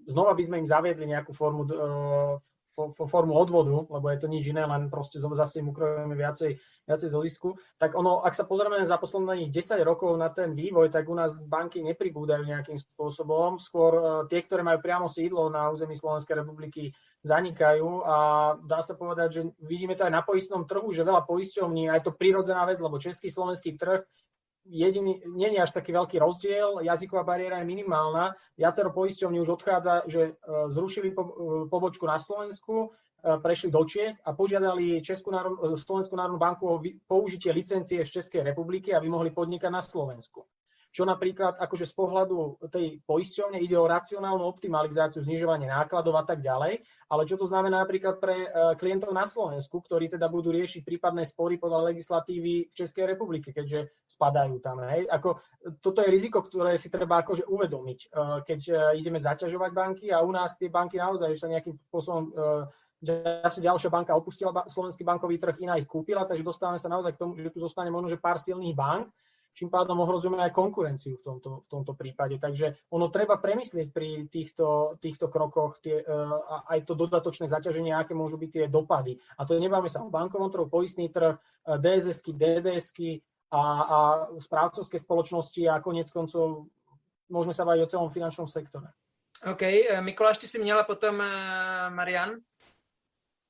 znova by sme im zaviedli nejakú formu, uh, formu odvodu, lebo je to nič iné, len proste zase im ukrojujeme viacej, viacej zo zisku, tak ono, ak sa pozrieme za posledných 10 rokov na ten vývoj, tak u nás banky nepribúdajú nejakým spôsobom. Skôr uh, tie, ktoré majú priamo sídlo na území Slovenskej republiky, zanikajú a dá sa povedať, že vidíme to aj na poistnom trhu, že veľa poisťovní, aj to prírodzená vec, lebo český slovenský trh jediný, nie je až taký veľký rozdiel, jazyková bariéra je minimálna. Viacero poisťovní už odchádza, že e, zrušili e, pobočku na Slovensku, e, prešli do Čech a požiadali Českú národ, Slovenskú národnú banku o použitie licencie z Českej republiky, aby mohli podnikať na Slovensku. Čo napríklad akože z pohľadu tej poisťovne ide o racionálnu optimalizáciu, znižovanie nákladov a tak ďalej, ale čo to znamená napríklad pre klientov na Slovensku, ktorí teda budú riešiť prípadné spory podľa legislatívy v Českej republike, keďže spadajú tam. Hej. Ako, toto je riziko, ktoré si treba akože uvedomiť, keď ideme zaťažovať banky a u nás tie banky naozaj sa nejakým spôsobom že ďalšia banka opustila slovenský bankový trh, iná ich kúpila, takže dostávame sa naozaj k tomu, že tu zostane možno, že pár silných bank, čím pádom ohrozujeme aj konkurenciu v tomto, v tomto prípade. Takže ono treba premyslieť pri týchto, týchto krokoch tie, uh, aj to dodatočné zaťaženie, aké môžu byť tie dopady. A to nebáme sa o bankovom trhu, poistný trh, DSS-ky, DDS-ky a, a správcovské spoločnosti a konec koncov môžeme sa baviť o celom finančnom sektore. OK, eh, Mikuláš, ty si měla potom uh, Marian.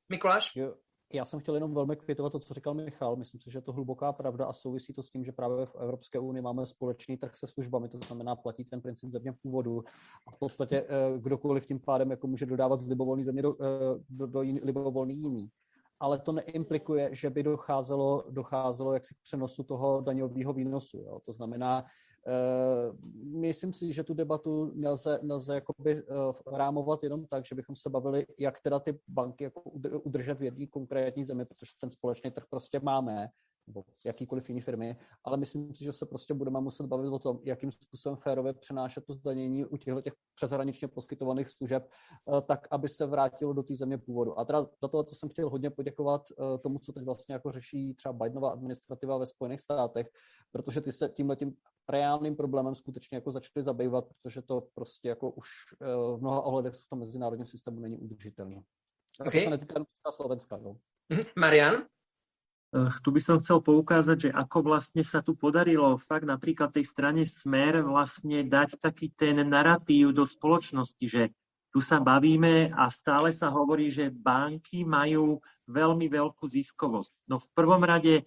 Mikuláš? Jo, já jsem chtěl jenom velmi kvitovat to, co říkal Michal. Myslím si, že je to hluboká pravda a souvisí to s tím, že právě v Evropské unii máme společný trh se službami, to znamená platí ten princip země původu a v podstatě eh, kdokoliv tím pádem jako může dodávat z libovolný země do, eh, do, do jiný, libovolný jiný. Ale to neimplikuje, že by docházelo, docházelo jaksi k přenosu toho daňového výnosu. Jo. To znamená, myslím si, že tu debatu nelze, nelze jakoby uh, rámovat jenom tak, že bychom se bavili, jak teda ty banky jako udržet v jedné konkrétní zemi, protože ten společný trh prostě máme, nebo jakýkoliv jiný firmy, ale myslím si, že se prostě budeme muset bavit o tom, jakým způsobem férově přenášet to zdanění u těchto těch přeshraničně poskytovaných služeb, uh, tak, aby se vrátilo do té země původu. A teda za to, to jsem chtěl hodně poděkovat uh, tomu, co teď vlastně jako řeší třeba Bidenová administrativa ve Spojených státech, protože ty se tímhle tím reálným problémem skutečně jako začali zabývat, protože to prostě jako už eh, v mnoha ohledech v tom mezinárodním systému není udržitelné. Okay. To sa netýka Slovenska. No. Marian? Eh, tu by som chcel poukázať, že ako vlastne sa tu podarilo fakt napríklad tej strane Smer vlastne dať taký ten narratív do spoločnosti, že tu sa bavíme a stále sa hovorí, že banky majú veľmi veľkú ziskovosť. No v prvom rade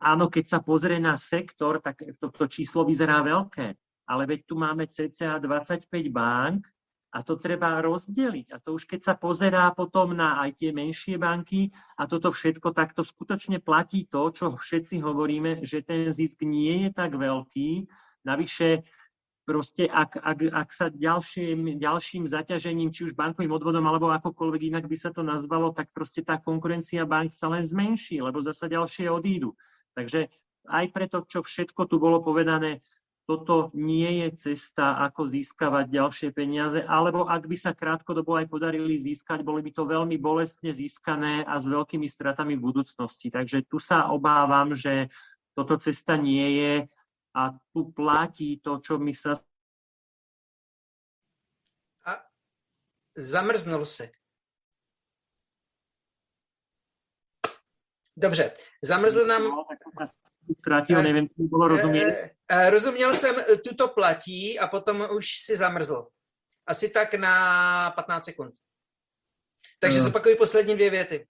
áno, keď sa pozrie na sektor, tak to, to číslo vyzerá veľké, ale veď tu máme cca 25 bank a to treba rozdeliť. A to už keď sa pozerá potom na aj tie menšie banky a toto všetko, tak to skutočne platí to, čo všetci hovoríme, že ten zisk nie je tak veľký. Navyše proste ak, ak, ak sa ďalším, ďalším zaťažením, či už bankovým odvodom alebo akokoľvek inak by sa to nazvalo, tak proste tá konkurencia bank sa len zmenší, lebo zasa ďalšie odídu. Takže aj preto, čo všetko tu bolo povedané, toto nie je cesta, ako získavať ďalšie peniaze, alebo ak by sa krátkodobo aj podarili získať, boli by to veľmi bolestne získané a s veľkými stratami v budúcnosti. Takže tu sa obávam, že toto cesta nie je a tu platí to, čo my sa... A zamrznul se. Dobře, zamrzl nám... No, eh, nevím, co bylo rozumět. Eh, eh, rozuměl jsem, tuto platí a potom už si zamrzl. Asi tak na 15 sekund. Takže zopakuju poslední dvě věty.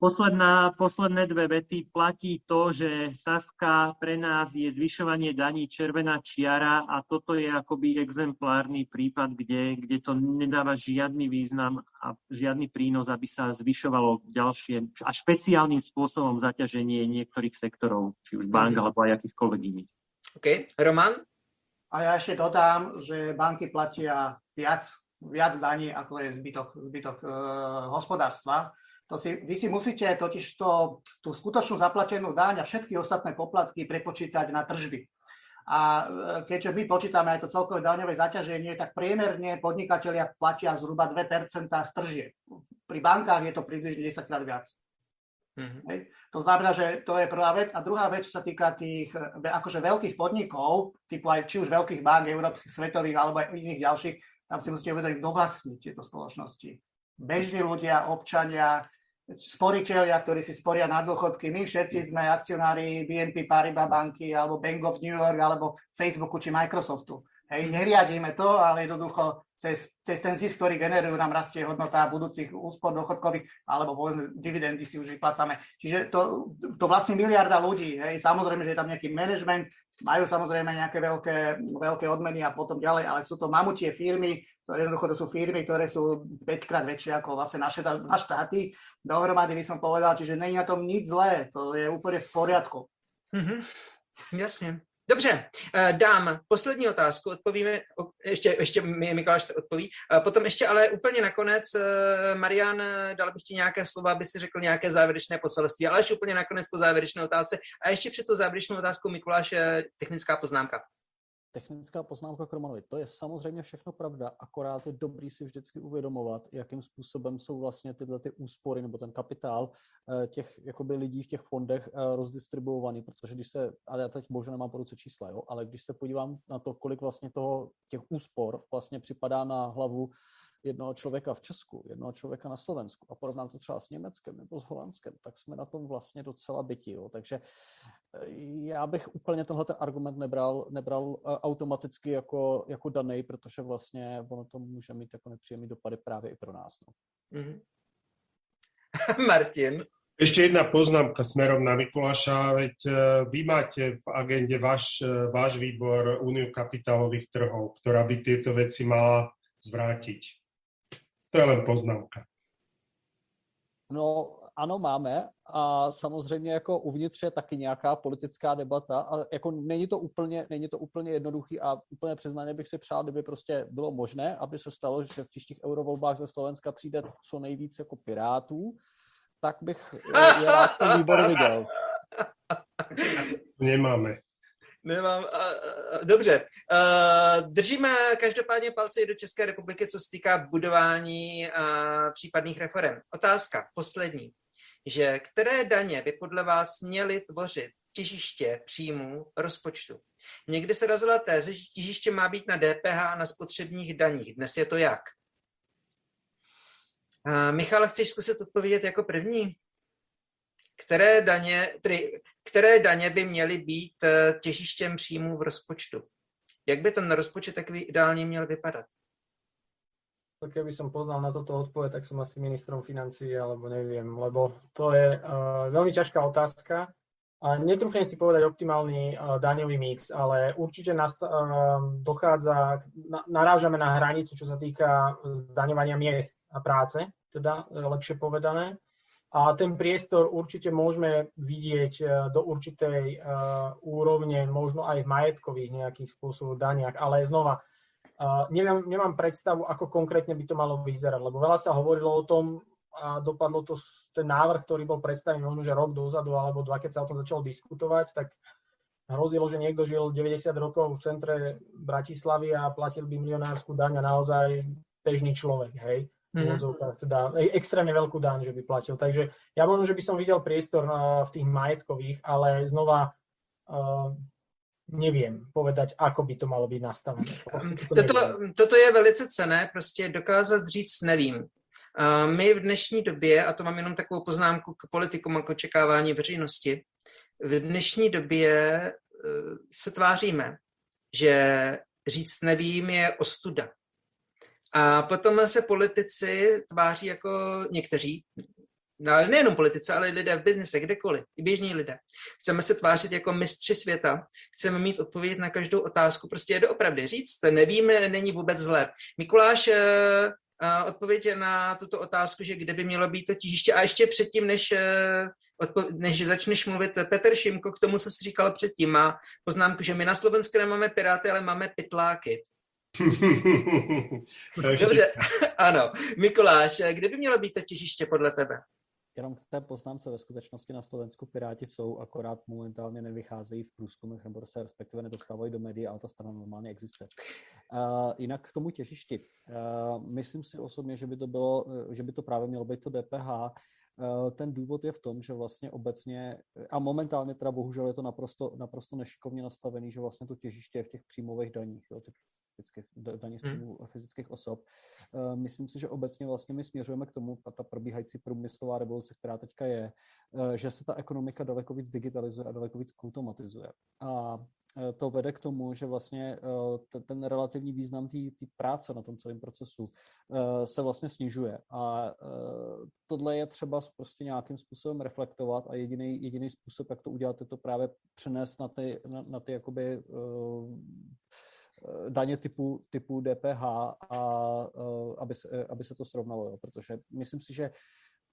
Posledná, posledné dve vety platí to, že Saska pre nás je zvyšovanie daní červená čiara a toto je akoby exemplárny prípad, kde, kde to nedáva žiadny význam a žiadny prínos, aby sa zvyšovalo ďalšie a špeciálnym spôsobom zaťaženie niektorých sektorov, či už bank mm. alebo aj akýchkoľvek iných. OK. Roman? A ja ešte dodám, že banky platia viac, viac daní, ako je zbytok, zbytok e, hospodárstva to si, vy si musíte totiž to, tú skutočnú zaplatenú daň a všetky ostatné poplatky prepočítať na tržby. A e, keďže my počítame aj to celkové daňové zaťaženie, tak priemerne podnikatelia platia zhruba 2% z tržie. Pri bankách je to približne 10 krát viac. Mm-hmm. To znamená, že to je prvá vec. A druhá vec, čo sa týka tých akože veľkých podnikov, typu aj či už veľkých bank, európskych, svetových alebo aj iných ďalších, tam si musíte uvedomiť, kto vlastní tieto spoločnosti. Bežní ľudia, občania, sporiteľia, ktorí si sporia na dôchodky. My všetci sme akcionári BNP Paribas banky alebo Bank of New York alebo Facebooku či Microsoftu. Hej, neriadíme to, ale jednoducho cez, cez ten zisk, ktorý generujú, nám rastie hodnota budúcich úspor dôchodkových, alebo povedzme dividendy si už vyplácame. Čiže to, to vlastne miliarda ľudí. Hej. Samozrejme, že je tam nejaký management, majú samozrejme nejaké veľké, veľké odmeny a potom ďalej, ale sú to mamutie firmy, jednoducho to sú firmy, ktoré sú 5 krát väčšie ako vlastne naše dva štáty. Dohromady by som povedal, čiže není na tom nič zlé, to je úplne v poriadku. Mm-hmm. Jasne. Dobře, eh, dám poslední otázku, odpovíme, ještě, ještě Mikuláš odpoví, potom ještě ale úplně nakonec, eh, Marian, dal bych ti nějaké slova, aby si řekl nějaké závěrečné poselství, ale ještě úplně nakonec po závěrečné otázce a ještě před tou závěrečnou otázkou Mikuláš technická poznámka technická poznámka k Romanovi. To je samozřejmě všechno pravda, akorát je dobrý si vždycky uvědomovat, jakým způsobem jsou vlastně tyhle ty úspory nebo ten kapitál eh, těch jakoby lidí v těch fondech eh, rozdistribuovaný, protože když se, ale já teď bohužel nemám po ruce čísla, jo, ale když se podívám na to, kolik vlastně toho těch úspor vlastně připadá na hlavu jednoho člověka v Česku, jednoho člověka na Slovensku a porovnám to třeba s Německem nebo s Holandskem, tak jsme na tom vlastně docela byti. Jo. Takže eh, já bych úplně tenhle ten argument nebral, nebral eh, automaticky jako, jako daný, protože vlastně ono to může mít jako nepříjemný dopady právě i pro nás. No. Mm-hmm. Martin. Ešte jedna poznámka smerom na Mikuláša, veď eh, vy máte v agende váš, váš výbor Úniu kapitálových trhov, ktorá by tieto veci mala zvrátiť. To je len poznámka. No, ano, máme a samozřejmě jako uvnitř je taky nějaká politická debata a jako není to úplně, není to úplně jednoduchý a úplně přiznaně bych si přál, kdyby prostě bylo možné, aby se stalo, že v příštích eurovolbách ze Slovenska přijde co nejvíc jako pirátů, tak bych je rád ten výbor viděl. Nemáme. Nemám. Dobře. Držíme každopádně palce i do České republiky, co se týká budování případných reform. Otázka, poslední. Že které daně by podle vás měly tvořit těžiště příjmů rozpočtu? Někdy se razila téze, že těžiště má být na DPH a na spotřebních daních. Dnes je to jak? Michal, chceš zkusit odpovědět jako první? Které daně, tedy které daně by měly být eh, těžištěm příjmů v rozpočtu. Jak by ten rozpočet takový ideálně měl vypadat? Keby som poznal na toto odpoveď, tak som asi ministrom financí, alebo neviem, lebo to je uh, veľmi ťažká otázka. A netrúfnem si povedať optimálny uh, daňový mix, ale určite nasta- uh, dochádza, na, narážame na hranicu, čo sa týka zdaňovania miest a práce, teda lepšie povedané a ten priestor určite môžeme vidieť e, do určitej e, úrovne, možno aj v majetkových nejakých spôsobov daniach, ale znova, e, neviem, nemám predstavu, ako konkrétne by to malo vyzerať, lebo veľa sa hovorilo o tom a dopadlo to, ten návrh, ktorý bol predstavený možno, že rok dozadu alebo dva, keď sa o tom začalo diskutovať, tak hrozilo, že niekto žil 90 rokov v centre Bratislavy a platil by milionárskú daň a naozaj bežný človek, hej mm. teda e, extrémne veľkú daň, že by platil. Takže ja možno, že by som videl priestor v tých majetkových, ale znova uh, nevím povedať, ako by to malo být nastavené. To toto, toto je velice cené, prostě dokázat říct nevím. Uh, my v dnešní době, a to mám jenom takovou poznámku k politikům a k očekávání veřejnosti, v dnešní době uh, se tváříme, že říct nevím je ostuda. A potom se politici tváří jako někteří, no, ale nejenom politici, ale lidé v biznise, kdekoliv, i běžní lidé. Chceme se tvářit jako mistři světa, chceme mít odpověď na každou otázku, prostě je doopravdy říct, nevíme, není vůbec zlé. Mikuláš uh, uh, odpověď na tuto otázku, že kde by mělo být to těžiště. A ještě předtím, než, odpo- než začneš mluvit, Petr Šimko k tomu, co jsi říkal předtím, má poznámku, že my na Slovensku nemáme piráty, ale máme pytláky. Dobře, ano. Mikuláš, kde by mělo být to těžiště podle tebe? Jenom k té poznámce ve skutečnosti na Slovensku Piráti jsou, akorát momentálně nevycházejí v průzkumech, nebo se respektive nedostávají do médií, ale ta strana normálně existuje. Uh, jinak k tomu těžišti. Uh, myslím si osobně, že by to bylo, že by to právě mělo být to DPH. Ten důvod je v tom, že vlastně obecně, a momentálně teda bohužel je to naprosto, naprosto nešikovně nastavený, že vlastně to těžiště je v těch příjmových daních. Jo. Ty fyzických, daní z příjmu hmm. fyzických osob. Eh, myslím si, že obecně vlastně my směřujeme k tomu, ta, ta probíhající průmyslová revoluce, která teďka je, eh, že se ta ekonomika daleko víc digitalizuje a daleko víc automatizuje. A eh, to vede k tomu, že vlastně ten relativní význam té práce na tom celém procesu se vlastně snižuje. A tohle je třeba prostě nějakým způsobem reflektovat a jediný, jediný způsob, jak to udělat, je to právě přenést na ty, na, na ty jakoby daně typu, typu DPH a eh, aby se, aby se to srovnalo, jo. protože myslím si, že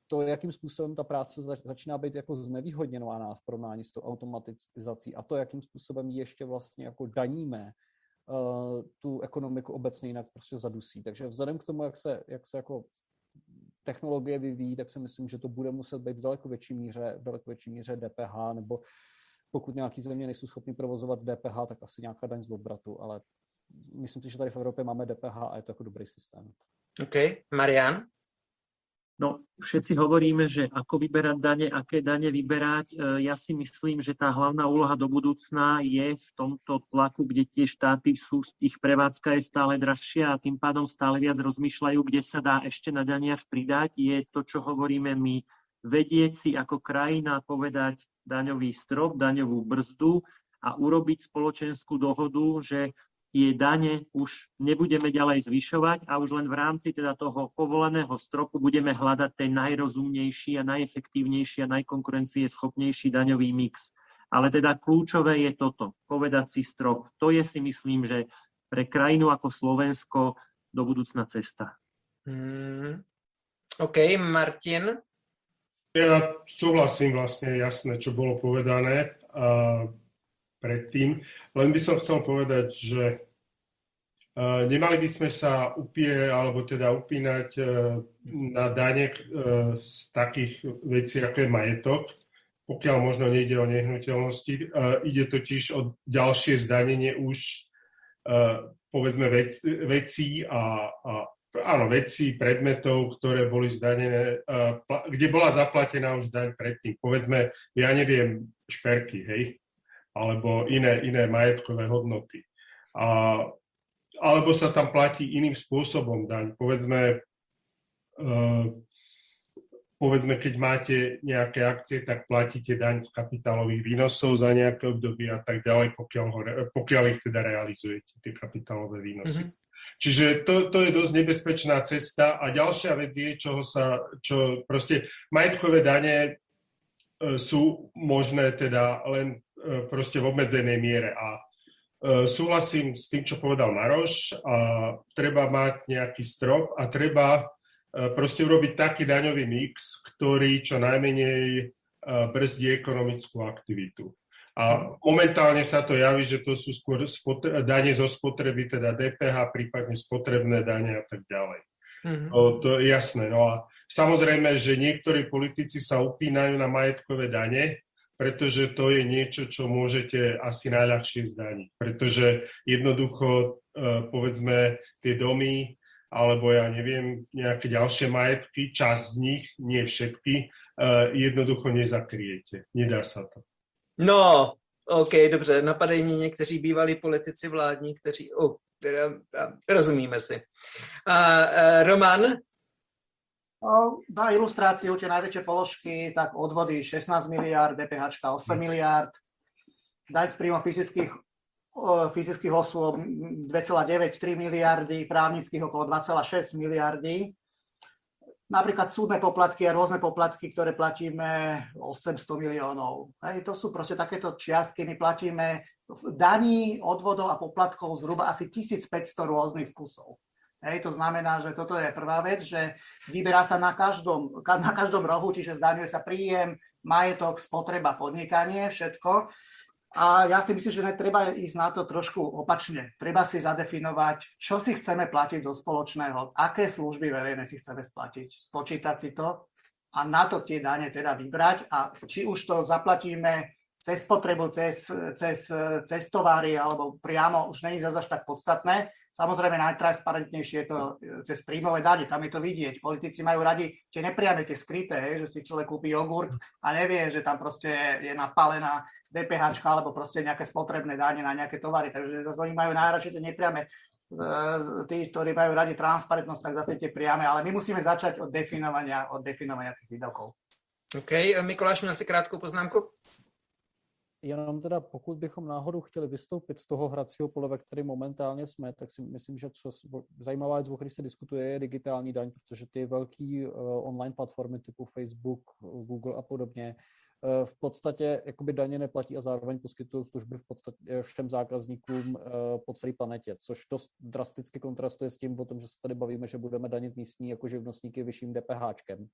to, jakým způsobem ta práce začíná být jako znevýhodněná v porovnání s tou automatizací a to, jakým způsobem ještě vlastně jako daníme uh, tu ekonomiku obecně jinak prostě zadusí. Takže vzhledem k tomu, jak se, jak se jako technologie vyvíjí, tak si myslím, že to bude muset být v daleko větší míře, v daleko větší míře DPH, nebo pokud nějaký země nejsou schopni provozovat DPH, tak asi nějaká daň z obratu, ale myslím si, že tady v Evropě máme DPH a je to jako dobrý systém. OK. Marian? No, všetci hovoríme, že ako vyberať dane, aké dane vyberať. E, ja si myslím, že tá hlavná úloha do budúcna je v tomto tlaku, kde tie štáty sú, ich prevádzka je stále drahšia a tým pádom stále viac rozmýšľajú, kde sa dá ešte na daniach pridať. Je to, čo hovoríme my, vedieť si ako krajina povedať daňový strop, daňovú brzdu a urobiť spoločenskú dohodu, že tie dane už nebudeme ďalej zvyšovať a už len v rámci teda toho povoleného stropu budeme hľadať ten najrozumnejší a najefektívnejší a najkonkurencieschopnejší daňový mix. Ale teda kľúčové je toto, povedať si strop. To je si myslím, že pre krajinu ako Slovensko do budúcna cesta. Hmm. OK, Martin? Ja súhlasím vlastne jasné, čo bolo povedané uh, predtým. Len by som chcel povedať, že Eh, nemali by sme sa upie, alebo teda upínať eh, na dane eh, z takých vecí, ako je majetok, pokiaľ možno nejde o nehnuteľnosti. Ide totiž o ďalšie zdanenie už povedzme vec, vecí a, a áno, veci, predmetov, ktoré boli zdanené, kde bola zaplatená už daň predtým. Povedzme, ja neviem, šperky, hej, alebo iné, iné majetkové hodnoty. A alebo sa tam platí iným spôsobom daň. Povedzme, uh, povedzme, keď máte nejaké akcie, tak platíte daň z kapitálových výnosov za nejaké obdobie a tak ďalej, pokiaľ, ho, pokiaľ ich teda realizujete, tie kapitálové výnosy. Mm-hmm. Čiže to, to je dosť nebezpečná cesta. A ďalšia vec je, čoho sa, čo proste majetkové dane e, sú možné teda len e, proste v obmedzenej miere. A E, súhlasím s tým, čo povedal Maroš. A treba mať nejaký strop a treba e, proste urobiť taký daňový mix, ktorý čo najmenej e, brzdí ekonomickú aktivitu. A momentálne sa to javí, že to sú skôr spotre- dane zo spotreby, teda DPH, prípadne spotrebné dane a tak ďalej. Mm-hmm. To, to je jasné. No a samozrejme, že niektorí politici sa upínajú na majetkové dane, pretože to je niečo, čo môžete asi najľahšie zdaniť. Pretože jednoducho, e, povedzme, tie domy, alebo ja neviem, nejaké ďalšie majetky, časť z nich, nie všetky, e, jednoducho nezakriete. Nedá sa to. No, OK, dobře, napadají mě někteří bývalí politici vládní, kteří, oh, rozumíme si. A, uh, Roman, na ilustráciu tie najväčšie položky, tak odvody 16 miliard, DPH 8 miliard, daň z príjmov fyzických, fyzických osôb 2,93 miliardy, právnických okolo 2,6 miliardy. Napríklad súdne poplatky a rôzne poplatky, ktoré platíme 800 miliónov. Hej, to sú proste takéto čiastky. My platíme daní, odvodov a poplatkov zhruba asi 1500 rôznych kusov. Hej, to znamená, že toto je prvá vec, že vyberá sa na každom, na každom rohu, čiže zdaňuje sa príjem, majetok, spotreba, podnikanie, všetko. A ja si myslím, že treba ísť na to trošku opačne. Treba si zadefinovať, čo si chceme platiť zo spoločného, aké služby verejné si chceme splatiť, spočítať si to a na to tie dane teda vybrať. A či už to zaplatíme cez spotrebu, cez, cez, cez tovary alebo priamo, už není zase až tak podstatné, Samozrejme, najtransparentnejšie je to e, cez príjmové dane, tam je to vidieť. Politici majú radi tie nepriame, tie skryté, hej, že si človek kúpi jogurt a nevie, že tam proste je napálená DPH alebo proste nejaké spotrebné dane na nejaké tovary. Takže zase oni majú najradšej tie nepriame. Tí, ktorí majú radi transparentnosť, tak zase tie priame. Ale my musíme začať od definovania, od definovania tých výdavkov. OK. Mikuláš, měl si krátkou poznámku? Jenom teda pokud bychom náhodou chtěli vystoupit z toho hracího pole, ve kterém momentálně jsme, tak si myslím, že co zajímavá věc, o které se diskutuje, je digitální daň, protože ty velké uh, online platformy typu Facebook, Google a podobně uh, v podstatě jakoby daně neplatí a zároveň poskytují služby v podstatě eh, všem zákazníkům po celé planetě, což dost drasticky kontrastuje s tím o tom, že se tady bavíme, že budeme danit místní jako živnostníky vyšším DPHčkem.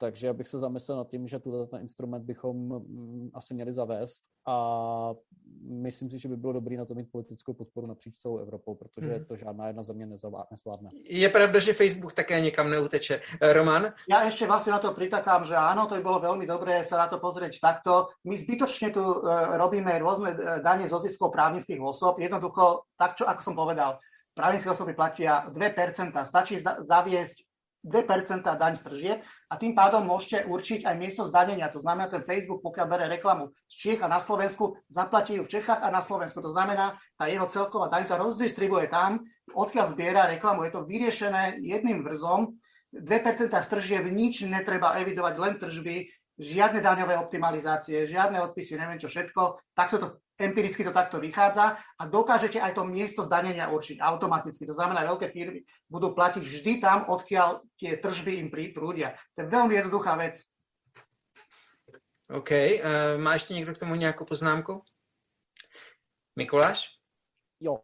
Takže já bych se zamyslel nad tím, že tuto ten instrument bychom mm, asi měli zavést a myslím si, že by bylo dobré na to mít politickou podporu napříč celou Evropou, protože hmm. to žádná jedna země nezvládne. Je pravda, že Facebook také někam neuteče. Roman? Ja ešte vlastne na to pritakám, že áno, to by bolo veľmi dobré sa na to pozrieť takto. My zbytočne tu uh, robíme rôzne dane zo ziskov právnických osob. Jednoducho, tak čo, ako som povedal, právnické osoby platia 2%. Stačí zaviesť 2% daň z tržieb a tým pádom môžete určiť aj miesto zdanenia. To znamená, ten Facebook, pokiaľ bere reklamu z Čech a na Slovensku, zaplatí ju v Čechách a na Slovensku. To znamená, tá jeho celková daň sa rozdistribuje tam, odkiaľ zbiera reklamu. Je to vyriešené jedným vrzom. 2% z tržieb nič netreba evidovať, len tržby, žiadne daňové optimalizácie, žiadne odpisy, neviem čo všetko. Takto to empiricky to takto vychádza a dokážete aj to miesto zdanenia určiť automaticky. To znamená, veľké firmy budú platiť vždy tam, odkiaľ tie tržby im prúdia. To je veľmi jednoduchá vec. OK. Uh, má ještě někdo k tomu nějakou poznámku? Mikuláš? Jo,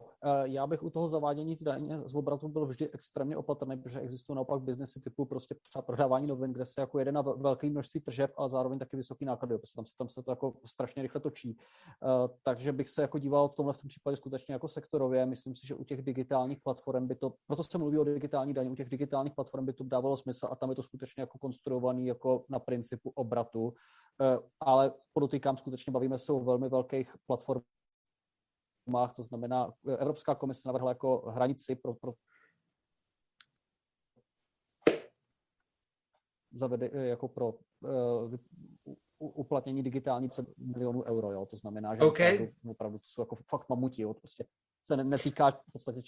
já bych u toho zavádění daně z obratu byl vždy extrémně opatrný, protože existují naopak biznesy typu prostě třeba prodávání novin, kde se jako jede na velké množství tržeb a zároveň taky vysoký náklady, protože tam se, tam se to jako strašně rychle točí. Uh, takže bych se jako díval v tomhle v tom případě skutečně jako sektorově. Myslím si, že u těch digitálních platform by to, proto se mluví o digitální daní, u těch digitálních platform by to dávalo smysl a tam je to skutečně jako konstruovaný jako na principu obratu. Uh, ale podotýkám, skutečně bavíme se o velmi velkých platform firmách, to znamená, Evropská komise navrhla jako hranici pro, pro zavede, jako pro uh, uplatnění digitální milionů euro, jo? to znamená, že okay. opravdu, opravdu to jsou jako fakt mamuti, jo? prostě se netýká v podstatě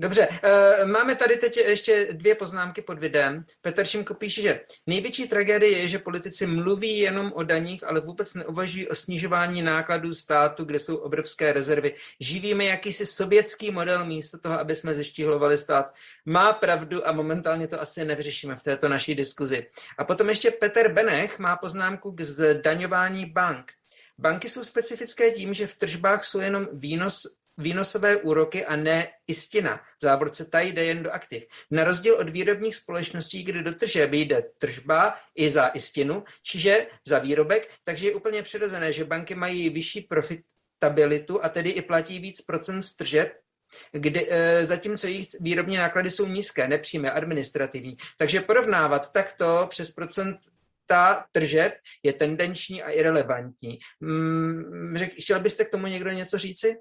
Dobře, uh, máme tady teď ještě dvě poznámky pod videem. Petr Šimko píše, že největší tragédie je, že politici mluví jenom o daních, ale vůbec neuvažují o snižování nákladů státu, kde jsou obrovské rezervy. Živíme jakýsi sovětský model místo toho, aby jsme zeštihlovali stát. Má pravdu a momentálně to asi nevyřešíme v této naší diskuzi. A potom ještě Petr Benech má poznámku k zdaňování bank. Banky jsou specifické tím, že v tržbách jsou jenom výnos výnosové úroky a ne istina. V závorce ta jde jen do aktiv. Na rozdíl od výrobních společností, kde do tržeb jde tržba i za istinu, čiže za výrobek, takže je úplně přirozené, že banky mají vyšší profitabilitu a tedy i platí víc procent z tržeb, kdy, e, zatímco jejich výrobní náklady jsou nízké, nepřímé, administrativní. Takže porovnávat takto přes procent ta tržeb je tendenční a irrelevantní. Hmm, chtěl byste k tomu někdo něco říci?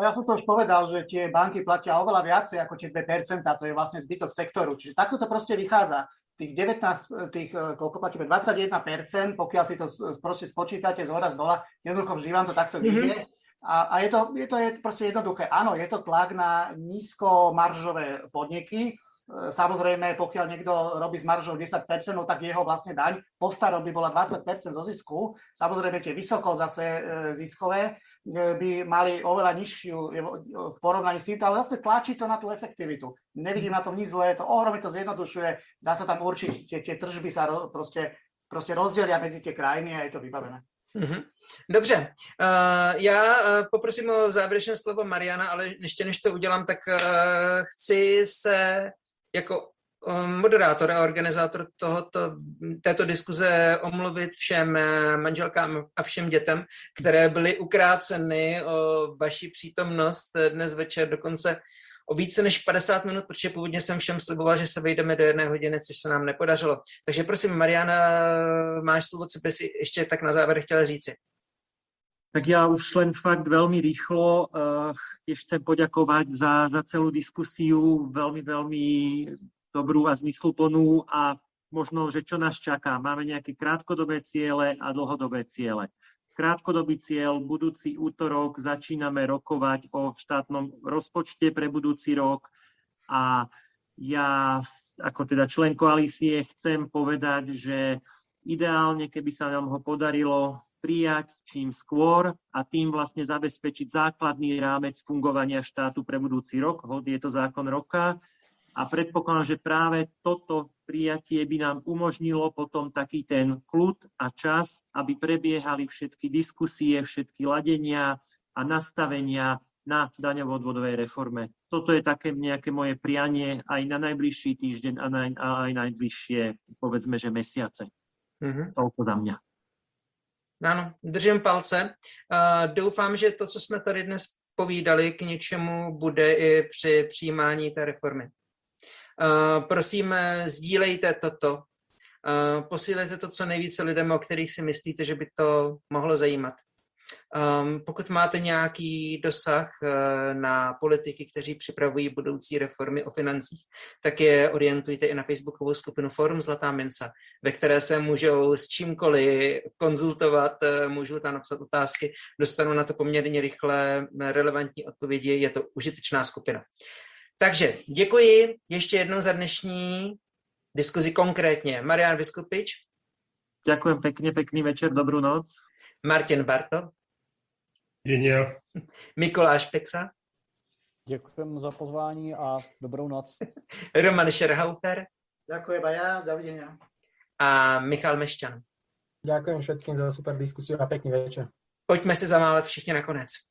No ja som to už povedal, že tie banky platia oveľa viacej ako tie 2%, to je vlastne zbytok sektoru. Čiže takto to proste vychádza. Tých 19, tých, e, koľko platíme, 21%, pokiaľ si to proste spočítate z hora z dola, jednoducho vždy vám to takto mhm. vyjde. Mm-hmm. A, a je, to, je to je proste jednoduché. Áno, je to tlak na nízkomaržové podniky, e, Samozrejme, pokiaľ niekto robí s maržou 10%, no tak jeho vlastne daň po starom by bola 20% zo zisku. Samozrejme, tie vysoko zase e, ziskové by mali oveľa nižšiu v porovnaní s týmto, ale zase tlačí to na tú efektivitu. Nevidím na tom nič zlé, to ohromne to zjednodušuje, dá sa tam určiť, tie, tie tržby sa ro, proste, proste rozdelia medzi tie krajiny a je to vybavené. Mm-hmm. Dobře, uh, já uh, poprosím o závěrečné slovo Mariana, ale ještě než to udělám, tak uh, chci se jako moderátor a organizátor tohoto, této diskuze omluvit všem eh, manželkám a všem dětem, které byly ukráceny o vaši přítomnost dnes večer, dokonce o více než 50 minut, protože původně jsem všem sliboval, že se vejdeme do jedné hodiny, což se nám nepodařilo. Takže prosím, Mariana, máš slovo, co bys ještě tak na závěr chtěla říci? Tak ja už len fakt veľmi rýchlo uh, tiež chcem poďakovať za, za celú diskusiu. Veľmi, veľmi dobrú a zmysluplnú a možno, že čo nás čaká. Máme nejaké krátkodobé ciele a dlhodobé ciele. Krátkodobý cieľ, budúci útorok začíname rokovať o štátnom rozpočte pre budúci rok a ja ako teda člen koalície chcem povedať, že ideálne, keby sa nám ho podarilo prijať čím skôr a tým vlastne zabezpečiť základný rámec fungovania štátu pre budúci rok. Hod je to zákon roka a predpokladám, že práve toto prijatie by nám umožnilo potom taký ten kľud a čas, aby prebiehali všetky diskusie, všetky ladenia a nastavenia na daňovo-odvodovej reforme. Toto je také nejaké moje prianie aj na najbližší týždeň a, na, a aj najbližšie, povedzme, že mesiace. Mm-hmm. Toľko za mňa. Ano, držím palce. Uh, doufám, že to, co jsme tady dnes povídali, k něčemu bude i při přijímání té reformy. Uh, prosím, sdílejte toto. Uh, posílejte to co nejvíce lidem, o kterých si myslíte, že by to mohlo zajímat. Um, pokud máte nějaký dosah na politiky, kteří připravují budoucí reformy o financích, tak je orientujte i na facebookovou skupinu Forum Zlatá minca, ve které se můžou s čímkoliv konzultovat, uh, můžou tam napsat otázky, dostanou na to poměrně rychle relevantní odpovědi, je to užitečná skupina. Takže děkuji ještě jednou za dnešní diskuzi konkrétně. Marian Vyskupič. Ďakujem pekne, pekný večer, dobrú noc. Martin Barto. Denia. Mikuláš Peksa. Děkujem za pozvání a dobrou noc. Roman Šerhaufer. Ďakujem aj ja, dovidenia. A Michal Mešťan. Ďakujem všetkým za super diskusiu a pekný večer. Pojďme si zamávat všichni nakonec.